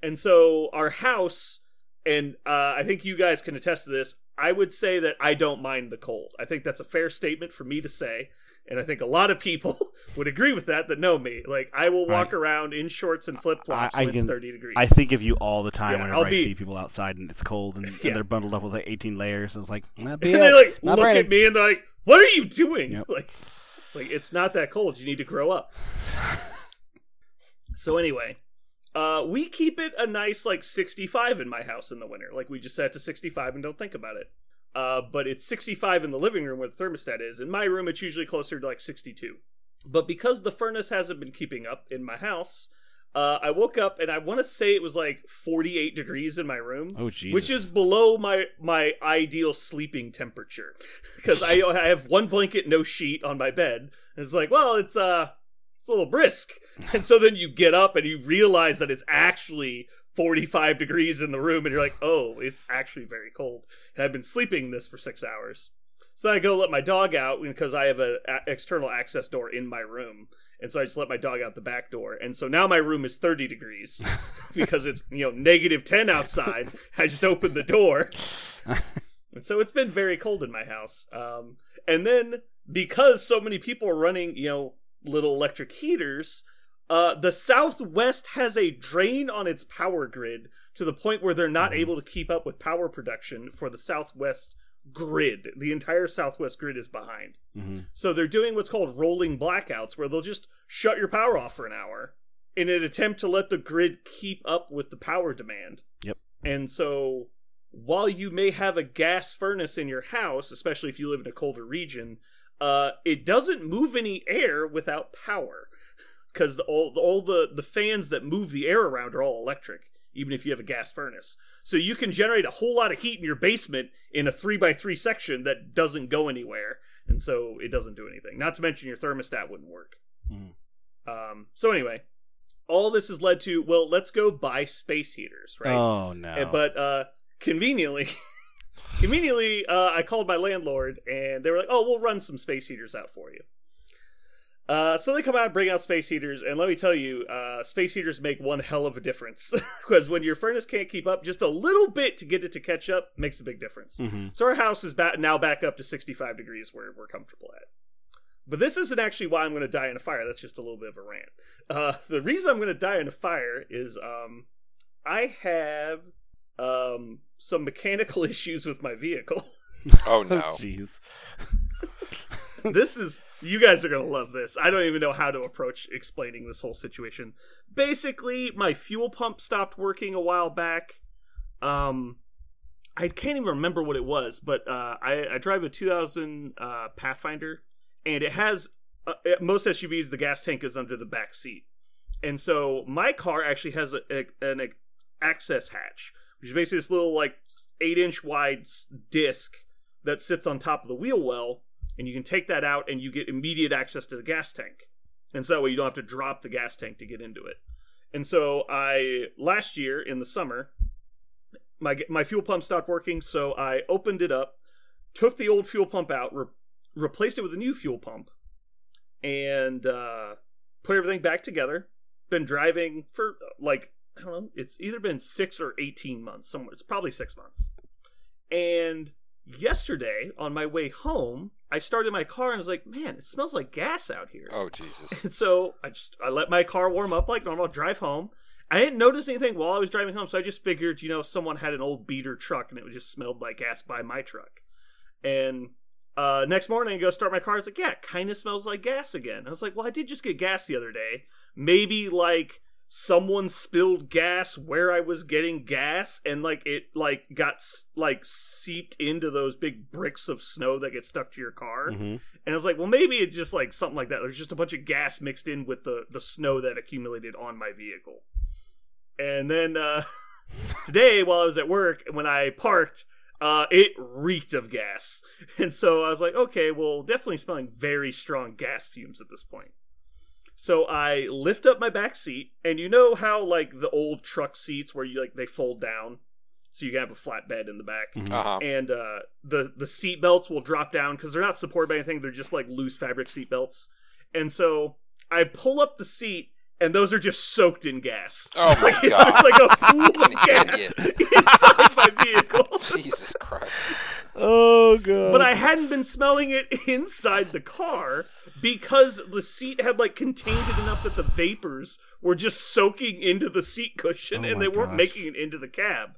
C: And so our house, and uh, I think you guys can attest to this, I would say that I don't mind the cold. I think that's a fair statement for me to say. And I think a lot of people would agree with that that know me. Like I will walk around in shorts and flip flops
B: I- I
C: when it's 30 degrees.
B: I think of you all the time
C: Yeah,
B: whenever I see people outside and it's cold and, and they're bundled up with like 18 layers. It's like,
C: and they like
B: Not
C: look at me and they're like, "What are you doing?"
B: Yep.
C: Like, it's like it's not that cold. You need to grow up. so anyway, uh, we keep it a nice like 65 in my house in the winter. Like we just set it to 65 and don't think about it. Uh, but it's 65 in the living room where the thermostat is. In my room, it's usually closer to like 62. But because the furnace hasn't been keeping up in my house, uh, I woke up and I want to say it was like 48 degrees in my room
B: Oh,
C: which is below my my ideal sleeping temperature because I I have one blanket, no sheet on my bed. And It's like, well, it's uh it's a little brisk. And so then you get up and you realize that it's actually 45 degrees in the room, and you're like, oh, it's actually very cold. And I've been sleeping this for six hours. So I go let my dog out because I have an external access door in my room. And so I just let my dog out the back door. And so now my room is 30 degrees because it's, you know, negative 10 outside. I just opened the door. And so it's been very cold in my house. Um, and then because so many people are running, you know, little electric heaters, uh, the Southwest has a drain on its power grid to the point where they're not able to keep up with power production for the Southwest grid. The entire Southwest grid is behind.
B: Mm-hmm.
C: So they're doing what's called rolling blackouts, where they'll just shut your power off for an hour in an attempt to let the grid keep up with the power demand.
B: Yep.
C: And so while you may have a gas furnace in your house, especially if you live in a colder region, uh, it doesn't move any air without power because all all the the fans that move the air around are all electric, even if you have a gas furnace. So you can generate a whole lot of heat in your basement in a three by three section that doesn't go anywhere, and so it doesn't do anything. Not to mention your thermostat wouldn't work.
B: Mhm.
C: Um, so anyway, all this has led to well, let's go buy space heaters, right?
B: Oh no!
C: But uh, conveniently, conveniently, uh, I called my landlord, and they were like, "Oh, we'll run some space heaters out for you." Uh, so they come out, and bring out space heaters, and let me tell you, uh, space heaters make one hell of a difference because when your furnace can't keep up, just a little bit to get it to catch up makes a big difference.
B: Mhm.
C: So our house is ba- now back up to 65 degrees where we're comfortable at. But this isn't actually why I'm going to die in a fire. That's just a little bit of a rant. Uh, the reason I'm going to die in a fire is um, I have um, some mechanical issues with my vehicle.
D: Oh no.
B: jeez.
C: This is you guys are gonna love this. I don't even know how to approach explaining this whole situation. Basically, my fuel pump stopped working a while back. Um, I can't even remember what it was, but uh, I, I drive a 2000 uh, Pathfinder, and it has uh, most SUVs. The gas tank is under the back seat, and so my car actually has a, a, an access hatch, which is basically this little like eight inch wide disc that sits on top of the wheel well and you can take that out and you get immediate access to the gas tank. And so that way you don't have to drop the gas tank to get into it. And so I last year in the summer, my my fuel pump stopped working, so I opened it up, took the old fuel pump out, re- replaced it with a new fuel pump, and uh, put everything back together. Been driving for like I don't know, it's either been six or eighteen months. Somewhere it's probably six months. And yesterday on my way home, I started my car and I was like, man, it smells like gas out here.
D: Oh Jesus.
C: And so I just I let my car warm up like normal, drive home. I didn't notice anything while I was driving home, so I just figured, you know, someone had an old beater truck and it just smelled like gas by my truck. And uh, next morning, I go start my car. It's like, yeah, it kind of smells like gas again. I was like, well, I did just get gas the other day. Maybe like someone spilled gas where I was getting gas, and like it like got like seeped into those big bricks of snow that get stuck to your car.
B: Mhm.
C: And I was like, well, maybe it's just like something like that. There's just a bunch of gas mixed in with the the snow that accumulated on my vehicle. And then uh, today, while I was at work, when I parked, uh, it reeked of gas. And so I was like, okay, well, definitely smelling very strong gas fumes at this point. So I lift up my back seat, and you know how like the old truck seats where you like they fold down, so you can have a flat bed in the back
B: Mhm.
D: Uh huh.
C: and uh, the the seat belts will drop down because they're not supported by anything. They're just like loose fabric seat belts. And so I pull up the seat, and those are just soaked in gas.
D: Oh my
C: There's
D: god.
C: like a pool of gas
D: idiot.
C: inside my vehicle.
D: Jesus Christ.
B: Oh god!
C: But I hadn't been smelling it inside the car because the seat had like contained it enough that the vapors were just soaking into the seat cushion
B: Oh
C: and they weren't
B: gosh.
C: making it into the cab.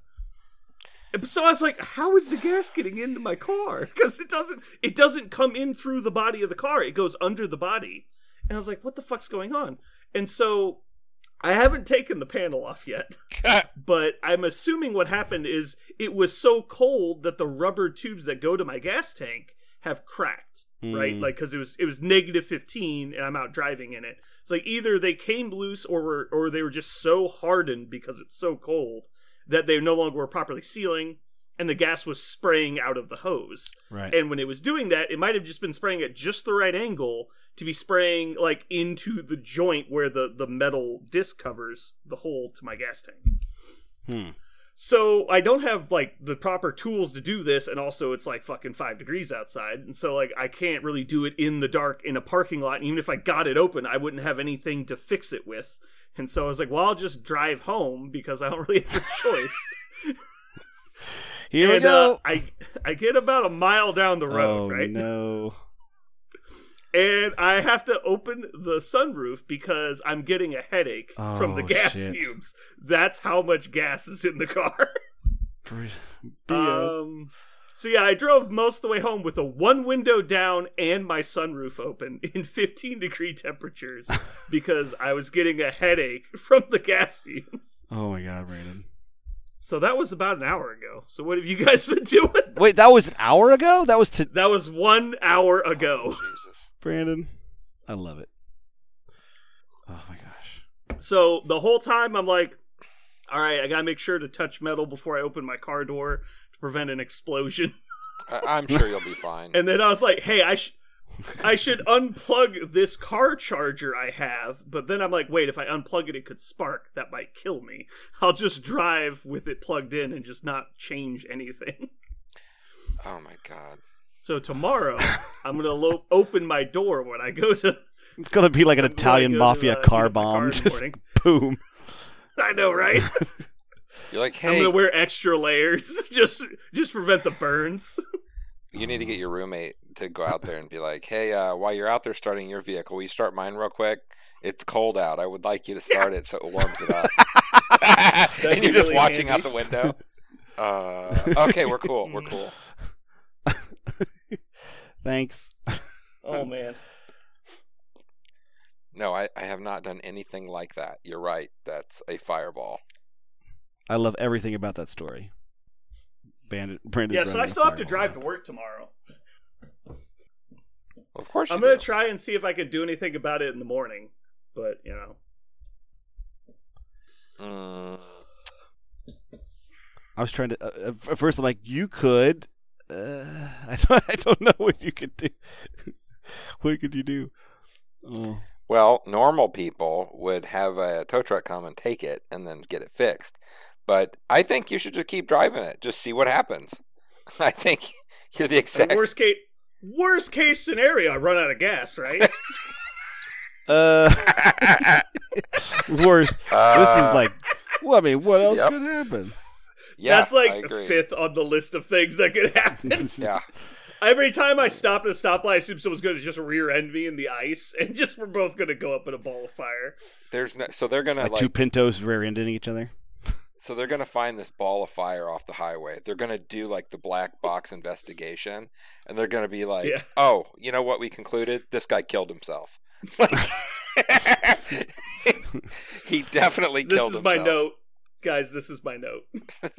C: And So I was like, "How is the gas getting into my car? Because it doesn't. It doesn't come in through the body of the car. It goes under the body." And I was like, "What the fuck's going on?" And so I haven't taken the panel off yet but I'm assuming what happened is it was so cold that the rubber tubes that go to my gas tank have cracked, right?
B: Mm.
C: Like because it was it was negative 15 and I'm out driving in it. It's like either they came loose or were or they were just so hardened because it's so cold that they no longer were properly sealing. And the gas was spraying out of the hose.
B: Right.
C: And when it was doing that, it might have just been spraying at just the right angle to be spraying like into the joint where the the metal disc covers the hole to my gas tank.
B: Hmm.
C: So I don't have like the proper tools to do this, and also it's like fucking five degrees outside, and so like I can't really do it in the dark in a parking lot. And even if I got it open, I wouldn't have anything to fix it with. And so I was like, well, I'll just drive home because I don't really have a choice.
B: Here we go.
C: uh, I I get about a mile down the road,
B: oh
C: right?
B: no.
C: and I have to open the sunroof because I'm getting a headache from the
B: Oh,
C: gas
B: shit.
C: fumes. That's how much gas is in the car. Um, so yeah, I drove most of the way home with a one window down and my sunroof open in 15 degree temperatures because I was getting a headache from the gas fumes.
B: oh my god, Brandon.
C: So that was about an hour ago. So what have you guys been doing?
B: Wait, that was an hour ago? That was to
C: That was one hour oh, ago.
D: Oh, Jesus.
B: Brandon. I love it. Oh my gosh.
C: So the whole time I'm like, all right, I gotta make sure to touch metal before I open my car door to prevent an explosion.
D: I- I'm sure you'll be fine.
C: And then I was like, hey, I should. I should unplug this car charger I have, but then I'm like, wait, if I unplug it, it could spark. That might kill me. I'll just drive with it plugged in and just not change anything.
D: oh my god.
C: So tomorrow, I'm gonna lo- open my door when I go to.
B: It's gonna be like an Italian
C: go to,
B: mafia
C: uh,
B: car bomb.
C: in the
B: Just boom.
C: I know, right?
D: You're like, hey, I'm
C: gonna wear extra layers just just prevent the burns.
D: you need to get your roommate to go out there and be like, hey, uh, while you're out there starting your vehicle, will you start mine real quick? It's cold out. I would like you to start it so it warms it up. and you're just
C: really
D: watching
C: handy.
D: out the window. Uh, okay, we're cool. We're cool.
B: Thanks.
C: Oh man.
D: No, I, I have not done anything like that. You're right. That's a fireball.
B: I love everything about that story. Bandit Brandon.
C: Yeah, so I still have to drive to work tomorrow.
D: Of course you
C: I'm gonna try and see if I can do anything about it in the morning, but you know,
D: Mm,
B: I was trying to. Uh, at first, I'm like, you could. Uh, I don't. I don't know what you could do. what could you do? Oh,
D: well, normal people would have a tow truck come and take it and then get it fixed. But I think you should just keep driving it. Just see what happens. I think you're the
C: the
D: exact.
C: worst case worst case scenario, I run out of gas, right?
B: uh, worse. this
D: Uh,
B: is like. Well, I mean, what else
D: Yep.
B: could happen?
D: yeah,
C: That's like fifth on the list of things that could happen.
D: Yeah,
C: Every time I stop at a stoplight, I assume someone's going to just rear end me in the ice, and just we're both going to go up in a ball of fire.
D: there's no. So they're gonna
B: Like
D: like.
B: two Pintos rear-ending each other.
D: So they're gonna find this ball of fire off the highway. They're gonna do like the black box investigation, and they're gonna be like,
C: Yeah.
D: "Oh, you know what? We concluded this guy killed himself. Like, he definitely
C: This
D: killed himself."
C: This is my note, guys. This is my note.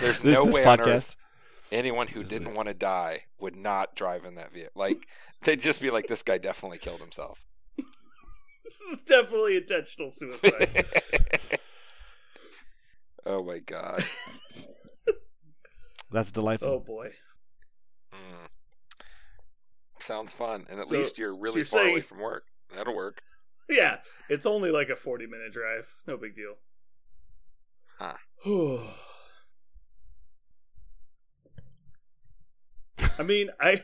D: There's
B: This-
D: no
B: this
D: way on earth anyone who didn't want to die would not drive in that vehicle. Like they'd just be like, "This guy definitely killed himself."
C: This is definitely intentional suicide.
D: Oh my god.
B: That's delightful.
C: oh boy.
D: Mm. Sounds fun, and at
C: So-
D: least you're really
C: you're
D: far away from work. That'll work.
C: Yeah, it's only like a 40 minute drive. No big deal.
D: Huh.
C: I mean, I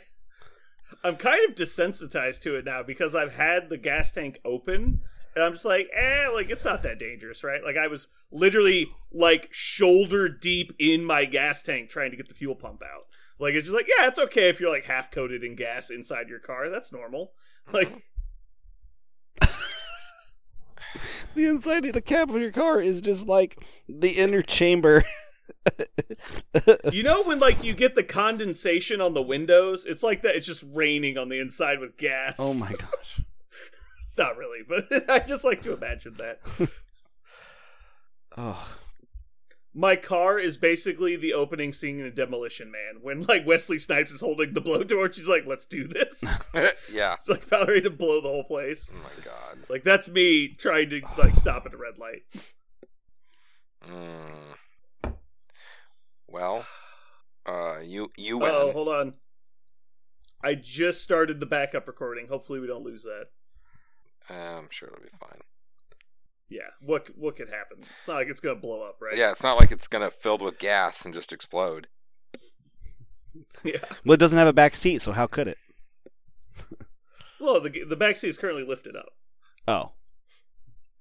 C: I'm kind of desensitized to it now because I've had the gas tank open and I'm just like, eh, like it's not that dangerous, right? Like I was literally like shoulder deep in my gas tank trying to get the fuel pump out. Like it's just like, yeah, it's okay if you're like half coated in gas inside your car. That's normal. Like
B: The inside of the cab of your car is just like the inner chamber.
C: you know when like you get the condensation on the windows, it's like that. It's just raining on the inside with gas.
B: oh my gosh.
C: It's not really, but I just like to imagine that.
B: Oh,
C: My car is basically the opening scene in Demolition Man when like Wesley Snipes is holding the blowtorch. He's like, "Let's do this."
D: yeah.
C: It's like ready to blow the whole place.
D: Oh my god.
C: It's like that's me trying to like stop at a red light.
D: Mm. Well, uh, you you win.
C: Oh, hold on. I just started the backup recording. Hopefully, we don't lose that.
D: I'm sure it'll be fine.
C: Yeah, what what could happen? It's not like it's gonna blow up, right?
D: Yeah, it's not like it's gonna filled with gas and just explode.
C: yeah.
B: Well, it doesn't have a back seat, so how could it?
C: Well, the the back seat is currently lifted up.
B: Oh.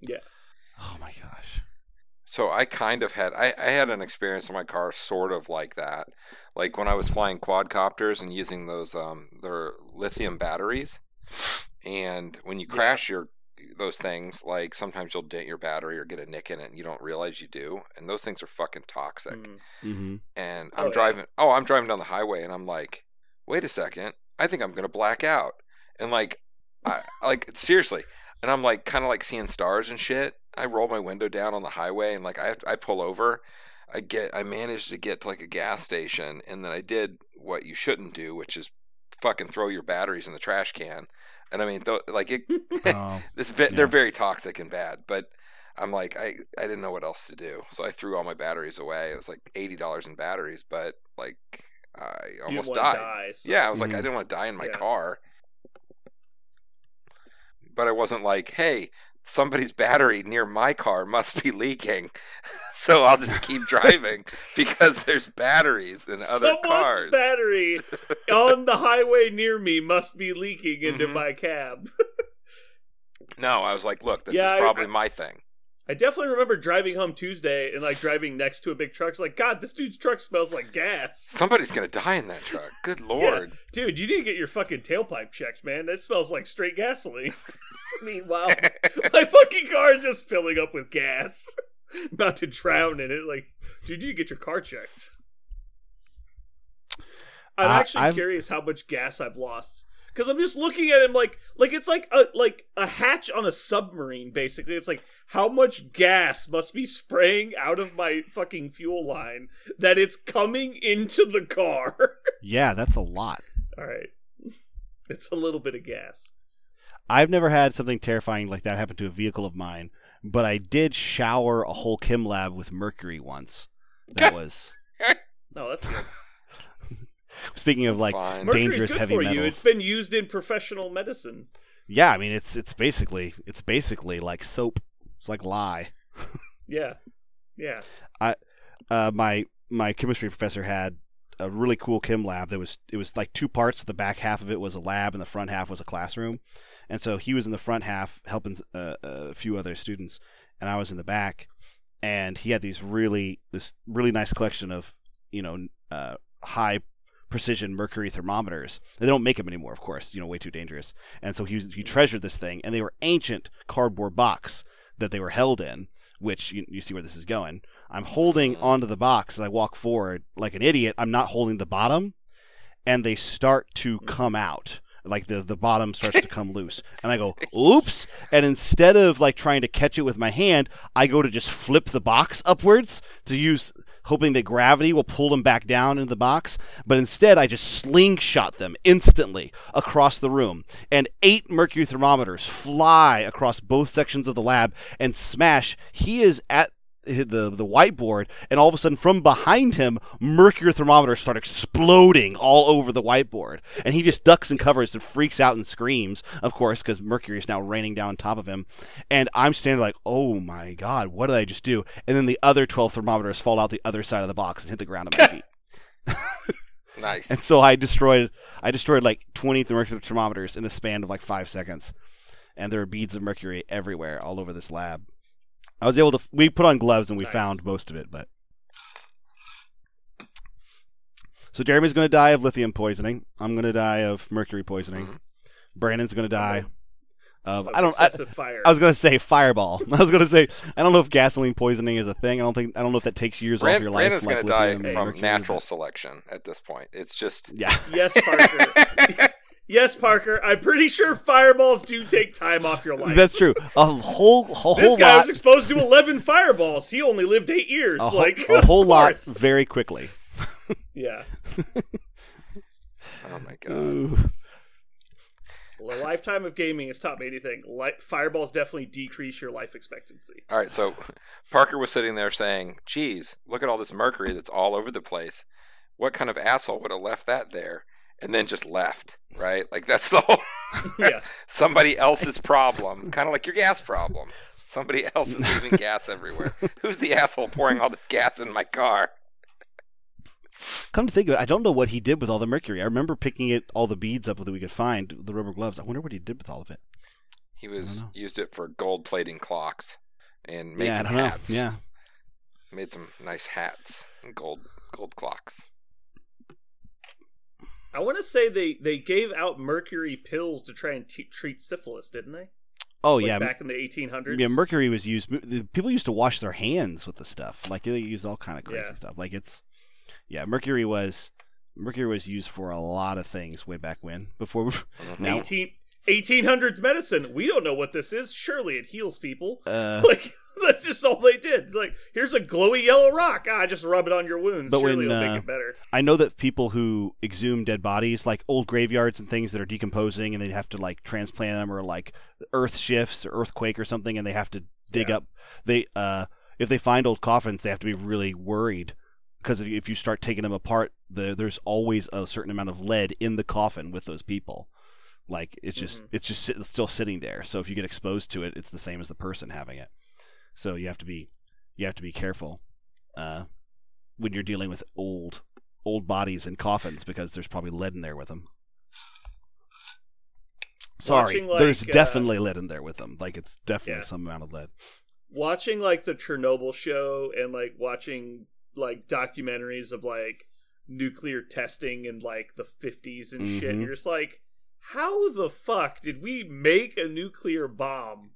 C: Yeah.
B: Oh my gosh.
D: So I kind of had I, I had an experience in my car sort of like that. Like when I was flying quadcopters and using those um their lithium batteries. And when you
C: Yeah.
D: crash your those things, like sometimes you'll dent your battery or get a nick in it and you don't realize you do. And those things are fucking toxic.
C: Mm.
B: Mm-hmm.
D: And
C: Oh,
D: I'm
C: yeah.
D: driving oh, I'm driving down the highway and I'm like, wait a second, I think I'm gonna black out. And like I like seriously. And I'm like kind of like seeing stars and shit. I roll my window down on the highway and like I I pull over. I get I managed to get to like a gas station and then I did what you shouldn't do, which is fucking throw your batteries in the trash can. And I mean, th- like it,
B: Oh.
D: it's ve-
B: Yeah.
D: they're very toxic and bad. But I'm like, I I didn't know what else to do, so I threw all my batteries away. It was like eighty dollars in batteries, but like I
C: You
D: almost
C: didn't wanna
D: died.
C: die, so-
D: Yeah, I was like, I
B: Mhm.
D: didn't want to die in my
C: Yeah.
D: car. But I wasn't like, hey, somebody's battery near my car must be leaking. so I'll just keep driving because there's batteries in other
C: Someone's
D: cars.
C: battery on the highway near me must be leaking into
D: Mhm.
C: my cab.
D: no, I was like, look, this
C: Yeah,
D: is probably
C: I-
D: my thing.
C: I definitely remember driving home Tuesday and like driving next to a big truck. It's like, God, this dude's truck smells like gas.
D: Somebody's going to die in that truck. Good
C: Yeah.
D: lord.
C: Dude, you need to get your fucking tailpipe checked, man. That smells like straight gasoline. Meanwhile, my fucking car is just filling up with gas. About to drown in it. Like, dude, you need to get your car checked. I'm
B: Uh,
C: actually
B: I've-
C: curious how much gas I've lost. Because I'm just looking at him like like it's like a like a hatch on a submarine, basically. It's like how much gas must be spraying out of my fucking fuel line that it's coming into the car.
B: Yeah, that's a lot.
C: All right. It's a little bit of gas.
B: I've never had something terrifying like that happen to a vehicle of mine, but I did shower a whole chem lab with mercury once. That was
C: No, that's good.
B: Speaking of
D: That's
B: like
D: fine.
B: Dangerous
C: good
B: heavy
C: for
B: metals.
C: you. It's been used in professional medicine.
B: Yeah, I mean it's it's basically it's basically like soap. It's like lye.
C: Yeah. Yeah.
B: I uh, my my chemistry professor had a really cool chem lab that was it was like two parts. The back half of it was a lab, and the front half was a classroom. And so he was in the front half helping uh, a few other students, and I was in the back. And he had these really this really nice collection of you know uh, high precision mercury thermometers. They don't make them anymore, of course. You know, way too dangerous. And so he he treasured this thing, and they were ancient cardboard box that they were held in. Which you, you see where this is going. I'm holding mm-hmm. onto the box as I walk forward like an idiot. I'm not holding the bottom, and they start to mm-hmm. come out. Like the, the bottom starts to come loose. And I go, oops. And instead of like trying to catch it with my hand, I go to just flip the box upwards to use, hoping that gravity will pull them back down into the box. But instead, I just slingshot them instantly across the room. And eight mercury thermometers fly across both sections of the lab and smash. He is at the the whiteboard, and all of a sudden, from behind him, mercury thermometers start exploding all over the whiteboard, and he just ducks and covers and freaks out and screams, of course, because mercury is now raining down on top of him. And I'm standing like, "Oh my god, what did I just do?" And then the other twelve thermometers fall out the other side of the box and hit the ground at my feet.
D: Nice.
B: And so I destroyed I destroyed like 20 mercury thermometers in the span of like five seconds, and there were beads of mercury everywhere all over this lab. I was able to we put on gloves and we
C: Nice.
B: found most of it, but so Jeremy's going to die of lithium poisoning. I'm going to die of mercury poisoning.
D: Mhm.
B: Brandon's going to die of
C: Of
B: I don't I,
C: fire.
B: I was going to say fireball. I was going to say I don't know if gasoline poisoning is a thing. I don't think I don't know if that takes years off
D: Brand-
B: your life.
D: Brandon's
B: like
D: going to die from
B: mercury,
D: natural selection at this point. It's just
B: Yeah.
C: yes, Parker. yes, Parker. I'm pretty sure fireballs do take time off your life.
B: That's true. A whole, a whole
C: this guy
B: lot.
C: was exposed to 11 fireballs. He only lived eight years.
B: a, whole-
C: like
B: a whole lot very quickly.
C: Yeah.
D: oh my god.
B: Ooh.
C: a lifetime of gaming has taught me anything, li- fireballs definitely decrease your life expectancy.
D: All right, so Parker was sitting there saying, "Geez, look at all this mercury that's all over the place. What kind of asshole would have left that there?" And then just left, right? Like that's the whole
C: Yeah.
D: somebody else's problem, kind of like your gas problem. Somebody else is leaving gas everywhere. Who's the asshole pouring all this gas in my car?
B: Come to think of it, I don't know what he did with all the mercury. I remember picking it, all the beads up that we could find, the rubber gloves. I wonder what he did with all of it.
D: He was used it for gold plating clocks and making
B: yeah,
D: hats.
B: know. Yeah,
D: made some nice hats and gold gold clocks.
C: I want to say they they gave out mercury pills to try and t- treat syphilis, didn't they?
B: Oh
C: Like
B: yeah,
C: back in the 1800s.
B: yeah. Mercury was used. the- People used to wash their hands with the stuff. Like they used all kind of crazy
C: Yeah.
B: stuff. Like it's, yeah. Mercury was mercury was used for a lot of things way back when. Before now,
C: 18, 1800s medicine. We don't know what this is. Surely it heals people.
B: uh,
C: Like that's just all they did. It's like here's a glowy yellow rock. Ah, just rub it on your wounds.
B: But
C: Surely
B: when,
C: it'll
B: uh,
C: make it better.
B: I know that people who exhume dead bodies, like old graveyards and things that are decomposing, and they have to like transplant them, or like earth shifts or earthquake or something, and they have to dig
C: Yeah.
B: up. They uh, if they find old coffins, they have to be really worried because if you, if you start taking them apart, the, there's always a certain amount of lead in the coffin with those people. Like it's just
C: Mhm.
B: it's just sit, it's still sitting there. So if you get exposed to it, it's the same as the person having it. So you have to be you have to be careful uh, when you're dealing with old old bodies in coffins because there's probably lead in there with them. Sorry,
C: like,
B: there's
C: uh,
B: definitely lead in there with them. Like it's definitely
C: Yeah.
B: some amount of lead.
C: Watching like the Chernobyl show and like watching like documentaries of like nuclear testing in like the 50s and shit.
B: Mhm.
C: You're just like, how the fuck did we make a nuclear bomb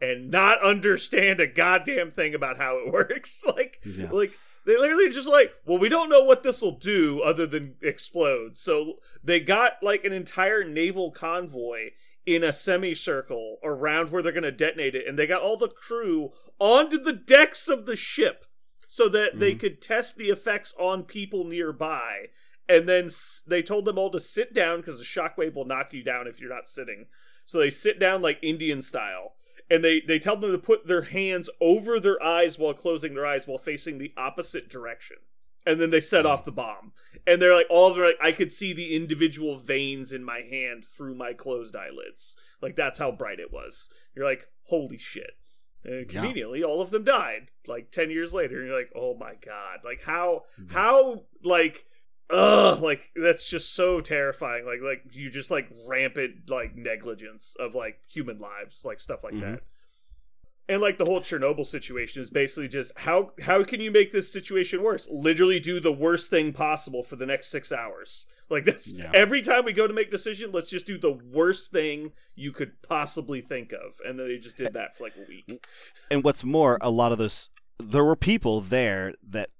C: and not understand a goddamn thing about how it works? like,
B: Yeah.
C: like they literally just like, well, we don't know what this will do other than explode. So they got like an entire naval convoy in a semicircle around where they're going to detonate it, and they got all the crew onto the decks of the ship so that they
B: Mhm.
C: could test the effects on people nearby. And then s- they told them all to sit down because the shockwave will knock you down if you're not sitting. So they sit down like Indian style. And they they tell them to put their hands over their eyes while closing their eyes while facing the opposite direction. And then they set off the bomb. And they're like all of them are like i could see the individual veins in my hand through my closed eyelids. Like that's how bright it was. You're like holy shit. And
B: Yeah.
C: conveniently all of them died like 10 years later. And you're like oh my god. Like how mm-hmm. how like ugh like that's just so terrifying. Like like you just like rampant like negligence of like human lives like stuff like
B: Mhm.
C: that. And like the whole chernobyl situation is basically just how how can you make this situation worse? Literally do the worst thing possible for the next six hours. Like that's
B: Yeah.
C: every time we go to make a decision let's just do the worst thing you could possibly think of. And then they just did that for like a week.
B: And what's more, a lot of those there were people there that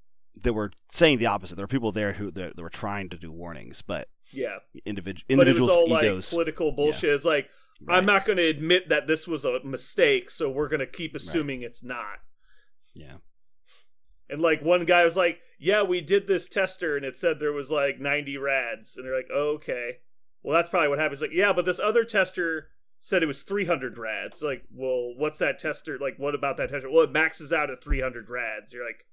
B: that were saying the opposite. There were people there who that, that were trying to do warnings, but
C: yeah
B: individual
C: but it was
B: individuals
C: all
B: with
C: like political bullshit it's like
B: Right.
C: i'm not going to admit that this was a mistake so we're going to keep assuming it's not
B: yeah.
C: And like one guy was like, "Yeah, we did this tester, and it said there was like 90 rads." And they're like, oh, "Okay, well that's probably what happens." Like, yeah, but this other tester said it was 300 rads. Like, well, what's that tester? Like, what about that tester? Well, it maxes out at 300 rads. You're like,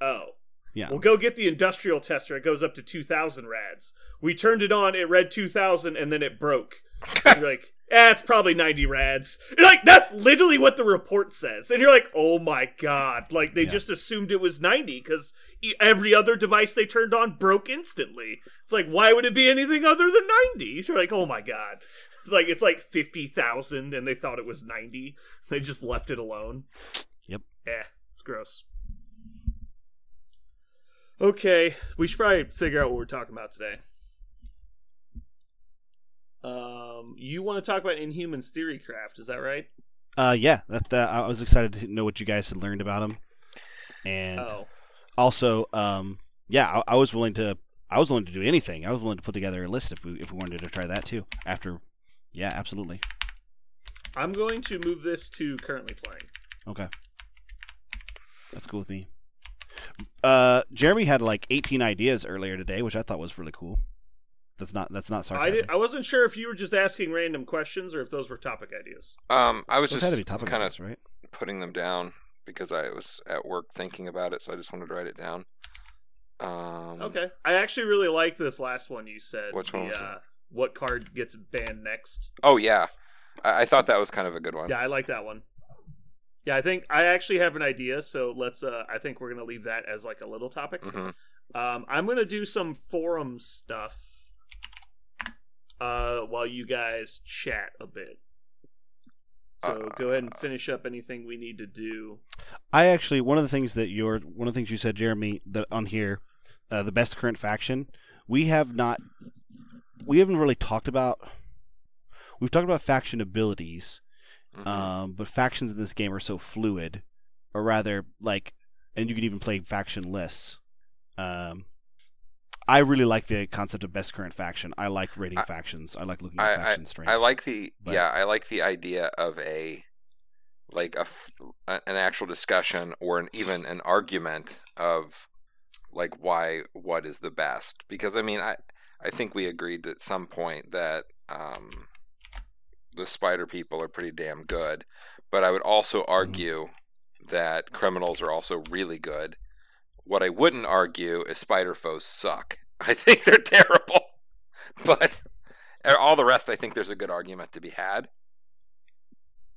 C: oh,
B: Yeah.
C: well, go get the industrial tester. It goes up to 2,000 rads. We turned it on. It read 2,000, and then it broke. You're like, eh, it's probably 90 rads. You're like, that's literally what the report says. And you're like, oh my god. Like, they
B: Yeah.
C: just assumed it was 90 because every other device they turned on broke instantly. It's like, why would it be anything other than 90? You're like, oh my god. It's like, it's like 50,000 and they thought it was 90. They just left it alone.
B: Yep.
C: Eh, it's gross. Okay, we should probably figure out what we're talking about today. Um, you want to talk about Inhumans Theory Craft? Is that right?
B: Uh, yeah. That, that I was excited to know what you guys had learned about him, and
C: Oh,
B: also, um, yeah, I, I was willing to. I was willing to do anything. I was willing to put together a list if we if we wanted to try that too. After, yeah, absolutely.
C: I'm going to move this to currently playing.
B: Okay, that's cool with me. Uh, Jeremy had like 18 ideas earlier today, which I thought was really cool. That's not that's not
C: I,
B: sarcasm.
C: did, I wasn't sure if you were just asking random questions or if those were topic ideas.
D: Um, I was
B: Those had to be
D: just kind of
B: right?
D: putting them down because I was at work thinking about it, so I just wanted to write it down. Um,
C: Okay. I actually really like this last one you said.
D: Which one
C: the,
D: was
C: uh, What card gets banned next?
D: Oh yeah, I, I thought that was kind of a good one.
C: Yeah, I like that one. Yeah, I think I actually have an idea, so let's. uh I think we're gonna leave that as like a little topic.
D: hmm
C: Um, I'm gonna do some forum stuff. Uh, while you guys chat a bit. So
D: Uh,
C: go ahead and finish up anything we need to do.
B: I actually one of the things that you're one of the things you said, Jeremy, that on here, uh, the best current faction. We have not, we haven't really talked about. We've talked about faction abilities,
D: Mhm.
B: um, but factions in this game are so fluid, or rather, like, and you can even play factionless. Um, I really like the concept of best current faction. I like rating
D: I-
B: factions. I like looking at
D: I, I,
B: faction strength.
D: I like the
B: But-
D: yeah I like the idea of a like a- an actual discussion or an, even an argument of like why what is the best because I mean I I think we agreed at some point that um, the spider people are pretty damn good but I would also argue that criminals are also really good what I wouldn't argue is spider foes suck I think they're terrible but all the rest, I think there's a good argument to be had.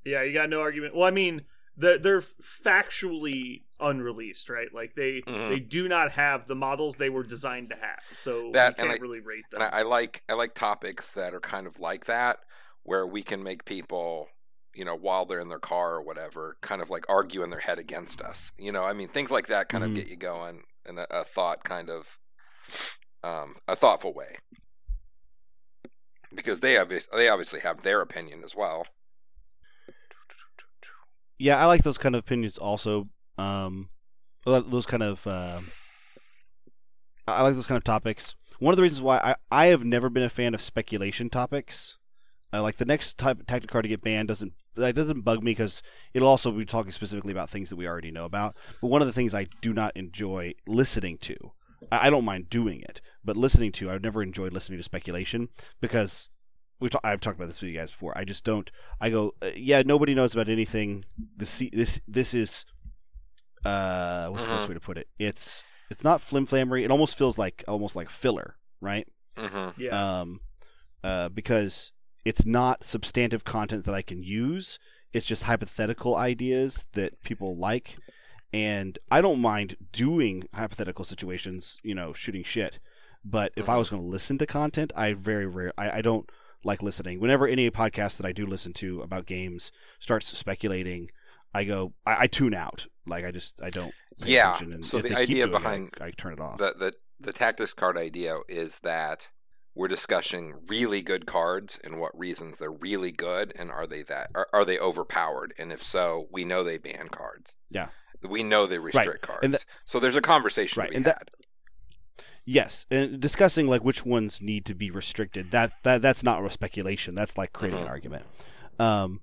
C: Yeah, you got no argument. Well, I mean, they're, they're factually unreleased, right? Like they
D: Mhm.
C: they do not have the models they were designed to have, so
D: That-
C: you
D: and
C: can't
D: I-
C: really rate them.
D: And I, I like I like topics that are kind of like that, where we can make people, you know, while they're in their car or whatever, kind of like argue in their head against us. You know, I mean, things like that kind
B: Mhm.
D: of get you going in a, a thought kind of, um, a thoughtful way. Because they obviously they obviously have their opinion as well.
B: yeah, I like those kind of opinions also. Um, those kind of uh, I like those kind of topics. One of the reasons why I, I have never been a fan of speculation topics, uh, like the next type of tactic card to get banned doesn't that doesn't bug me because it'll also be talking specifically about things that we already know about. But one of the things I do not enjoy listening to, I, I don't mind doing it, but listening to, I've never enjoyed listening to speculation because we've ta- I've talked about this with you guys before. I just don't. I go, uh, yeah, nobody knows about anything. This this this is uh what's the best
D: Mhm.
B: way to put it? It's it's not flim flammery. It almost feels like almost like filler, right?
D: Mm-hmm.
C: yeah,
B: Um, uh, because it's not substantive content that I can use. It's just hypothetical ideas that people like, and I don't mind doing hypothetical situations. You know, shooting shit. But if I
D: Mhm.
B: was going to listen to content, I very rare. I, I don't like listening. Whenever any podcast that I do listen to about games starts speculating, I go, I, I tune out. Like I just, I don't.
D: Yeah, so the idea
B: doing it,
D: behind
B: I, I turn it off.
D: the the the tactics card idea is that we're discussing really good cards and what reasons they're really good and are they that are, are they overpowered and if so we know they ban cards
B: Yeah.
D: we know they restrict cards
B: and
D: so there's a conversation
B: Right,
D: to be
B: and
D: had
B: that- Yes, and discussing like which ones need to be restricted. That that that's not a speculation. That's like creating
D: Mhm.
B: an argument. Um,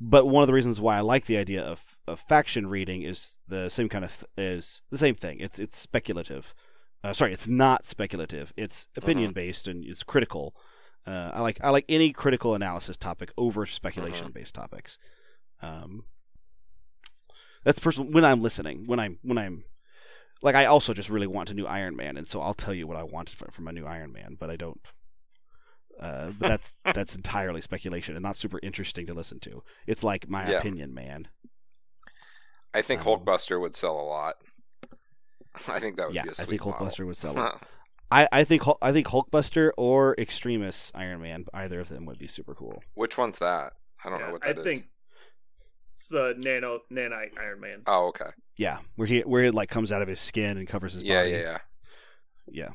B: but one of the reasons why I like the idea of, of faction reading is the same kind of is the same thing. It's it's speculative. Uh, sorry, it's not speculative. It's opinion based and it's critical. Uh, I like I like any critical analysis topic over speculation based topics. Um, that's personal when I'm listening. When I'm when I'm like I also just really want a new Iron Man, and so I'll tell you what I want from, from a new Iron Man, but I don't. Uh, but that's that's entirely speculation and not super interesting to listen to. It's like my
D: Yeah.
B: opinion, man.
D: i think
B: um,
D: hulkbuster would sell a lot i think that would
B: Yeah,
D: be a
B: I
D: sweet
B: think
D: model.
B: Hulkbuster would sell it. I, I think Hul- I think Hulkbuster or Extremis Iron Man, either of them would be super cool.
D: which one's that i don't know
C: Yeah,
D: what
C: I
D: that is.
C: think it's the nano nanite Iron Man.
D: oh okay
B: Yeah, where he where it like comes out of his skin and covers his
D: yeah
B: body.
D: yeah yeah
B: Yeah.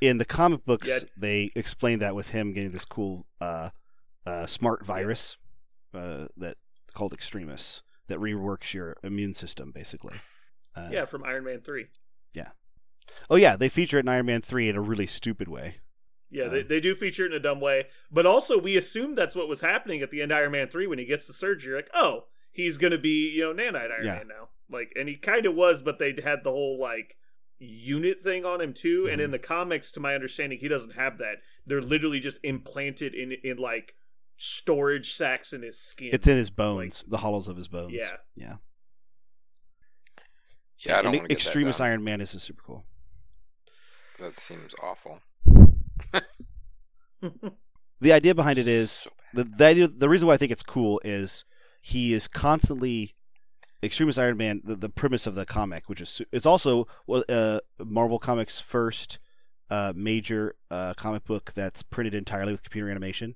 B: In the comic books,
C: Yeah.
B: they explain that with him getting this cool uh, uh, smart virus uh, that called Extremis that reworks your immune system, basically. Uh,
C: yeah, from Iron Man three. Yeah.
B: Oh yeah, they feature it in Iron Man three in a really stupid way.
C: Yeah,
B: Uh,
C: they, they do feature it in a dumb way, but also we assume that's what was happening at the end of Iron Man three when he gets the surgery. Like, oh, he's gonna be you know nanite Iron
B: Yeah.
C: Man now. Like, and he kind of was, but they had the whole like unit thing on him too. And
B: Mhm.
C: in the comics, to my understanding, he doesn't have that. They're literally just implanted in in like storage sacks in his skin.
B: It's in his bones, the hollows of his bones.
C: Yeah.
B: yeah.
D: Yeah, I don't
B: And
D: want to get
B: Extremis
D: that.
B: Iron Man is super cool.
D: That seems awful.
B: The idea behind it is
D: So
B: the the, idea, the reason why I think it's cool is he is constantly Extremis Iron Man. The, the premise of the comic, which is it's also uh, Marvel Comics' first uh, major uh, comic book that's printed entirely with computer animation.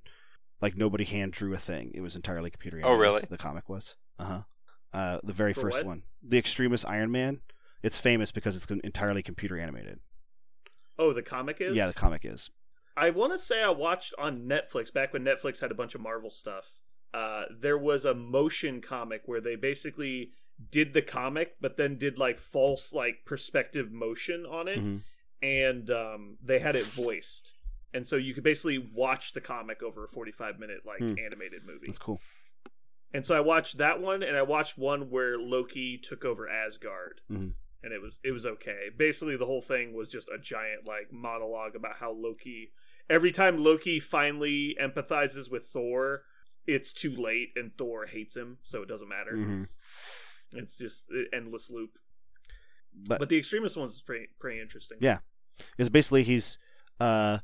B: Like nobody hand drew a thing; it was entirely computer. Animated, oh,
D: really?
B: The comic was. Uh-huh. Uh The very
C: For
B: first
C: what?
B: one, the Extremis Iron Man. It's famous because it's entirely computer animated.
C: oh, the comic is.
B: Yeah, the comic is.
C: I want to say I watched on Netflix back when Netflix had a bunch of Marvel stuff. Uh, there was a motion comic where they basically did the comic, but then did like false like perspective motion on it,
B: Mhm.
C: and um, they had it voiced, and so you could basically watch the comic over a forty-five minute like
B: Hmm.
C: animated movie.
B: That's cool.
C: And so I watched that one, and I watched one where Loki took over Asgard,
B: Mhm.
C: and it was it was okay. Basically, the whole thing was just a giant like monologue about how Loki. Every time Loki finally empathizes with Thor, it's too late, and Thor hates him, so it doesn't matter.
B: Mhm.
C: It's just an endless loop.
B: But,
C: But the Extremis one's pretty pretty interesting.
B: Yeah. is basically he's uh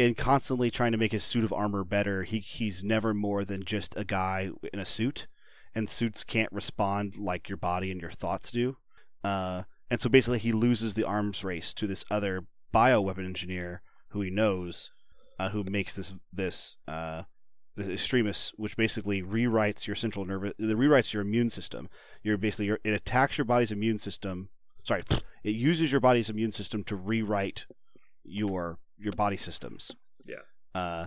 B: in constantly trying to make his suit of armor better. He he's never more than just a guy in a suit, and suits can't respond like your body and your thoughts do. Uh, and so basically he loses the arms race to this other bioweapon engineer who he knows, uh, who makes this this uh the extremis, which basically rewrites your central nervous, it rewrites your immune system. You're basically your, it attacks your body's immune system. Sorry, it uses your body's immune system to rewrite your your body systems.
C: Yeah.
B: Uh,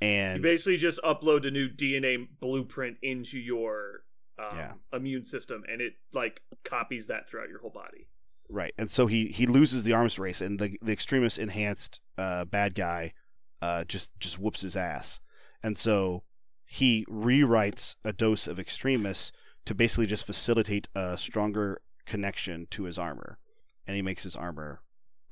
C: You
B: and
C: basically just upload a new DNA blueprint into your um,
B: Yeah.
C: immune system, and it like copies that throughout your whole body.
B: right, and so he he loses the arms race, and the the Extremis enhanced uh, bad guy uh, just just whoops his ass, and so he rewrites a dose of extremis to basically just facilitate a stronger connection to his armor, and he makes his armor.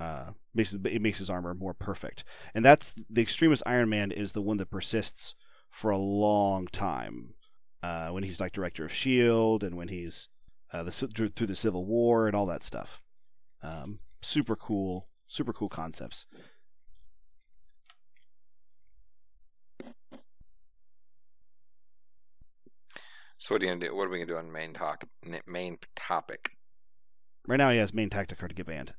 B: Uh, basically, it makes his armor more perfect, and that's the Extremis Iron Man is the one that persists for a long time. Uh, when he's like director of Shield, and when he's uh, the through through the Civil War and all that stuff. Um, super cool, super cool concepts.
D: So what are you gonna do? What are we gonna do on main talk? Main topic.
B: Right now, he has main tactic card to get banned.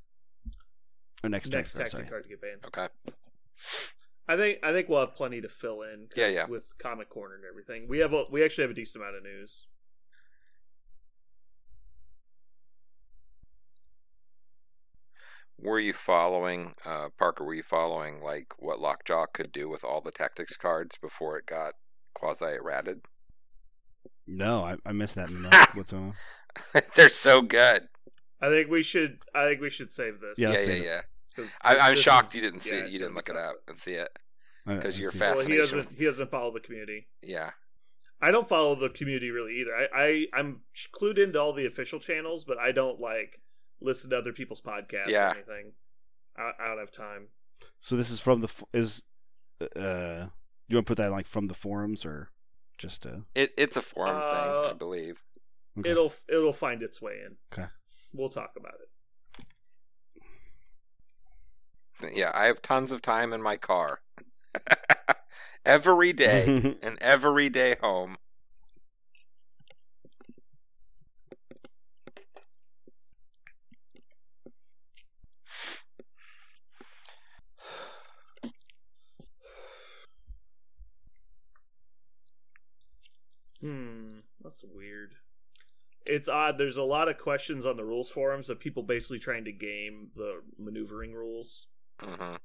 B: Or next,
C: Next
B: tactic
C: tactic
B: card,
C: card to get banned.
D: Okay.
C: I think I think we'll have plenty to fill in.
D: Yeah, yeah.
C: With Comic Corner and everything, we have a, we actually have a decent amount of news.
D: Were you following, uh, Parker? Were you following like what Lockjaw could do with all the tactics cards before it got quasi errated?
B: No, I, I missed that. What's on?
D: They're so good.
C: I think we should. I think we should save this.
B: Yeah,
D: Yeah,
B: let's
D: yeah,
B: save it.
D: yeah.
C: 'Cause
D: I, I'm shocked
C: is-
D: you didn't see
C: yeah,
D: it. You didn't look it up and see it
B: I- I
D: because you're
B: it.
C: tough. Well, he doesn't. He doesn't follow the community.
D: Yeah.
C: I don't follow the community really either. I, I I'm clued into all the official channels, but I don't like listen to other people's podcasts
D: Yeah.
C: or anything. I, I don't have time.
B: So this is from the f- is uh you want to put that like from the forums or just uh
D: It, it's a forum thing, I
C: Uh,
D: believe.
B: okay.
C: It'll it'll find its way in.
B: Okay.
C: We'll talk about it.
D: Yeah, I have tons of time in my car. every day, and every day home.
C: Hmm, that's weird. It's odd. There's a lot of questions on the rules forums of people basically trying to game the maneuvering rules.
D: hmm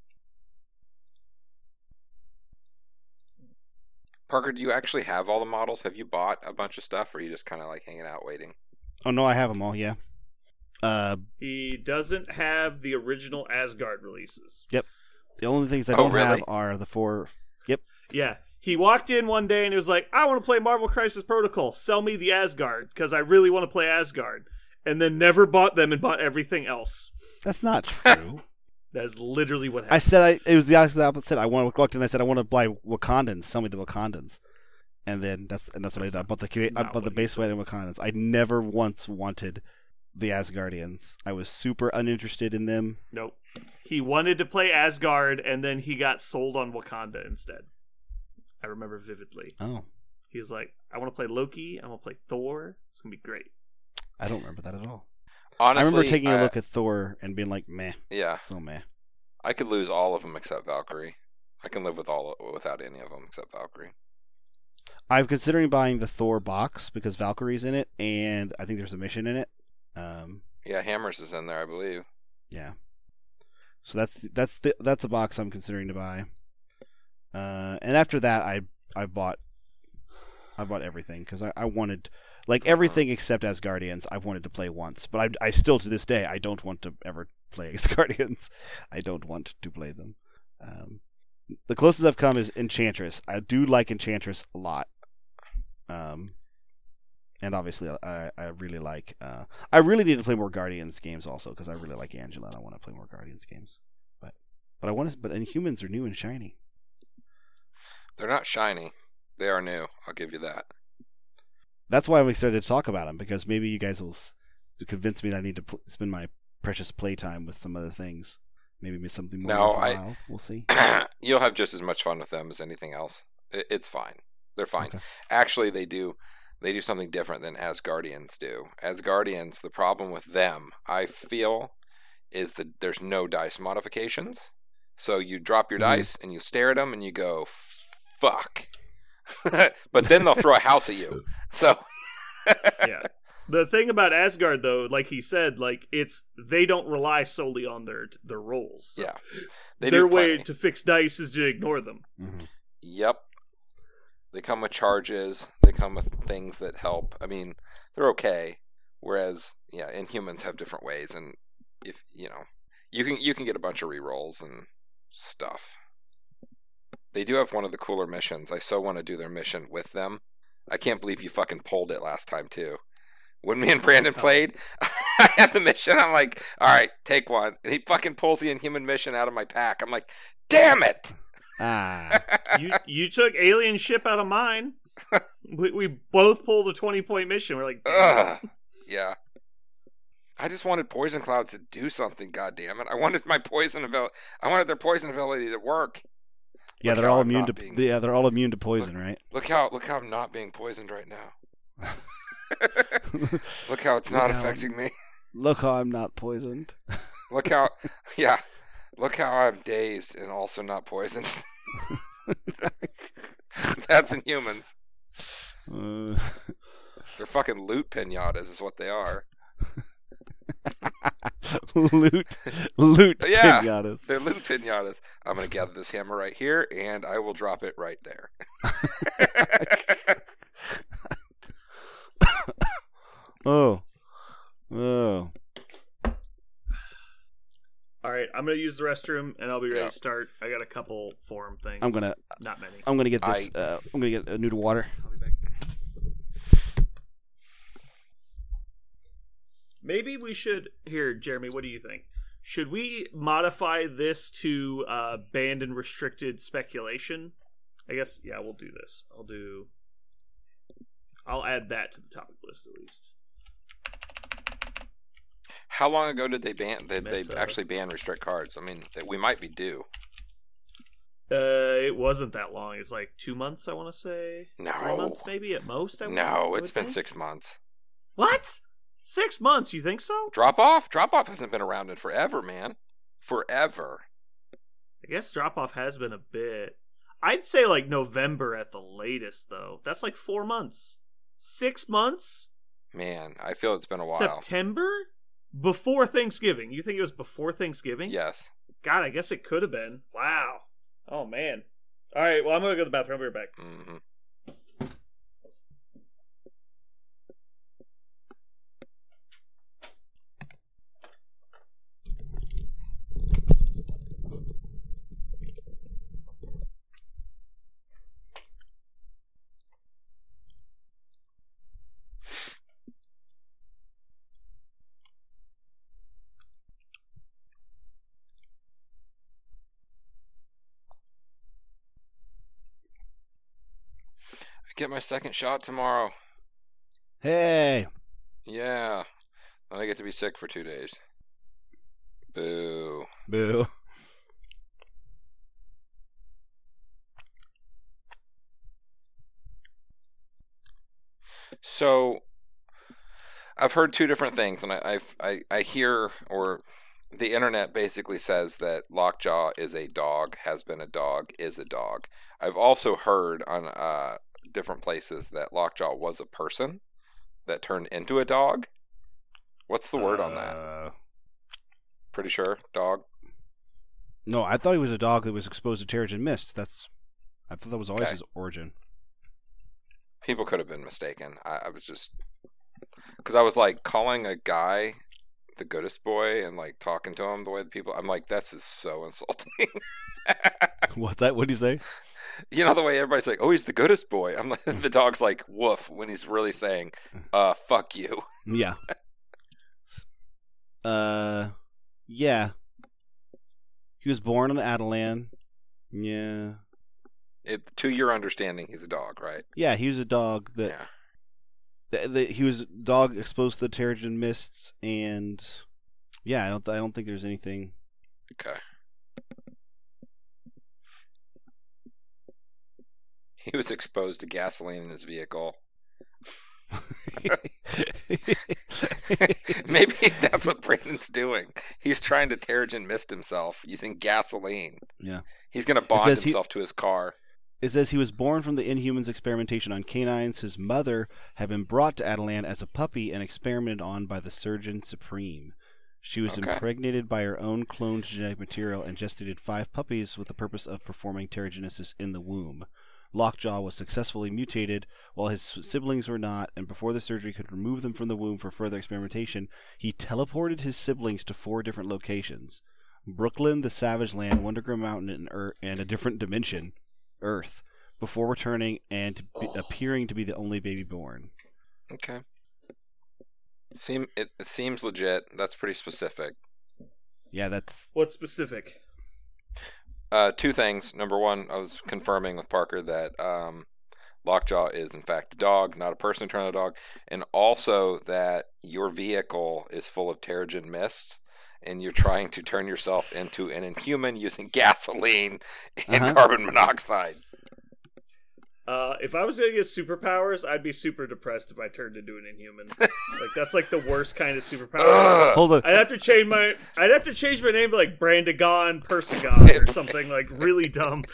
D: Parker, do you actually have all the models? Have you bought a bunch of stuff, or are you just kind of like hanging out waiting?
B: oh no, I have them all. Yeah. Uh,
C: He doesn't have the original Asgard releases. Yep.
B: The only things I
D: Oh,
B: don't
D: really?
B: have are the four. Yep.
C: Yeah. He walked in one day and he was like, I want to play Marvel Crisis Protocol. Sell me the Asgard because I really want to play Asgard. And then never bought them and bought everything else.
B: That's not true.
C: That is literally what happened.
B: I said I. It was the opposite. Said, I want walked in. I said I want to buy Wakandans. Sell me the Wakandans. And then that's and that's what I did. I bought the I bought the base
C: said.
B: weight and Wakandans. I never once wanted the Asgardians. I was super uninterested in them.
C: Nope. He wanted to play Asgard, and then he got sold on Wakanda instead. I remember vividly.
B: Oh,
C: He was like, "I want to play Loki. I want to play Thor. It's gonna be great."
B: I don't remember that at all.
D: Honestly,
B: I remember taking a
D: I-
B: look at Thor and being like, meh,
D: Yeah,
B: so meh.
D: I could lose all of them except Valkyrie. I can live with all without any of them except Valkyrie.
B: I'm considering buying the Thor box because Valkyrie's in it, and I think there's a mission in it. Um,
D: Yeah, Hammers is in there, I believe.
B: yeah. So that's that's the that's a box I'm considering to buy. Uh, and after that, I I bought I bought everything because I, I wanted like everything except Asgardians. I've wanted to play once, but I I still to this day I don't want to ever play Asgardians. I don't want to play them. Um, the closest I've come is Enchantress. I do like Enchantress a lot. Um, and obviously I I really like uh I really need to play more Guardians games also because I really like Angela and I want to play more Guardians games. But but I want to but Inhumans are new and shiny.
D: They're not shiny. They are new. I'll give you that.
B: That's why we started to talk about them because maybe you guys will convince me that I need to pl- spend my precious playtime with some other things. Maybe miss something more
D: No, I-.
B: We'll see.
D: You'll have just as much fun with them as anything else. It, it's fine. They're fine.
B: Okay.
D: Actually, they do. They do something different than Asgardians do. Asgardians, the problem with them, I feel, is that there's no dice modifications. So you drop your
B: Mhm.
D: dice and you stare at them and you go, "Fuck," but then they'll throw a house at you. So
C: yeah. The thing about Asgard, though, like he said, like it's they don't rely solely on their their rolls. So
D: yeah, they
C: their way to fix dice is to ignore them.
B: Mhm.
D: Yep. They come with charges. They come with things that help. I mean, they're okay. Whereas, yeah, Inhumans have different ways, and if you know, you can you can get a bunch of rerolls and stuff. They do have one of the cooler missions. I so want to do their mission with them. I can't believe you fucking pulled it last time too. When me and Brandon played, I had the mission. I'm like, all right, take one. And he fucking pulls the Inhuman mission out of my pack. I'm like, damn it!
B: Ah,
C: You you took alien ship out of mine. we, we both pulled a twenty point mission. We're like.
D: Ugh. Yeah. I just wanted poison clouds to do something. God damn it! I wanted my poison ability. I wanted their poison ability to work.
B: Yeah,
D: Look
B: they're all
D: I'm
B: immune to
D: being-
B: yeah, they're all immune to poison, right?
D: Look how look how I'm not being poisoned right now. Look how it's
B: Look
D: not
B: how
D: affecting me.
B: Look how I'm not poisoned.
D: Look how yeah. Look how I'm dazed and also not poisoned. That's Inhumans.
B: Uh,
D: They're fucking loot pinatas, is what they are.
B: loot, loot.
D: Yeah.
B: pinatas.
D: They're loot pinatas. I'm gonna gather this hammer right here, and I will drop it right there.
B: Oh, oh.
C: All right, I'm gonna use the restroom and I'll be ready
D: Yeah.
C: to start. I got a couple form things.
B: I'm gonna,
C: not many.
B: I'm gonna get this.
D: I-
B: Uh, I'm gonna get a noodle water.
C: I'll be back. Maybe we should here, Jeremy. What do you think? Should we modify this to uh, banned and restricted speculation? I guess yeah, we'll do this. I'll do. I'll add that to the topic list at least.
D: How long ago did they ban? Did they actually ban restrict cards? I mean, we might be due.
C: Uh, it wasn't that long. It's like two months. I want to say
D: No.
C: three months, maybe at most. I
D: No, it's been
C: think.
D: six months.
C: What? Six months? You think so?
D: Drop off. Drop off hasn't been around in forever, man. Forever.
C: I guess drop off has been a bit. I'd say like November at the latest, though. That's like four months. Six months?
D: Man, I feel it's been a while.
C: September? Before Thanksgiving. You think it was before Thanksgiving?
D: Yes.
C: God, I guess it could have been. Wow. Oh, man. All right, well, I'm going to go to the bathroom. I'll be right back.
D: hmm get my second shot tomorrow.
B: Hey,
D: Yeah. Then I get to be sick for two days. Boo.
B: boo.
D: So, I've heard two different things, and I I've, I I hear or the internet basically says that Lockjaw is a dog, has been a dog, is a dog. I've also heard on uh, different places that Lockjaw was a person that turned into a dog. What's the word on that?
B: Uh,
D: Pretty sure dog.
B: No, I thought he was a dog that was exposed to Terrigen Mist. That's, I thought that was always
D: Okay.
B: his origin.
D: People could have been mistaken. I, I was just because I was like calling a guy the goodest boy and like talking to him the way the people. I'm like, this is so insulting.
B: What's that? What do you say?
D: you know the way everybody's like, oh, he's the goodest boy. I'm like, the dog's like woof when he's really saying, uh, fuck you.
B: Yeah. Uh, yeah. He was born on Attilan. Yeah.
D: It, to your understanding, he's a dog, right?
B: Yeah, he was a dog that,
D: Yeah.
B: That, that he was dog exposed to the Terrigen mists, and yeah, I don't I don't think there's anything.
D: Okay. He was exposed to gasoline in his vehicle. Maybe that's what Brandon's doing. He's trying to Terrigen mist himself using gasoline.
B: yeah.
D: He's going to bond
B: says he-
D: himself to his car.
B: It says he was born from the Inhumans' experimentation on canines. His mother had been brought to Attilan as a puppy and experimented on by the Surgeon Supreme. She was
D: Okay.
B: impregnated by her own cloned genetic material and gestated five puppies with the purpose of performing terrigenesis in the womb. Lockjaw was successfully mutated, while his siblings were not, and before the surgery could remove them from the womb for further experimentation, he teleported his siblings to four different locations Brooklyn, the Savage Land, Wundagore Mountain, and, Earth, and a different dimension, Earth, before returning and to be, appearing to be the only baby born.
D: Okay. Seem it, it seems legit. That's pretty specific.
B: Yeah, that's
C: What's specific?
D: Uh, two things. Number one, I was confirming with Parker that um, Lockjaw is in fact a dog, not a person turned into a dog, and also that your vehicle is full of Terrigen mists, and you're trying to turn yourself into an inhuman using gasoline and
B: Uh-huh.
D: carbon monoxide.
C: Uh, if I was gonna get superpowers, I'd be super depressed if I turned into an inhuman. like that's like the worst kind of superpower.
D: Ugh.
B: hold on.
C: I'd have to change my I'd have to change my name to like Brandagon Persigon or something like really dumb.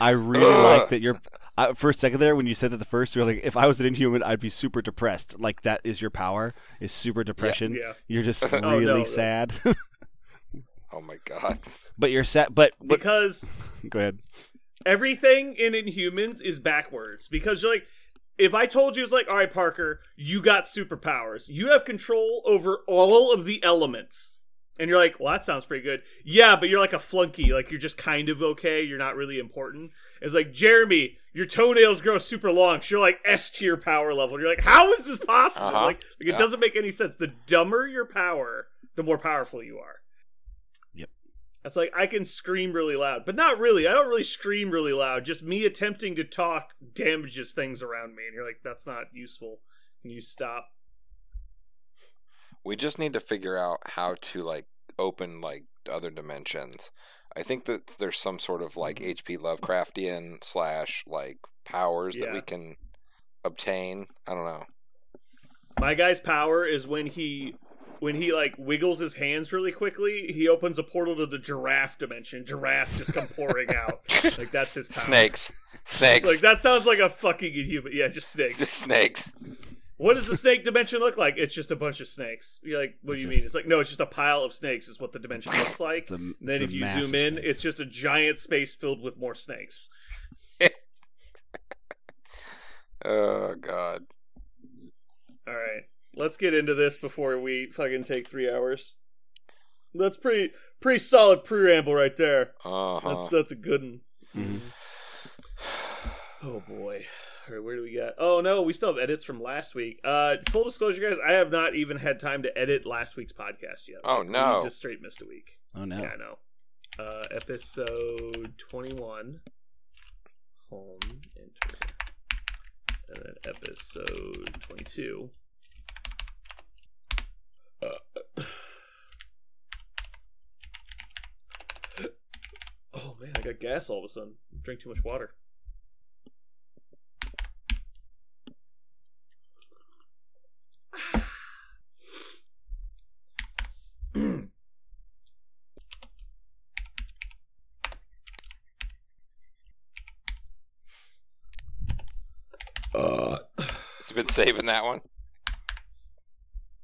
B: I really like that you're. Uh, for a second there, when you said that the first, you're like, if I was an inhuman, I'd be super depressed. Like that is your power, is super depression.
C: Yeah.
B: You're just
C: Oh, no,
B: really
C: no.
B: sad.
D: Oh my god.
B: but you're sad. But, but
C: Because
B: go ahead.
C: everything in Inhumans is backwards. Because you're like if I told you it's like, all right, Parker, you got superpowers. You have control over all of the elements. And you're like, well, that sounds pretty good. Yeah, but you're like a flunky. Like, you're just kind of okay. You're not really important. It's like, Jeremy, your toenails grow super long. So you're like S tier power level. You're like, how is this possible?
D: Uh-huh.
C: Like, like, it
D: Yeah.
C: doesn't make any sense. The dumber your power, the more powerful you are.
B: Yep.
C: That's like, I can scream really loud, but not really. I don't really scream really loud. Just me attempting to talk damages things around me. And you're like, that's not useful. Can you stop?
D: We just need to figure out how to like open like other dimensions. I think that there's some sort of like mm-hmm. HP Lovecraftian slash like powers that we can obtain. I don't know.
C: My guy's power is when he when he like wiggles his hands really quickly, he opens a portal to the giraffe dimension. Giraffes just come pouring out. Like that's his power.
D: Snakes, snakes,
C: Like that sounds like a fucking inhuman. Yeah, just snakes.
D: just snakes.
C: What does the snake dimension look like? It's just a bunch of snakes. You're like, what do you
B: It's
C: mean? It's like no, it's just a pile of snakes. Is what the dimension looks like.
B: A,
C: then if you zoom in, it's just a giant space filled with more snakes.
D: Oh god.
C: All right, let's get into this before we fucking take three hours. That's pretty pretty solid preamble right there.
D: Uh huh.
C: That's that's a good one.
B: Mhm.
C: Oh boy. All right, where do we got? Oh no, we still have edits from last week. Uh, full disclosure, guys, I have not even had time to edit last week's podcast yet.
D: Oh,
C: Like, we
D: no.
C: just straight missed a week.
B: Oh no.
C: Yeah, I know. Uh, episode twenty-one. Home enter. and then episode 22. Oh man, I got gas all of a sudden. Drink too much water.
D: Has he been saving that one?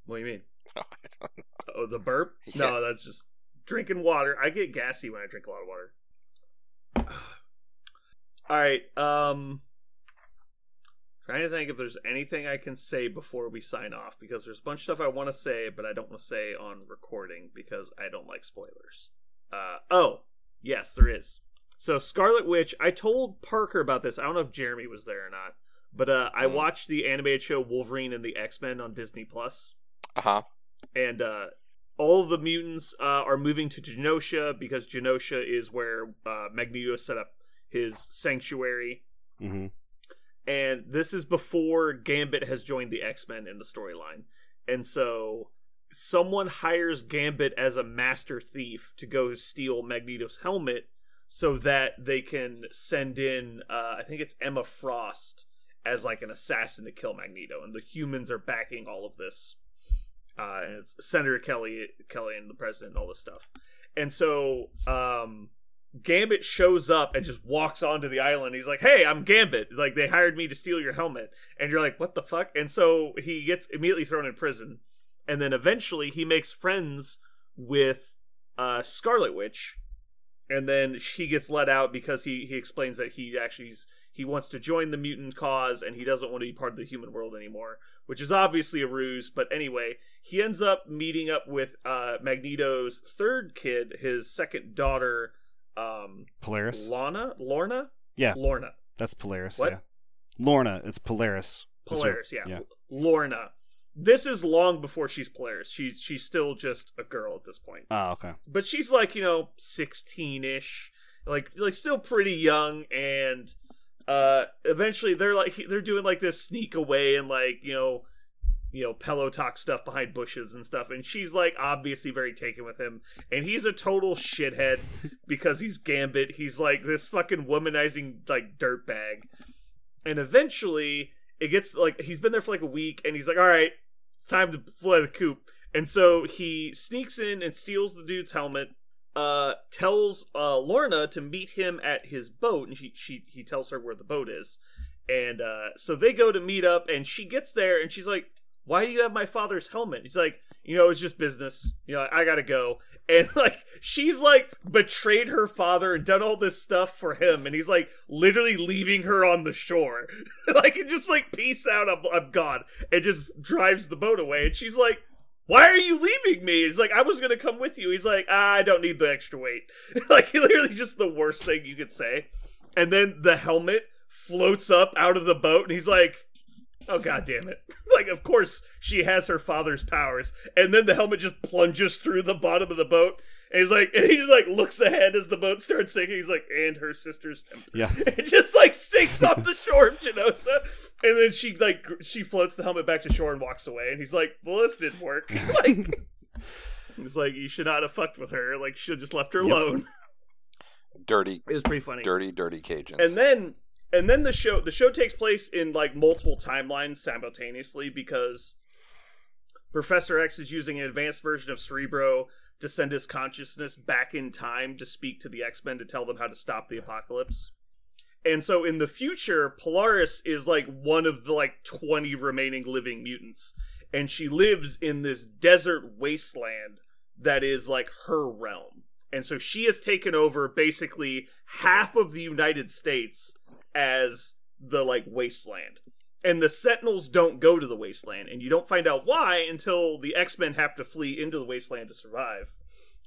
C: What do you mean?
D: I don't know.
C: Oh, the burp?
D: Yeah.
C: No, that's just drinking water. I get gassy when I drink a lot of water. All right. Um, trying to think if there's anything I can say before we sign off because there's a bunch of stuff I want to say, but I don't want to say on recording because I don't like spoilers. Uh, oh, yes, there is. So Scarlet Witch, I told Parker about this. I don't know if Jeremy was there or not, but uh, I
D: Mm.
C: watched the animated show Wolverine and the X Men on Disney Plus
D: Uh huh.
C: and uh, all the mutants uh, are moving to Genosha because Genosha is where uh, Magneto set up his sanctuary.
B: hmm
C: And this is before Gambit has joined the X Men in the storyline. And so someone hires Gambit as a master thief to go steal Magneto's helmet so that they can send in, uh, I think it's Emma Frost, as like an assassin to kill Magneto. And the humans are backing all of this. Uh, and it's Senator Kelly, Kelly, and the president, and all this stuff. And so, um, Gambit shows up and just walks onto the island. He's like, "Hey, I'm Gambit. Like they hired me to steal your helmet." And you're like, "What the fuck?" And so he gets immediately thrown in prison. And then eventually he makes friends with uh, Scarlet Witch. And then he gets let out because he he explains that he actually he wants to join the mutant cause and he doesn't want to be part of the human world anymore, which is obviously a ruse. But anyway, he ends up meeting up with uh, Magneto's third kid, his second daughter, um,
B: Polaris.
C: Lana, Lorna,
B: Yeah,
C: Lorna,
B: that's Polaris.
C: What?
B: Yeah. Lorna, it's Polaris. Her-
C: Polaris, yeah.
B: yeah.
C: Lorna. This is long before she's Polaris. She's she's still just a girl at this point.
B: Oh, okay.
C: But she's like you know sixteen ish, like like still pretty young. And uh, eventually they're like they're doing like this sneak away and like you know you know pillow talk stuff behind bushes and stuff. And she's like obviously very taken with him, and he's a total shithead because he's Gambit. He's like this fucking womanizing like dirtbag. And eventually it gets like he's been there for like a week and he's like, all right, it's time to fly the coop. And so he sneaks in and steals the dude's helmet. Uh, tells uh, Lorna to meet him at his boat, and she, she he tells her where the boat is, and uh, so they go to meet up, and she gets there, and she's like, "Why do you have my father's helmet?" He's like, "You know, it's just business. You know, I gotta go." And like, she's like betrayed her father and done all this stuff for him, and he's like literally leaving her on the shore, like it just like peace out, I'm, I'm gone, and just drives the boat away, and she's like why are you leaving me? He's like, I was gonna come with you. He's like, ah, I don't need the extra weight. like, literally, just the worst thing you could say. And then the helmet floats up out of the boat, and he's like, Oh god damn it. like of course she has her father's powers. And then the helmet just plunges through the bottom of the boat. And he's like and he just like looks ahead as the boat starts sinking. He's like, and her sister's temper.
B: Yeah.
C: It just like sinks off the shore of Genosha. And then she like she floats the helmet back to shore and walks away. And he's like, Well this didn't work. like He's like, You should not have fucked with her. Like should have just left her
B: Yep.
C: alone.
D: Dirty,
C: It was pretty funny.
D: dirty, dirty Cajuns.
C: and then and then the show the show takes place in like multiple timelines simultaneously because professor x is using an advanced version of cerebro to send his consciousness back in time to speak to the x-men to tell them how to stop the apocalypse. And so in the future polaris is like one of the like 20 remaining living mutants. And she lives in this desert wasteland that is like her realm. And so she has taken over basically half of the united states as the like wasteland and the sentinels don't go to the wasteland and you don't find out why until the x-men have to flee into the wasteland to survive.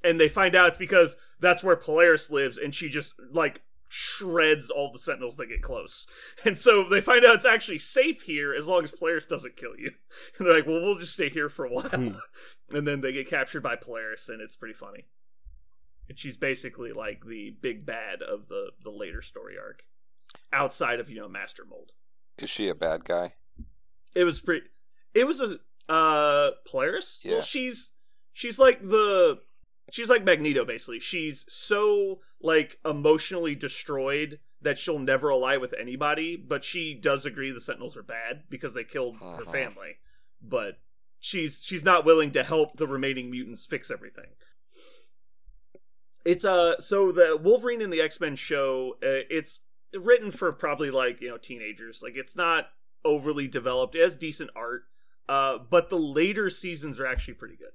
C: And they find out it's because that's where polaris lives and she just like shreds all the sentinels that get close. And so they find out it's actually safe here as long as polaris doesn't kill you. And they're like well we'll just stay here for a while.
B: Hmm.
C: and then they get captured by polaris and it's pretty funny. And she's basically like the big bad of the the later story arc outside of you know master mold
D: Is she a bad guy?
C: It was pretty. It was a uh Polaris.
D: Yeah.
C: Well, she's she's like the she's like Magneto basically. She's so like emotionally destroyed that she'll never ally with anybody. But she does agree the Sentinels are bad because they killed her
D: Uh-huh.
C: family. But she's she's not willing to help the remaining mutants fix everything. It's uh so the Wolverine in the X Men show. Uh, it's written for probably like you know teenagers. Like it's not overly developed. It has decent art, uh, but the later seasons are actually pretty good.